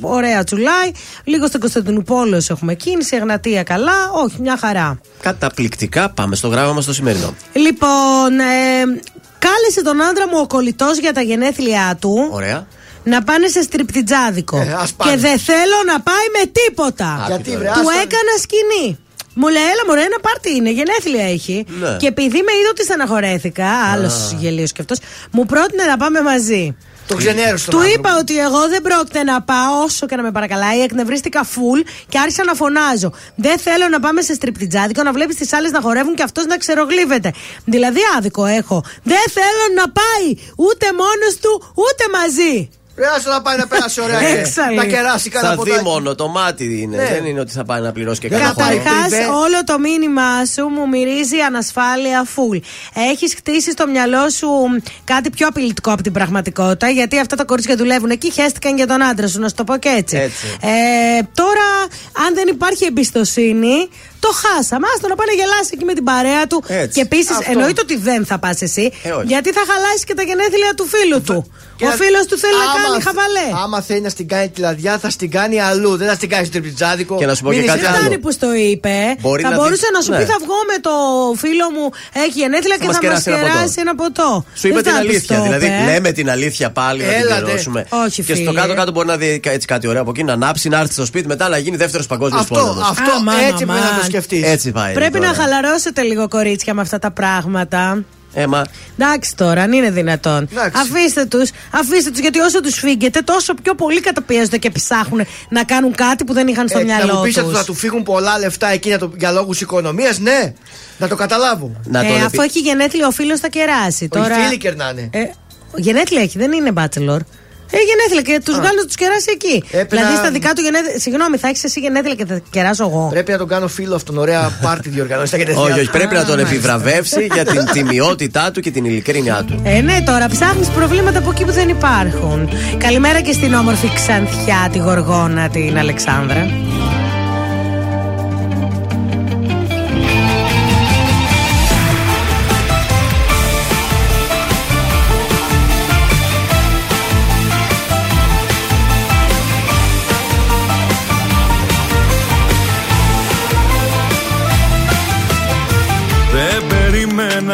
ωραία τσουλάει. Λίγο στην Κωνσταντίνου Πόλεως έχουμε κίνηση. Εγνατία καλά. Όχι, μια χαρά. Καταπληκτικά. Πάμε στο γράμμα μας το σημερινό. Λοιπόν, ε, κάλεσε τον άντρα μου ο κολλητός για τα γενέθλιά του. Ωραία. Να πάνε σε στριπτιτζάδικο. Ε, ας πάνε. και δεν θέλω να πάει με τίποτα. Γιατί, βρε, Του άστο. έκανα σκηνή. Μου λέει, έλα μωρέ, ένα πάρτι είναι, γενέθλια έχει. Ναι. Και επειδή με είδε ότι στεναχωρέθηκα, άλλος γελίος και αυτός, μου πρότεινε να πάμε μαζί. Το ξενέρωσε τον Του άνθρωπο. είπα ότι εγώ δεν πρόκειται να πάω όσο και να με παρακαλάει. Εκνευρίστηκα full και άρχισα να φωνάζω. Δεν θέλω να πάμε σε στριπτιτζάδικο να βλέπεις τις άλλες να χορεύουν και αυτός να ξερογλύβεται. Δηλαδή άδικο έχω. Δεν θέλω να πάει ούτε μόνος του ούτε μαζί. Ρε, άστο να πάει να περάσει ωραία. και [LAUGHS] Έξαλλη. Να κεράσει κανένα Θα δει ποτάκι. μόνο το μάτι είναι. Ναι. Δεν είναι ότι θα πάει να πληρώσει και κανένα χώρο. Καταρχάς, όλο το μήνυμά σου μου μυρίζει ανασφάλεια full. Έχεις χτίσει στο μυαλό σου κάτι πιο απειλητικό από την πραγματικότητα, γιατί αυτά τα κορίτσια δουλεύουν εκεί, χαίστηκαν για τον άντρα σου, να σου το πω και έτσι. Έτσι. Ε, τώρα, αν δεν υπάρχει εμπιστοσύνη, το χάσαμε. Άστο να πάει να γελάσει εκεί με την παρέα του. Έτσι. Και επίσης, Αυτό. εννοείται ότι δεν θα πας εσύ, Ε, όχι. γιατί θα χαλάσεις και τα γενέθλια του φίλου του. Ο φίλος του θέλει να Άμα κάνει θε- χαβαλέ. Άμα θέλει να στην κάνει τη λαδιά, θα στην κάνει αλλού. Δεν θα στην κάνει στο τριπτζάδικο. Και να σου πω Μην και είσαι- κάτι Δεν άλλο. φτάνει που στο είπε. Μπορεί θα να μπορούσε δει- να σου ναι. πει: Θα βγω με το φίλο μου, έχει γενέθλια και μας θα μας κεράσει ένα ποτό. κεράσει ένα ποτό. Σου είπε Δεν την θα τους αλήθεια. το Δηλαδή, είπε. λέμε την αλήθεια πάλι να την Έλατε. πληρώσουμε. Όχι, και στο φίλε. κάτω-κάτω μπορεί να δει κα- έτσι κάτι ωραίο από εκεί, να ανάψει, να έρθει στο σπίτι, μετά να γίνει δεύτερος παγκόσμιος Αυτό, πόλεμος. αυτό Αμάν, έτσι πρέπει να το αμάν. Σκεφτείς. Έτσι πάει. Πρέπει τώρα. να χαλαρώσετε λίγο, κορίτσια, με αυτά τα πράγματα. Ε, μα Εντάξει τώρα, αν είναι δυνατόν. Εντάξει. Αφήστε τους, αφήστε τους, γιατί όσο τους φύγετε, τόσο πιο πολύ καταπιέζονται και ψάχνουν να κάνουν κάτι που δεν είχαν στο Ε, να μυαλό μου πεις τους. ότι θα του φύγουν πολλά λεφτά εκεί για, το- για λόγους οικονομίας, ναι. Να το καταλάβω. να τον Ε, επι- αφού έχει γενέθλια, ο φίλος θα κεράσει. Όχι, Τώρα... φίλοι κερνάνε. Ε, γενέθλια έχει, δεν είναι bachelor. Ε, γενέθλια και τους βγάλει να τους κεράσει εκεί. Έπρεπε δηλαδή να- στα δικά του γενέθλια. Συγγνώμη, θα έχεις εσύ γενέθλια και θα κεράσω εγώ. Πρέπει να τον κάνω φίλο αυτόν. Ωραία πάρτι διοργανώσει στα γενέθλιά. όχι, όχι, πρέπει να τον μάλιστα. επιβραβεύσει για την τιμιότητά του και την ειλικρίνειά του. Ε, ναι, τώρα ψάχνεις προβλήματα από εκεί που δεν υπάρχουν. Καλημέρα και στην όμορφη Ξανθιά, τη Γοργόνα, την Αλεξάνδρα.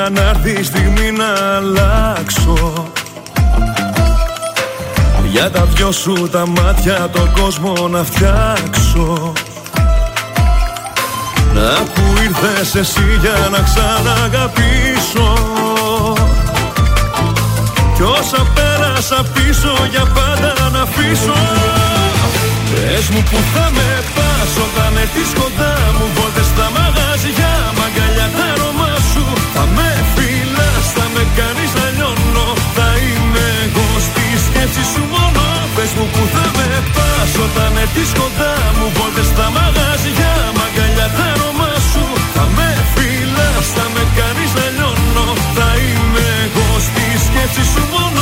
Περίμενα να έρθει η στιγμή να αλλάξω. Για τα δυο σου τα μάτια τον κόσμο να φτιάξω. Να που ήρθες εσύ για να ξαναγαπήσω. Κι όσα πέρασα πίσω για πάντα να αφήσω. Πες μου που θα με πας όταν έρθεις κοντά μου. Βόλτες στα μαγαζιά, μαγκαλιά τα αρώμα σου. Θα με φυλάς, θα με κάνεις να λιώνω Θα είμαι εγώ στη σκέψη σου μόνο. Πες μου που θα με πας όταν έρθεις κοντά μου. Βόλτες στα μαγαζιά, μαγκαλιά τα αρώμα σου Θα με φυλάς, θα με κάνεις να λιώνω Θα είμαι εγώ στη σκέψη σου μόνο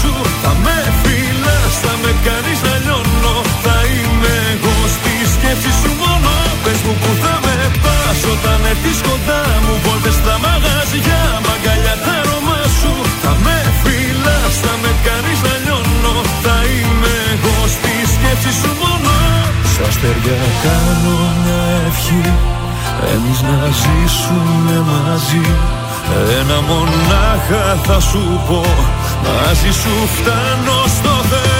σου. Θα με φιλάς, θα με κάνεις να λιώνω. Θα είμαι εγώ στη σκέψη σου μόνο. Πες μου που θα με πας όταν έρθεις κοντά μου. Βόλτες στα μαγαζιά, μαγκαλιά τα αρώμα σου. Θα με φιλάς, θα με κάνεις να λιώνω. Θα είμαι εγώ στη σκέψη σου μόνο. Στα αστέρια κάνω μια ευχή. Εμείς να ζήσουμε μαζί. Ένα μονάχα θα σου πω. Μαζί σου φτάνω στο Θεό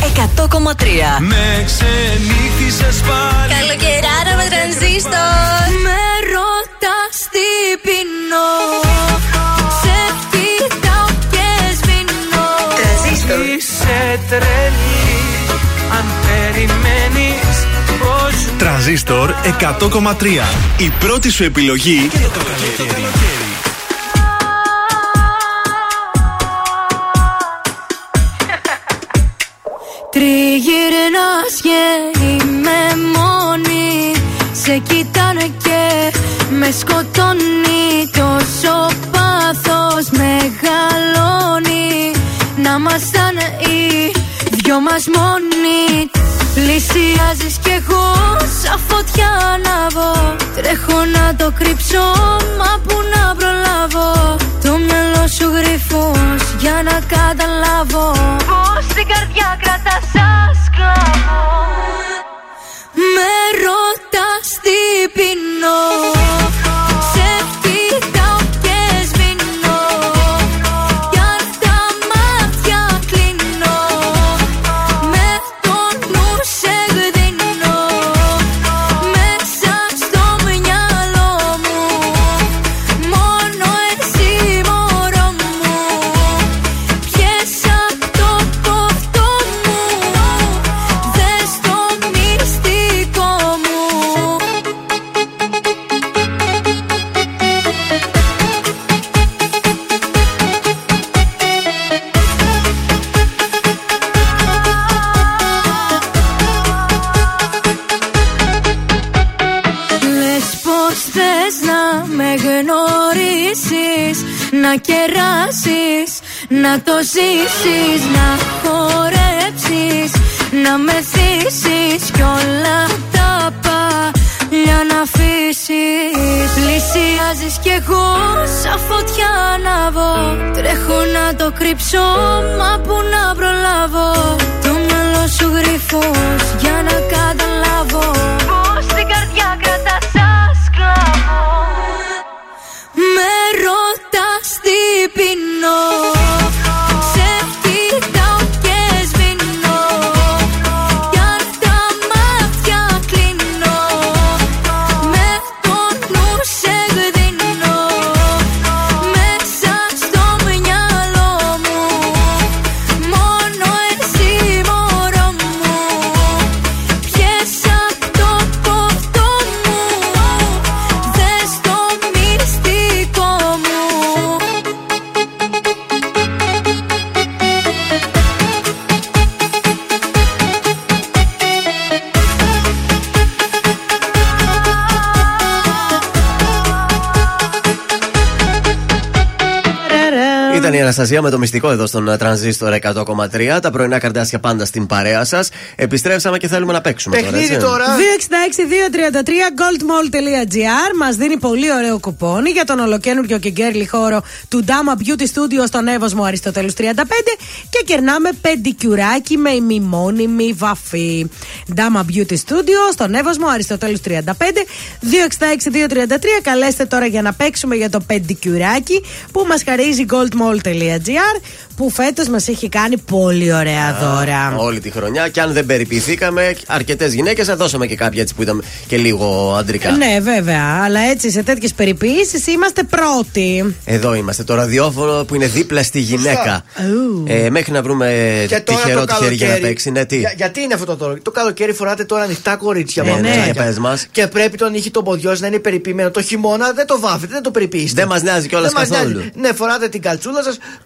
100,3 Με ξενύχτησες πάλι. Καλοκαιράρα με τρανζίστορ Με ρωτάς τι πεινώ Σε κοιτάω και σβήνω. Είσαι τρελή αν περιμένεις πως Τρανζίστορ 100,3. Η πρώτη σου επιλογή για το καλοκαίρι. Αναστασία με το μυστικό εδώ στον ε, Τρανζίστορ 100,3. Τα πρωινά καρδάσια πάντα στην παρέα σας. Επιστρέψαμε και θέλουμε να παίξουμε Παιχνίδι τώρα. έτσι. τώρα. 266-233 goldmall.gr Μας δίνει πολύ ωραίο κουπόνι για τον ολοκένουργιο και γκέρλι χώρο του Dama Beauty Studio στον Εύωσμο Αριστοτέλους 35 και κερνάμε πεντικιουράκι με ημιμόνιμη βαφή. Dama Beauty Studio στον Εύωσμο Αριστοτέλους 35 266-233 Καλέστε τώρα για να παίξουμε για το πεντικιουράκι που μας χαρίζει Gold που φέτο μα έχει κάνει πολύ ωραία δώρα. Όλη τη χρονιά. Και αν δεν περιποιηθήκαμε, αρκετέ γυναίκε θα δώσαμε και κάποια έτσι που ήταν και λίγο αντρικά. Ναι, βέβαια. Αλλά έτσι σε τέτοιε περιποιήσει είμαστε πρώτοι. Εδώ είμαστε. Το ραδιόφωνο που είναι δίπλα στη γυναίκα. Μέχρι να βρούμε τυχερό τυχερί για να παίξει. Γιατί είναι αυτό το τόρο. Το καλοκαίρι φοράτε τώρα ανοιχτά κορίτσια. Και πρέπει τον ήχο των ποδιών να είναι περιποιημένο. Το χειμώνα δεν το βάφετε. Δεν μα νοιάζει κιόλα καθόλου. Ναι, φοράτε την καλτσούλα σα.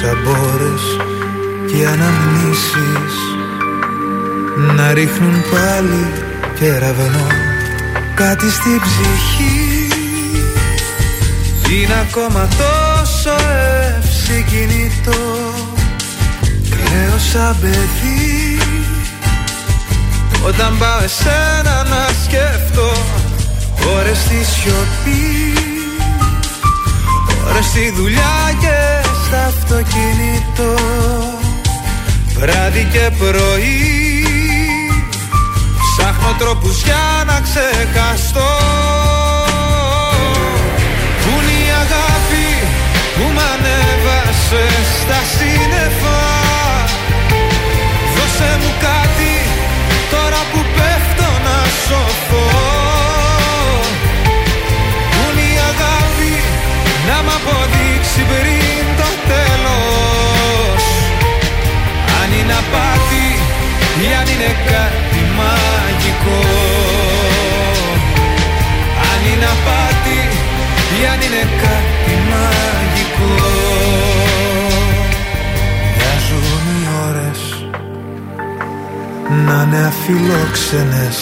σαν μπόρες και οι αναμνήσεις. Να ρίχνουν πάλι κεραυνό κάτι στην ψυχή. Είναι ακόμα τόσο ευσυγκινητό Κλαίω σαν παιδί. Όταν πάω εσένα να σκεφτώ Ώρες στη σιωπή Ώρες στη δουλειά και στα αυτοκίνητο Βράδυ και πρωί Ψάχνω τρόπους για να ξεχαστώ. Πού είναι η αγάπη που μ' ανέβασε στα σύννεφα είναι κάτι μαγικό. Μοιάζουν οι ώρες να είναι αφιλόξενες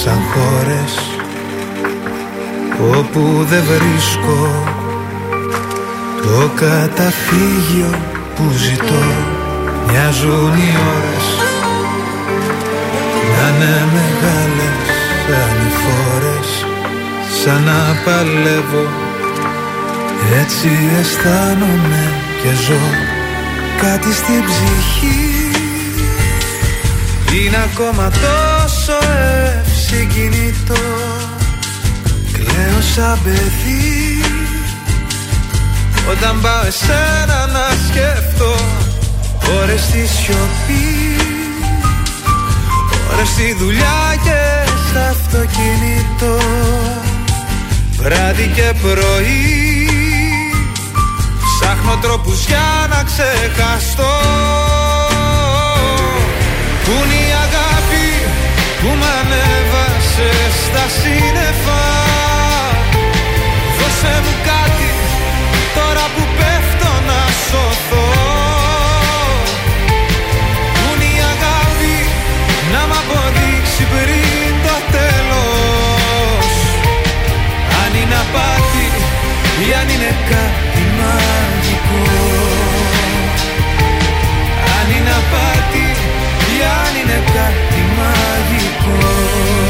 σαν χώρες. Όπου δεν βρίσκω το καταφύγιο που ζητώ. Μοιάζουν οι ώρες να είναι μεγάλες ανηφόρες σαν να παλεύω έτσι αισθάνομαι και ζω κάτι στην ψυχή. Είναι ακόμα τόσο ευσυγκινητό Κλαίω σαν παιδί. Όταν πάω εσένα να σκεφτώ Ώρες στη σιωπή Ώρες στη δουλειά και στα αυτοκίνητο Βράδυ και πρωί Ψάχνω τρόπους για να ξεχαστώ. Πού είναι η αγάπη που μ' ανέβασε στα σύννεφα. Δώσε μου κάτι τώρα που πέφτω να σωθώ. Πού είναι η αγάπη να μ' αποδείξει πριν το τέλος. Αν είναι απάτη ή αν είναι κάτι μαγικό Αν είναι απάτη ή αν είναι κάτι μαγικό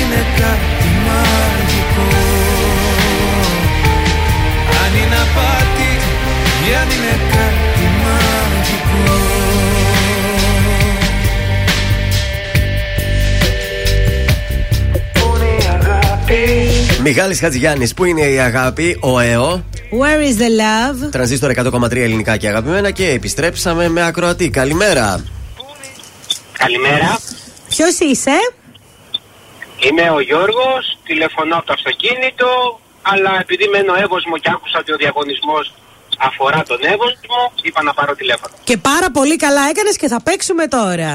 είναι κάτι μαγικό Αν είναι απάτη ή αν είναι κάτι μαγικό Μιχάλης Χατζηγιάννης, πού είναι η αγάπη, ο ΕΟ. Where is the love? Τρανζίστορ 100,3 ελληνικά και αγαπημένα και επιστρέψαμε με ακροατή. Καλημέρα. Καλημέρα. Ποιος είσαι; Είμαι ο Γιώργος, τηλεφωνώ από το αυτοκίνητο, αλλά επειδή μένω εύωσμο και άκουσα ότι ο διαγωνισμός αφορά τον εύωσμο, είπα να πάρω τηλέφωνο. Και πάρα πολύ καλά έκανες και θα παίξουμε τώρα.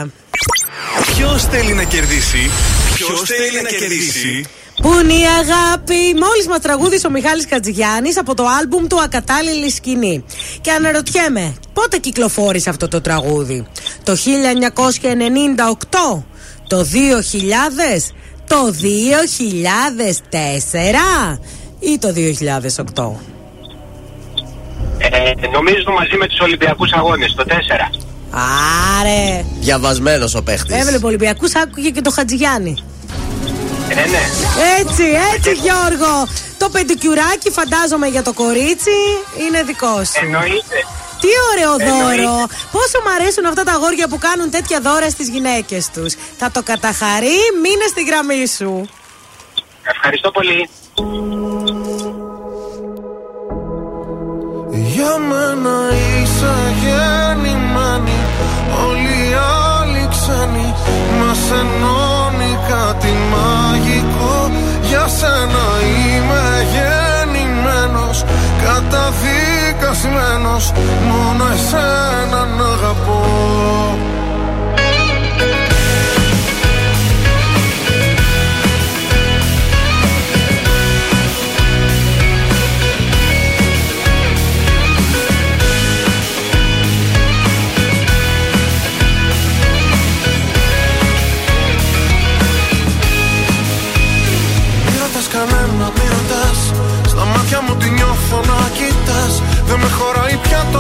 Ποιος θέλει να κερδίσει, Ποιος θέλει να κερδίσει; Πού είναι η αγάπη. Μόλις μας τραγούδισε ο Μιχάλης Κατζηγιάννη από το άλμπουμ του Ακατάλληλη Σκηνή. Και αναρωτιέμαι, πότε κυκλοφόρησε αυτό το τραγούδι; Το 1998, το 2000, το 2004 ή το 2008. Ε, νομίζω μαζί με τους Ολυμπιακούς Αγώνες, το 4. Άρε! Διαβασμένος ο παίχτης. Έβλεπε Ολυμπιακούς, άκουγε και το Χατζηγιάννη. Ε, ναι. Έτσι, έτσι Γιώργο. Το πεντικιουράκι φαντάζομαι για το κορίτσι είναι δικός σου. Εννοείται. Τι ωραίο Εννοείται. δώρο! Πόσο μου αρέσουν αυτά τα αγόρια που κάνουν τέτοια δώρα στις γυναίκες τους. Θα το καταχαρεί, μείνε στη γραμμή σου. Ευχαριστώ πολύ. Για μένα είσαι γεννημένη Όλοι οι άλλοι ξένοι Μας ενώνει κάτι μαγικό Για σένα είμαι γεννημένος Καταδικασμένος Μόνο εσένα να αγαπώ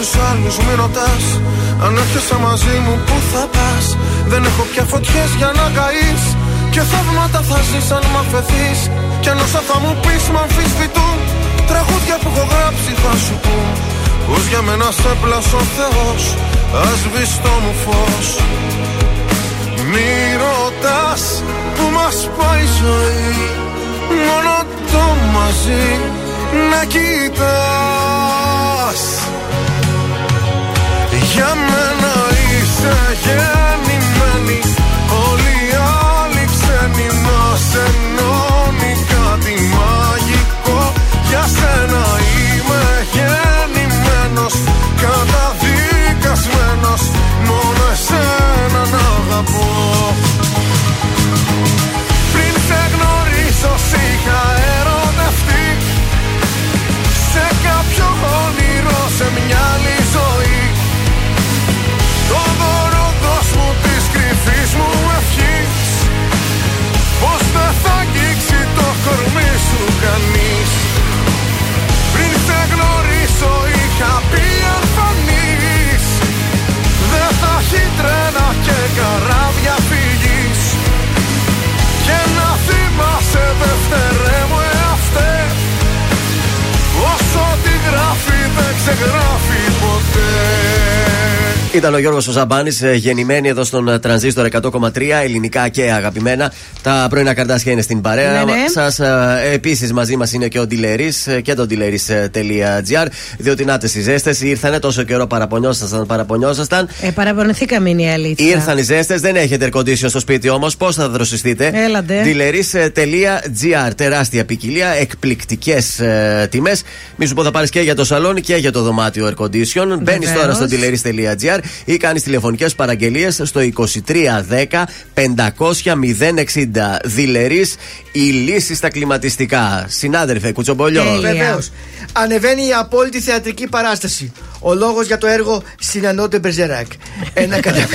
Μη ρωτάς τους άλλους, μη ρωτάς. Αν έρχεσαι μαζί μου που θα πας; Δεν έχω πια φωτιές για να καείς. Και θαύματα θα ζεις αν μ' αφαιθείς. Κι αν όσα θα μου πεις μ' αμφισβητούν Τραγούδια που έχω γράψει θα σου πούν. Πως για μένα σε πλάσω ο Θεός Ας το μου φως. Μη ρωτάς που μας πάει η ζωή Μόνο το μαζί να κοιτάς Για μένα είσαι γεννημένη. Όλοι οι άλλοι ξένοι μας ενώνει. Κάτι μαγικό Για σένα είμαι γεννημένος. Καταδικασμένος Μόνο εσένα να αγαπώ. Πριν σε γνωρίσω σ' είχα took it off Ήταν ο Γιώργος Ζαμπάνης, γεννημένη εδώ στον ε, Τρανζίστορ 100,3, ελληνικά και αγαπημένα. Τα πρωινά καρτάσια είναι στην παρέα. Ναι, ναι. Σας επίσης μαζί μας είναι και ο Ντιλερής και το ντιλερή.gr. Διότι να τις ζέστες ήρθανε τόσο καιρό παραπονιόσασταν, παραπονιόσασταν. Ε, παραπονηθήκαμε είναι η αλήθεια. Ήρθαν οι ζέστες, δεν έχετε air condition στο σπίτι όμως. Πώς θα δροσιστείτε; Έλατε. Dealeries.gr. Τεράστια ποικιλία, εκπληκτικές ε, τιμές. Μη σου πω θα πάρεις και για το σαλόνι και για το δωμάτιο air condition. Μπαίνεις τώρα στο dealeries.gr ή κάνεις τηλεφωνικές παραγγελίες στο 2310 500 060. Δειλερή η λύση στα κλιματιστικά. Συνάδελφε, κουτσομπολιό. Βεβαίως. Ανεβαίνει η απόλυτη θεατρική παράσταση. Ο λόγος για το έργο Συνανότε Μπερζεράκ. Ένα [LAUGHS] κατα...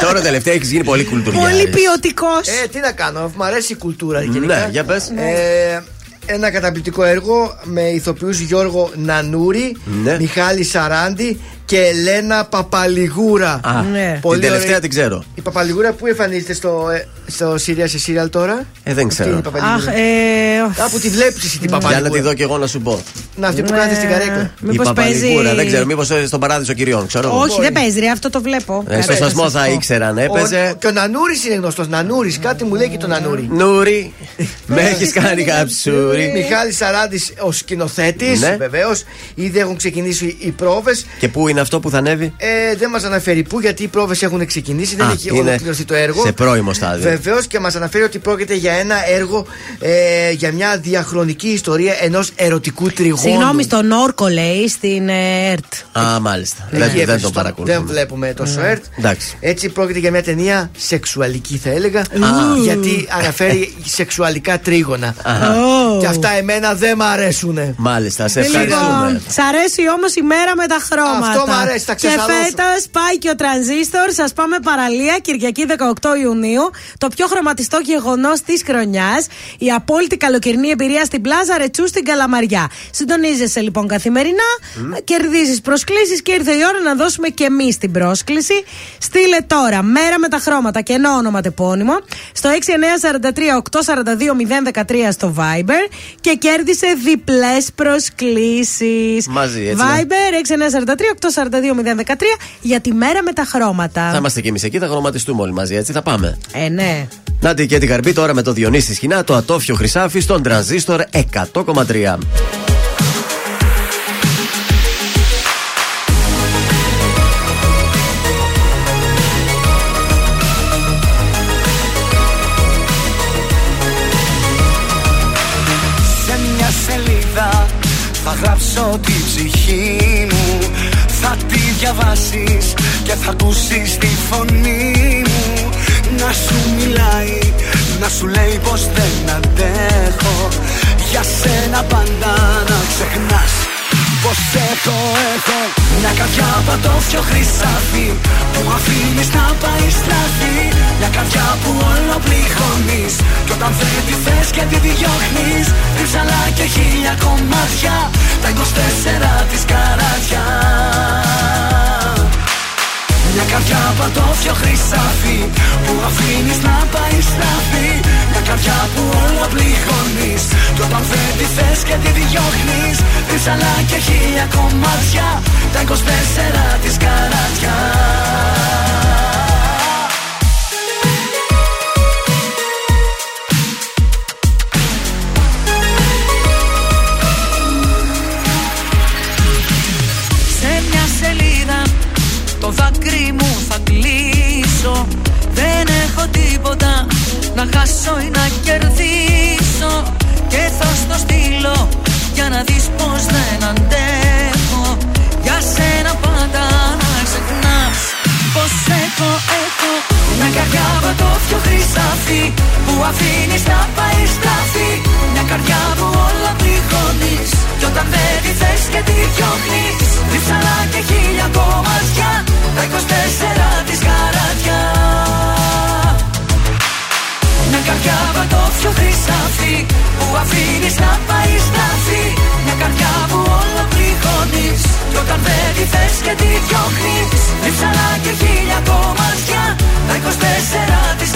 Τώρα τελευταία έχεις γίνει πολύ κουλτουριά. Πολύ ποιοτικός. Ε, τι να κάνω, μου αρέσει η κουλτούρα γενικά. Ναι, για πες. Ε, ένα καταπληκτικό έργο με ηθοποιούς Γιώργο Νανούρη, Ναι. Μιχάλη Σαράντη και Ελένα Παπαλιγούρα. Α, Ναι. την τελευταία την ξέρω. Η Παπαλιγούρα που εμφανίζεται στο, ε, στο Sirius σε serial τώρα; Ε, δεν Αυτή είναι ξέρω. η Παπαλιγούρα. Αχ, ε, Α, που τη βλέπεις εσύ την Για Παπαλιγούρα. να τη δω και εγώ να σου πω. Να αυτή που κάθεται στην καρέκλα. Η Μήπως Παπαλιγούρα, παίζει- δεν ξέρω. Μήπως στον παράδεισο κυριών, ξέρω εγώ. όχι, δεν παίζει, ρε, αυτό το βλέπω. Ε, στο στασμό θα ήξεραν, έπαιζε. Ο, και ο Νανούρης είναι γνωστός. Νανούρης, κάτι μου λέει και το Νανούρη. Νούρι, με έχεις κάνει καψούρι. Μιχάλης Σαράντης, ο σκηνοθέτης, Ναι. βεβαίως. Ήδη έχουν ξεκινήσει οι πρόβες. Και πού είναι αυτό που θα ανέβει; Ε, δεν μας αναφέρει πού, γιατί οι πρόβες έχουν ξεκινήσει, δεν Α, έχει είναι ολοκληρωθεί το έργο. σε πρώιμο στάδιο. Βεβαίως και μας αναφέρει ότι πρόκειται για ένα έργο ε, για μια διαχρονική ιστορία ενός ερωτικού τριγώνου. Συγγνώμη, στον Όρκο λέει στην ε, ΕΡΤ. Α, μάλιστα. Εκεί Δεν, δεν έπεσε τον στο- παρακολουθούμε. Δεν βλέπουμε τόσο Ναι. ΕΡΤ. Εντάξει. Έτσι πρόκειται για μια ταινία σεξουαλική, θα έλεγα. Α. Γιατί αναφέρει σεξουαλικά τρίγωνα. Αχα. Ω. Και αυτά εμένα δεν μ' αρέσουνε. Μάλιστα, σε Λοιπόν, ευχαριστούμε. σ' αρέσει όμως η μέρα με τα χρώματα. Αυτό μ' αρέσει, τα Και ξεσαλώσω. φέτο πάει και ο τρανζίστορ. Σας πάμε παραλία Κυριακή 18 Ιουνίου. Το πιο χρωματιστό γεγονός της χρονιάς. Η απόλυτη καλοκαιρινή εμπειρία στην Πλάζα Ρετσού στην Καλαμαριά. Συντονίζεσαι λοιπόν καθημερινά, κερδίζεις προσκλήσεις και ήρθε η ώρα να δώσουμε και εμείς την πρόσκληση. Στείλε τώρα μέρα με τα χρώματα και ενώ ονοματεπώνυμο στο 6943 842 013 στο Viber και κέρδισε διπλές προσκλήσεις. Μαζί, έτσι, ναι. Viber 6943 842 013 για τη μέρα με τα χρώματα. Θα είμαστε κι εμείς εκεί, θα χρωματιστούμε όλοι μαζί, έτσι θα πάμε. Ε, ναι. Νάτι και την καρμπή τώρα με το Διονύση Σχοινά, το ατόφιο χρυσάφι στον τρανζίστορ 100,3. Σε μια σελίδα θα γράψω τη ψυχή μου Θα τη διαβάσεις και θα ακούσεις τη φωνή μου. Να σου μιλάει, να σου λέει πως δεν αντέχω. Για σένα πάντα να ξεχνάς πως έχω, έχω. Μια καρδιά πατώφιο χρυσάφι Που αφήνεις να πάει στραφή. Μια καρδιά που όλο πληγώνεις Κι όταν δεν τη θες και τη διώχνεις Τρίψαλα και χίλια κομμάτια Τα 24 της καράτια μια καρδιά πατώφιο χρυσάφι Που αφήνεις να πάει στραφή. Μια καρδιά που όλα πληγώνεις Κι όταν δεν τη θες και τη διώχνεις. Τρίψαλα και χίλια κομμάτια Τα 24 της καράτια να χάσω ή να κερδίσω Και θα στο στείλω για να δεις πως δεν αντέχω. Για σένα πάντα να ξεχνάς πως έχω, έχω. Μια καρδιά πατώφιο χρυσάφι που αφήνεις να πάει στραφή. Μια καρδιά που όλα πληγώνεις κι όταν δεν τη θες και τη διώχνεις. Διψαλά και χίλια κομμάτια Τα 24 της καράτια Μια καρδιά πατώφιο χρυσάφι Που αφήνεις να πάει στραφή. Μια καρδιά που όλα πληγώνεις Κι όταν δεν τη θες και τη διώχνεις. Διψαλά και χίλια κομμάτια Τα 24 της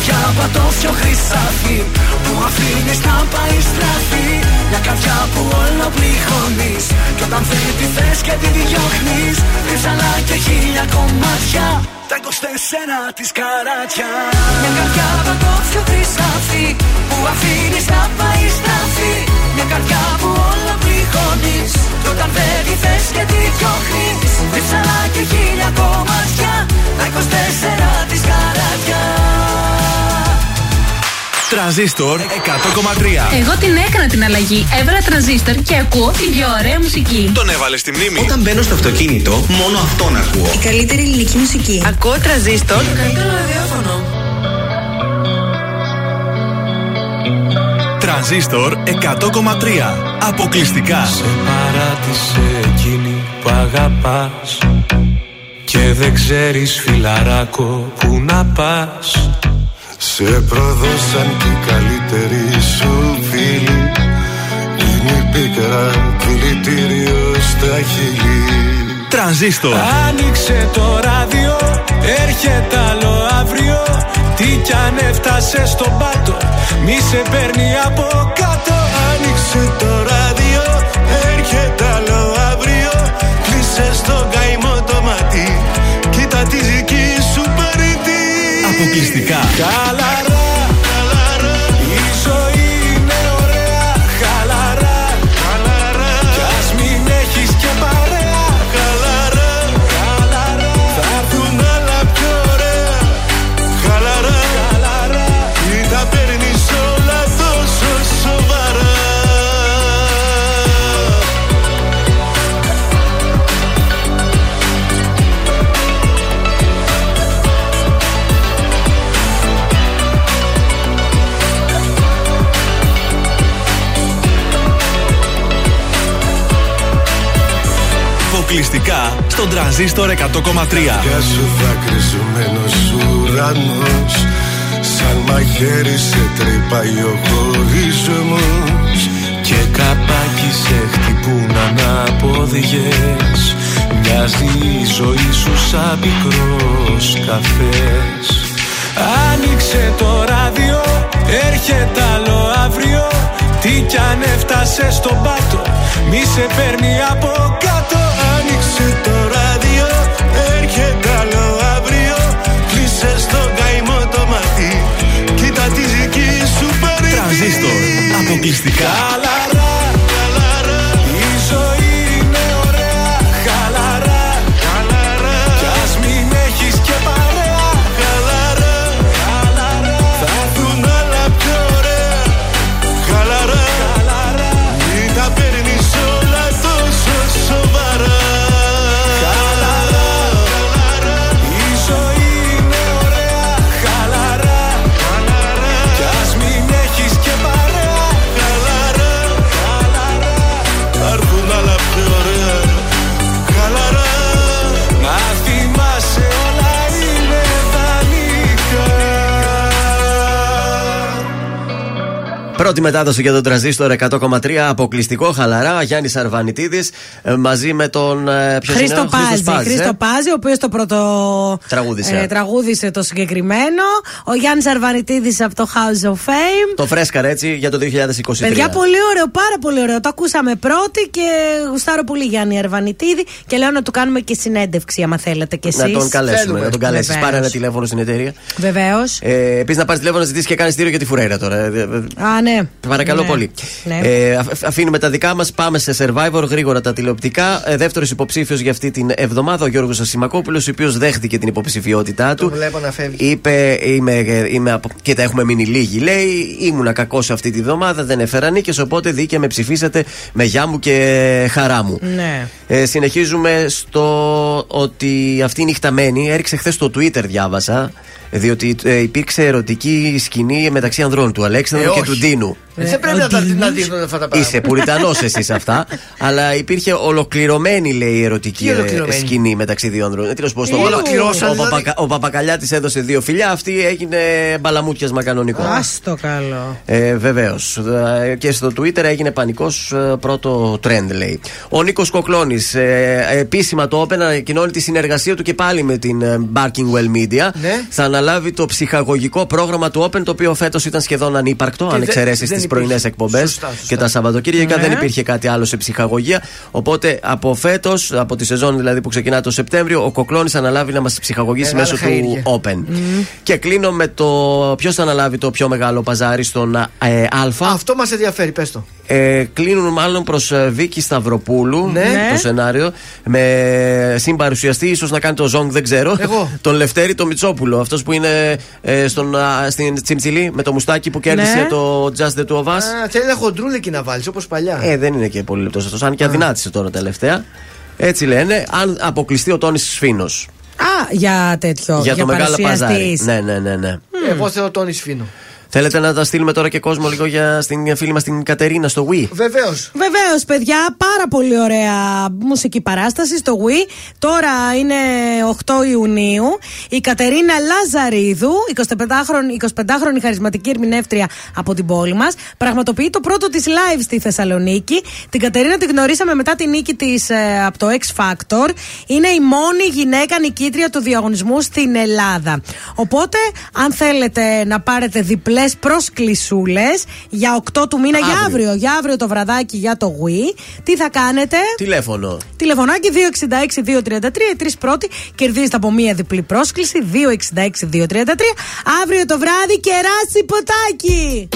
καράτια κατόφιο χρυσάφι Που αφήνεις να πάει στραφή. Μια καρδιά που όλο πληγώνεις Κι όταν θέλει τη θες και τη διώχνεις Ρίψαλα και χίλια κομμάτια. Τα 24 της καράτια. Μια καρδιά κατόφιο χρυσάφι Που αφήνεις να πάει στραφή. Μια καρδιά που όλο πληγώνεις Κι όταν δεν τη θες και τη διώχνεις Ρίψαλα και χίλια κομμάτια. Τα 24 της καράτια Τρανζίστορ 100,3. Εγώ την έκανα την αλλαγή. Έβαλα τρανζίστορ και ακούω την πιο ωραία μουσική. Τον έβαλε στη μνήμη. Όταν μπαίνω στο αυτοκίνητο, μόνο αυτόν ακούω. Η καλύτερη ελληνική μουσική. Ακούω τρανζίστορ. Το καλύτερο ραδιόφωνο. Τρανζίστορ 100,3. Αποκλειστικά. Σε παράτησε εκείνη που αγαπάς Και δεν ξέρεις φιλαράκο που να πας Σε προδώσαν και οι καλύτεροι σου φίλοι. Είναι η πίκρα δηλητήριο στα χείλη. Τρανζίστορ. Άνοιξε το ράδιο, έρχεται άλλο αύριο. Τι κι αν έφτασε στον πάτο, μη σε παίρνει από κάτω. Άνοιξε το ράδιο, έρχεται άλλο αύριο. Κλείσε στο καημό το μάτι, κοίτα τη δική σου παρήτη Αποκλειστικά. Χαλαρά, Αποκλειστικά στον Τρανζίστορ 100,3. Γεια σου δάκρυζωμένος ουρανός Σαν μαχαίρι σε τρυπάει ο χωρισμός. Και καπάκι σε χτυπούν ανάποδιες Μοιάζει η ζωή σου σαν πικρός καφές. Άνοιξε το ράδιο, έρχεται άλλο αύριο Τι κι αν έφτασες στον πάτο, μη σε παίρνει από κάτω Άνοιξε το ράδιο, έρχεται άλλο αύριο Κλείσε στο καημό το μάτι, κοίτα τη δική σου παρήτη Τρανζίστορ. Αποκλειστικά. Πρώτη μετάδοση για τον τραζίστορ 100,3 αποκλειστικό χαλαρά. Γιάννης Αρβανιτίδης μαζί με τον. ε, ποιος είναι, Χρήστο ο Χρήστος Πάζη. Πάζης, Χρήστο ε. Πάζη, ο οποίος το πρώτο. Τραγούδισε. ε, τραγούδισε το συγκεκριμένο. Ο Γιάννης Αρβανιτίδης από το House of Fame. Το φρέσκαρ έτσι για το 2023. Παιδιά, πολύ ωραίο, πάρα πολύ ωραίο. Το ακούσαμε πρώτη και γουστάρω πολύ Γιάννη Αρβανιτίδη. Και λέω να του κάνουμε και συνέντευξη, άμα θέλετε κι εσείς. Να τον καλέσουμε, να τον καλέσει. Πάρε ένα τηλέφωνο στην εταιρεία. Βεβαίως. Ε, Επίσης να πάρεις τηλέφωνο να ζητήσεις και κάνεις στήριο για τη φουρέιρα τώρα. Ε, ε, ε, Α, ναι. Παρακαλώ Ναι. πολύ. Ναι. Ε, αφ- αφήνουμε τα δικά μας, πάμε σε survivor γρήγορα τα τηλεοπτικά. Ε, Δεύτερος υποψήφιος για αυτή την εβδομάδα, ο Γιώργος Ασημακόπουλος, ο οποίος δέχτηκε την υποψηφιότητά του. Το βλέπω να φεύγει. Είπε, είμαι, ε, είμαι από... Κοίτα, έχουμε μείνει λίγοι. Λέει, ήμουνα κακός αυτή τη βδομάδα, δεν έφερα νίκες. Οπότε δίκαια με ψηφίσατε με γεια μου και χαρά μου. Ναι. Ε, συνεχίζουμε στο ότι αυτή η νυχταμένη έριξε χθες στο Twitter, διάβασα. Διότι ε, υπήρξε ερωτική σκηνή μεταξύ ανδρών του Αλέξανδρου Ε, και όχι. του Ντίνου. Δεν πρέπει να τα να δείχνουν αυτά τα πράγματα. Είσαι πουριτανός εσύ σε αυτά. [LAUGHS] αλλά υπήρχε ολοκληρωμένη, λέει, ερωτική Τι ε, ολοκληρωμένη; σκηνή μεταξύ δύο ανδρών. Ε, Τι να σου πω, στο Ε, ολοκληρώσαν, ο, δηλαδή. Παπακα, ο Παπακαλιάτης έδωσε δύο φιλιά, αυτή έγινε μπαλαμούτιασμα κανονικό. Α το καλό. Ε, Βεβαίως. Και στο Twitter έγινε πανικός πρώτο trend, λέει. Ο Νίκος Κοκλώνης ε, επίσημα το Open ανακοινώνει τη συνεργασία του και πάλι με την ε, Barkingwell Media. Ναι. Θα αναλάβει το ψυχαγωγικό πρόγραμμα του Open, το οποίο φέτος ήταν σχεδόν ανύπαρκτο, Και αν δεν- εξαιρέσεις δεν τις υπήρχε. Πρωινές εκπομπές Σωστά, σωστά. και τα Σαββατοκύριακα. Ναι. Δεν υπήρχε κάτι άλλο σε ψυχαγωγία. Οπότε από φέτος, από τη σεζόν δηλαδή που ξεκινά το Σεπτέμβριο, ο Κοκλώνης αναλάβει να μας ψυχαγωγήσει Μεγάλα μέσω χαΐρια. του Open. Και κλείνω με το ποιος θα αναλάβει το πιο μεγάλο παζάρι στον ε, Α. Αυτό μας ενδιαφέρει, πες το. Ε, κλείνουν μάλλον προς Βίκη Σταυροπούλου Ναι. το σενάριο. Με συμπαρουσιαστή, ίσως να κάνει το Ζόγκ, δεν ξέρω. Εγώ. [LAUGHS] τον Λευτέρη το Μιτσόπουλο. Αυτός που είναι ε, στον, α, στην Τσιμψιλή με το μουστάκι που κέρδισε Ναι. το Just the Two of Us. Α, θέλει ένα χοντρούλικι να βάλεις όπως παλιά. Ε, δεν είναι και πολύ λεπτός αυτός. Αν και αδυνάτησε τώρα τελευταία. Έτσι λένε, αν αποκλειστεί ο Τόνι Σφίνος. Α, για τέτοιο. Για το μεγάλο παζάρι. παρουσιαστής. Ναι, ναι, ναι. ναι. Εγώ θέλω τον Ισφίνο. Θέλετε να τα στείλουμε τώρα και κόσμο λίγο για στην φίλη μας την Κατερίνα στο Wii; Βεβαίως. Βεβαίως, παιδιά, πάρα πολύ ωραία μουσική παράσταση στο Wii. Τώρα είναι 8 Ιουνίου. Η Κατερίνα Λαζαρίδου, 25χρονη, 25χρονη χαρισματική ερμηνεύτρια από την πόλη μας, πραγματοποιεί το πρώτο της live στη Θεσσαλονίκη. Την Κατερίνα την γνωρίσαμε μετά την νίκη της από το X Factor. Είναι η μόνη γυναίκα νικήτρια του διαγωνισμού στην Ελλάδα. Οπότε, αν θέλετε να πάρετε διπλέ προσκλησούλες για 8 του μήνα, για Αύριο. αύριο, για αύριο το βραδάκι για το Wii, τι θα κάνετε; Τηλέφωνο. Τηλεφωνάκι 266-233, οι τρεις πρώτοι κερδίζετε από μία διπλή πρόσκληση. 266-233. Αύριο το βράδυ κεράσι ποτάκι!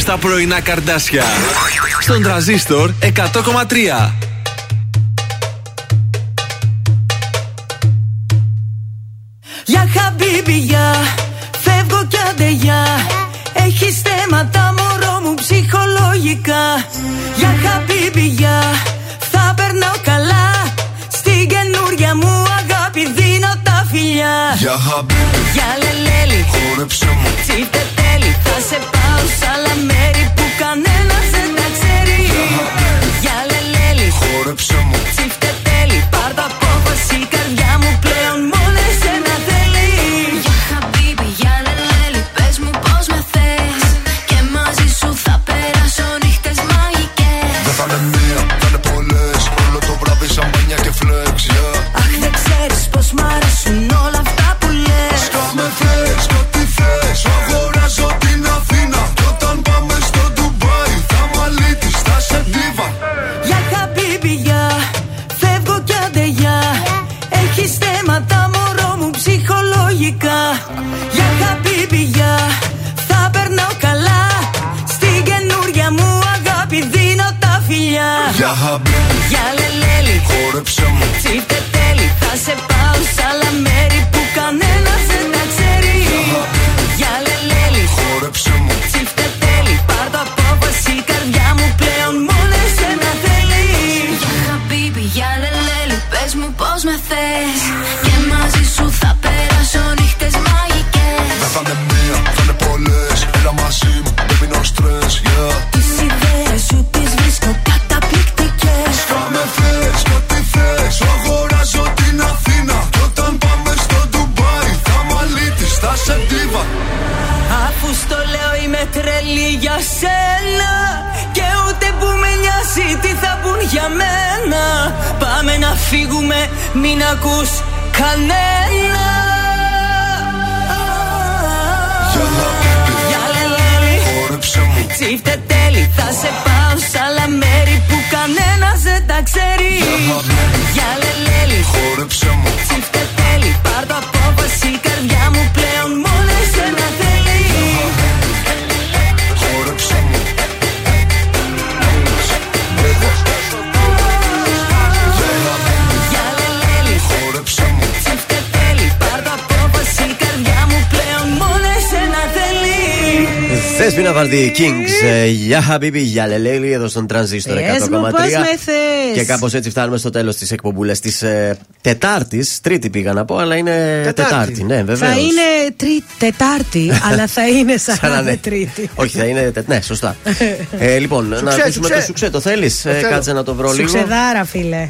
Στα πρωινά καρδάσια. Στον τραζίστορ 100,3. Για χαμπίμπι, για φεύγω κι αντεγιά Έχεις θέματα μωρό μου ψυχολογικά Για χαμπίμπι, για θα περνάω καλά Για χαμπίμπι, Για λελέλη, χόρεψε μου. Τσίφτε τέλει Θα σε πάω σ' άλλα μέρη που κανένας δεν τα ξέρει. Για λελέλη, Χόρεψε μου Θέσπινα Βαρδί Kings. ε, Γεια Χαμπίμπι, γεια Λελέλη, εδώ στον Τρανζίστορ 100,3. Πες μου πώς με θες. Και κάπως έτσι φτάνουμε στο τέλος της εκπομπούλας της ε, Τετάρτης. Τρίτη πήγα να πω, αλλά είναι Τετάρτη. Τετάρτη. Ναι, βεβαίως. Θα είναι τρί, Τετάρτη, [LAUGHS] αλλά θα είναι σαν Σαν να να είναι είναι. Τρίτη. Όχι, θα είναι. τε- Ναι, σωστά. [LAUGHS] ε, λοιπόν, να Σουξέ, ακούσουμε σουξέ. το σουξέ. Το θέλεις; θέλω. κάτσε να το βρω λίγο. Σουξεδάρα, φίλε.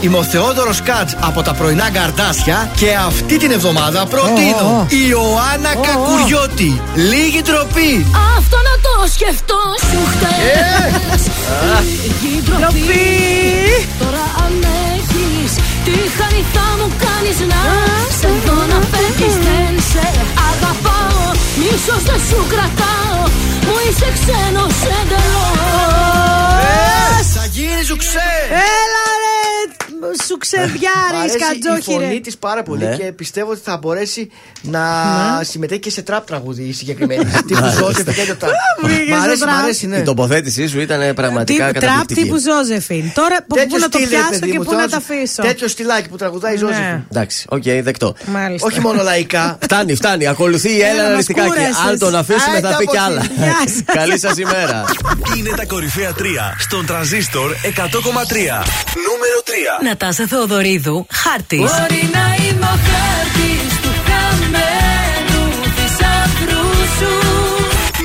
Είμαι ο Θεόδωρος Κάτς από τα πρωινά γκαρδάσια και αυτή την εβδομάδα προτείνω Ω, ω. η Ιωάννα Ω, ω. Κακουριώτη. Λίγη τροπή. Αυτό να το σκεφτώ σου χτες Λίγη ντροπή Τώρα αν έχεις Τι χάρη θα μου κάνεις να Σε δω να φεύγεις Δεν σε αγαπάω Μίσος δεν σου κρατάω. Μου είσαι ξένος εντελώς Θα γίνεις ζουξέ. Έλα ρε, σου Μ' ξεδιάρη, αρέσει η κατζόχη φωνή ρε. της πάρα πολύ Ναι. και πιστεύω ότι θα μπορέσει να συμμετέχει και σε τραπ τραγούδι η συγκεκριμένη. [LAUGHS] Τύπου Ζόζεφιν και το τραπ. Πήγε Μ' στο αρέσει, μ' τραπ. αρέσει, ναι. Η τοποθέτησή σου ήταν πραγματικά Τύπου- Τραπ καταπληκτική. τύπου Ζόζεφιν. Τώρα πού πού να το στυλ, ρε πιάσω παιδί και μου, πού να τώρα το αφήσω. Τέτοιο στυλάκι που τραγουδάει η Ναι. Ζόζεφιν. Εντάξει, οκ, δεκτό. Μάλιστα. Όχι μόνο λαϊκά. [LAUGHS] Φτάνει, φτάνει. Ακολουθεί η Έλα, Έλενα μας Αριστικάκη. κούρασες. Αν τον αφήσουμε Άιντε θα πει από κι εκεί. άλλα. Γεια σας. Καλή σας ημέρα. Είναι τα κορυφαία 3 στον Τρανζίστορ 100,3. Νούμερο 3. Νατάσα Θεοδωρίδου, χάρτης. Μπορεί να είμαι ο χάρτης του χαμένου θησαυρού σου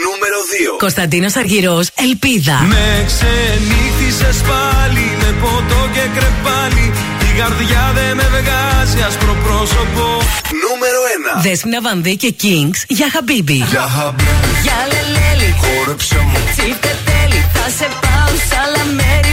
Νούμερο 2. Κωνσταντίνος Αργυρός, ελπίδα. Με ξενύχτησες πάλι με ποτό και κρεπάλι Η καρδιά δεν με βγάζει άσπρο πρόσωπο Νούμερο 1. Δέσποινα Βανδύ και Kings για Χαμπίμπι. Για χαμπίμπι, Για λελέλη χόρεψε μου Τσίφτε τέλει θα σε πάω σ' άλλα μέρη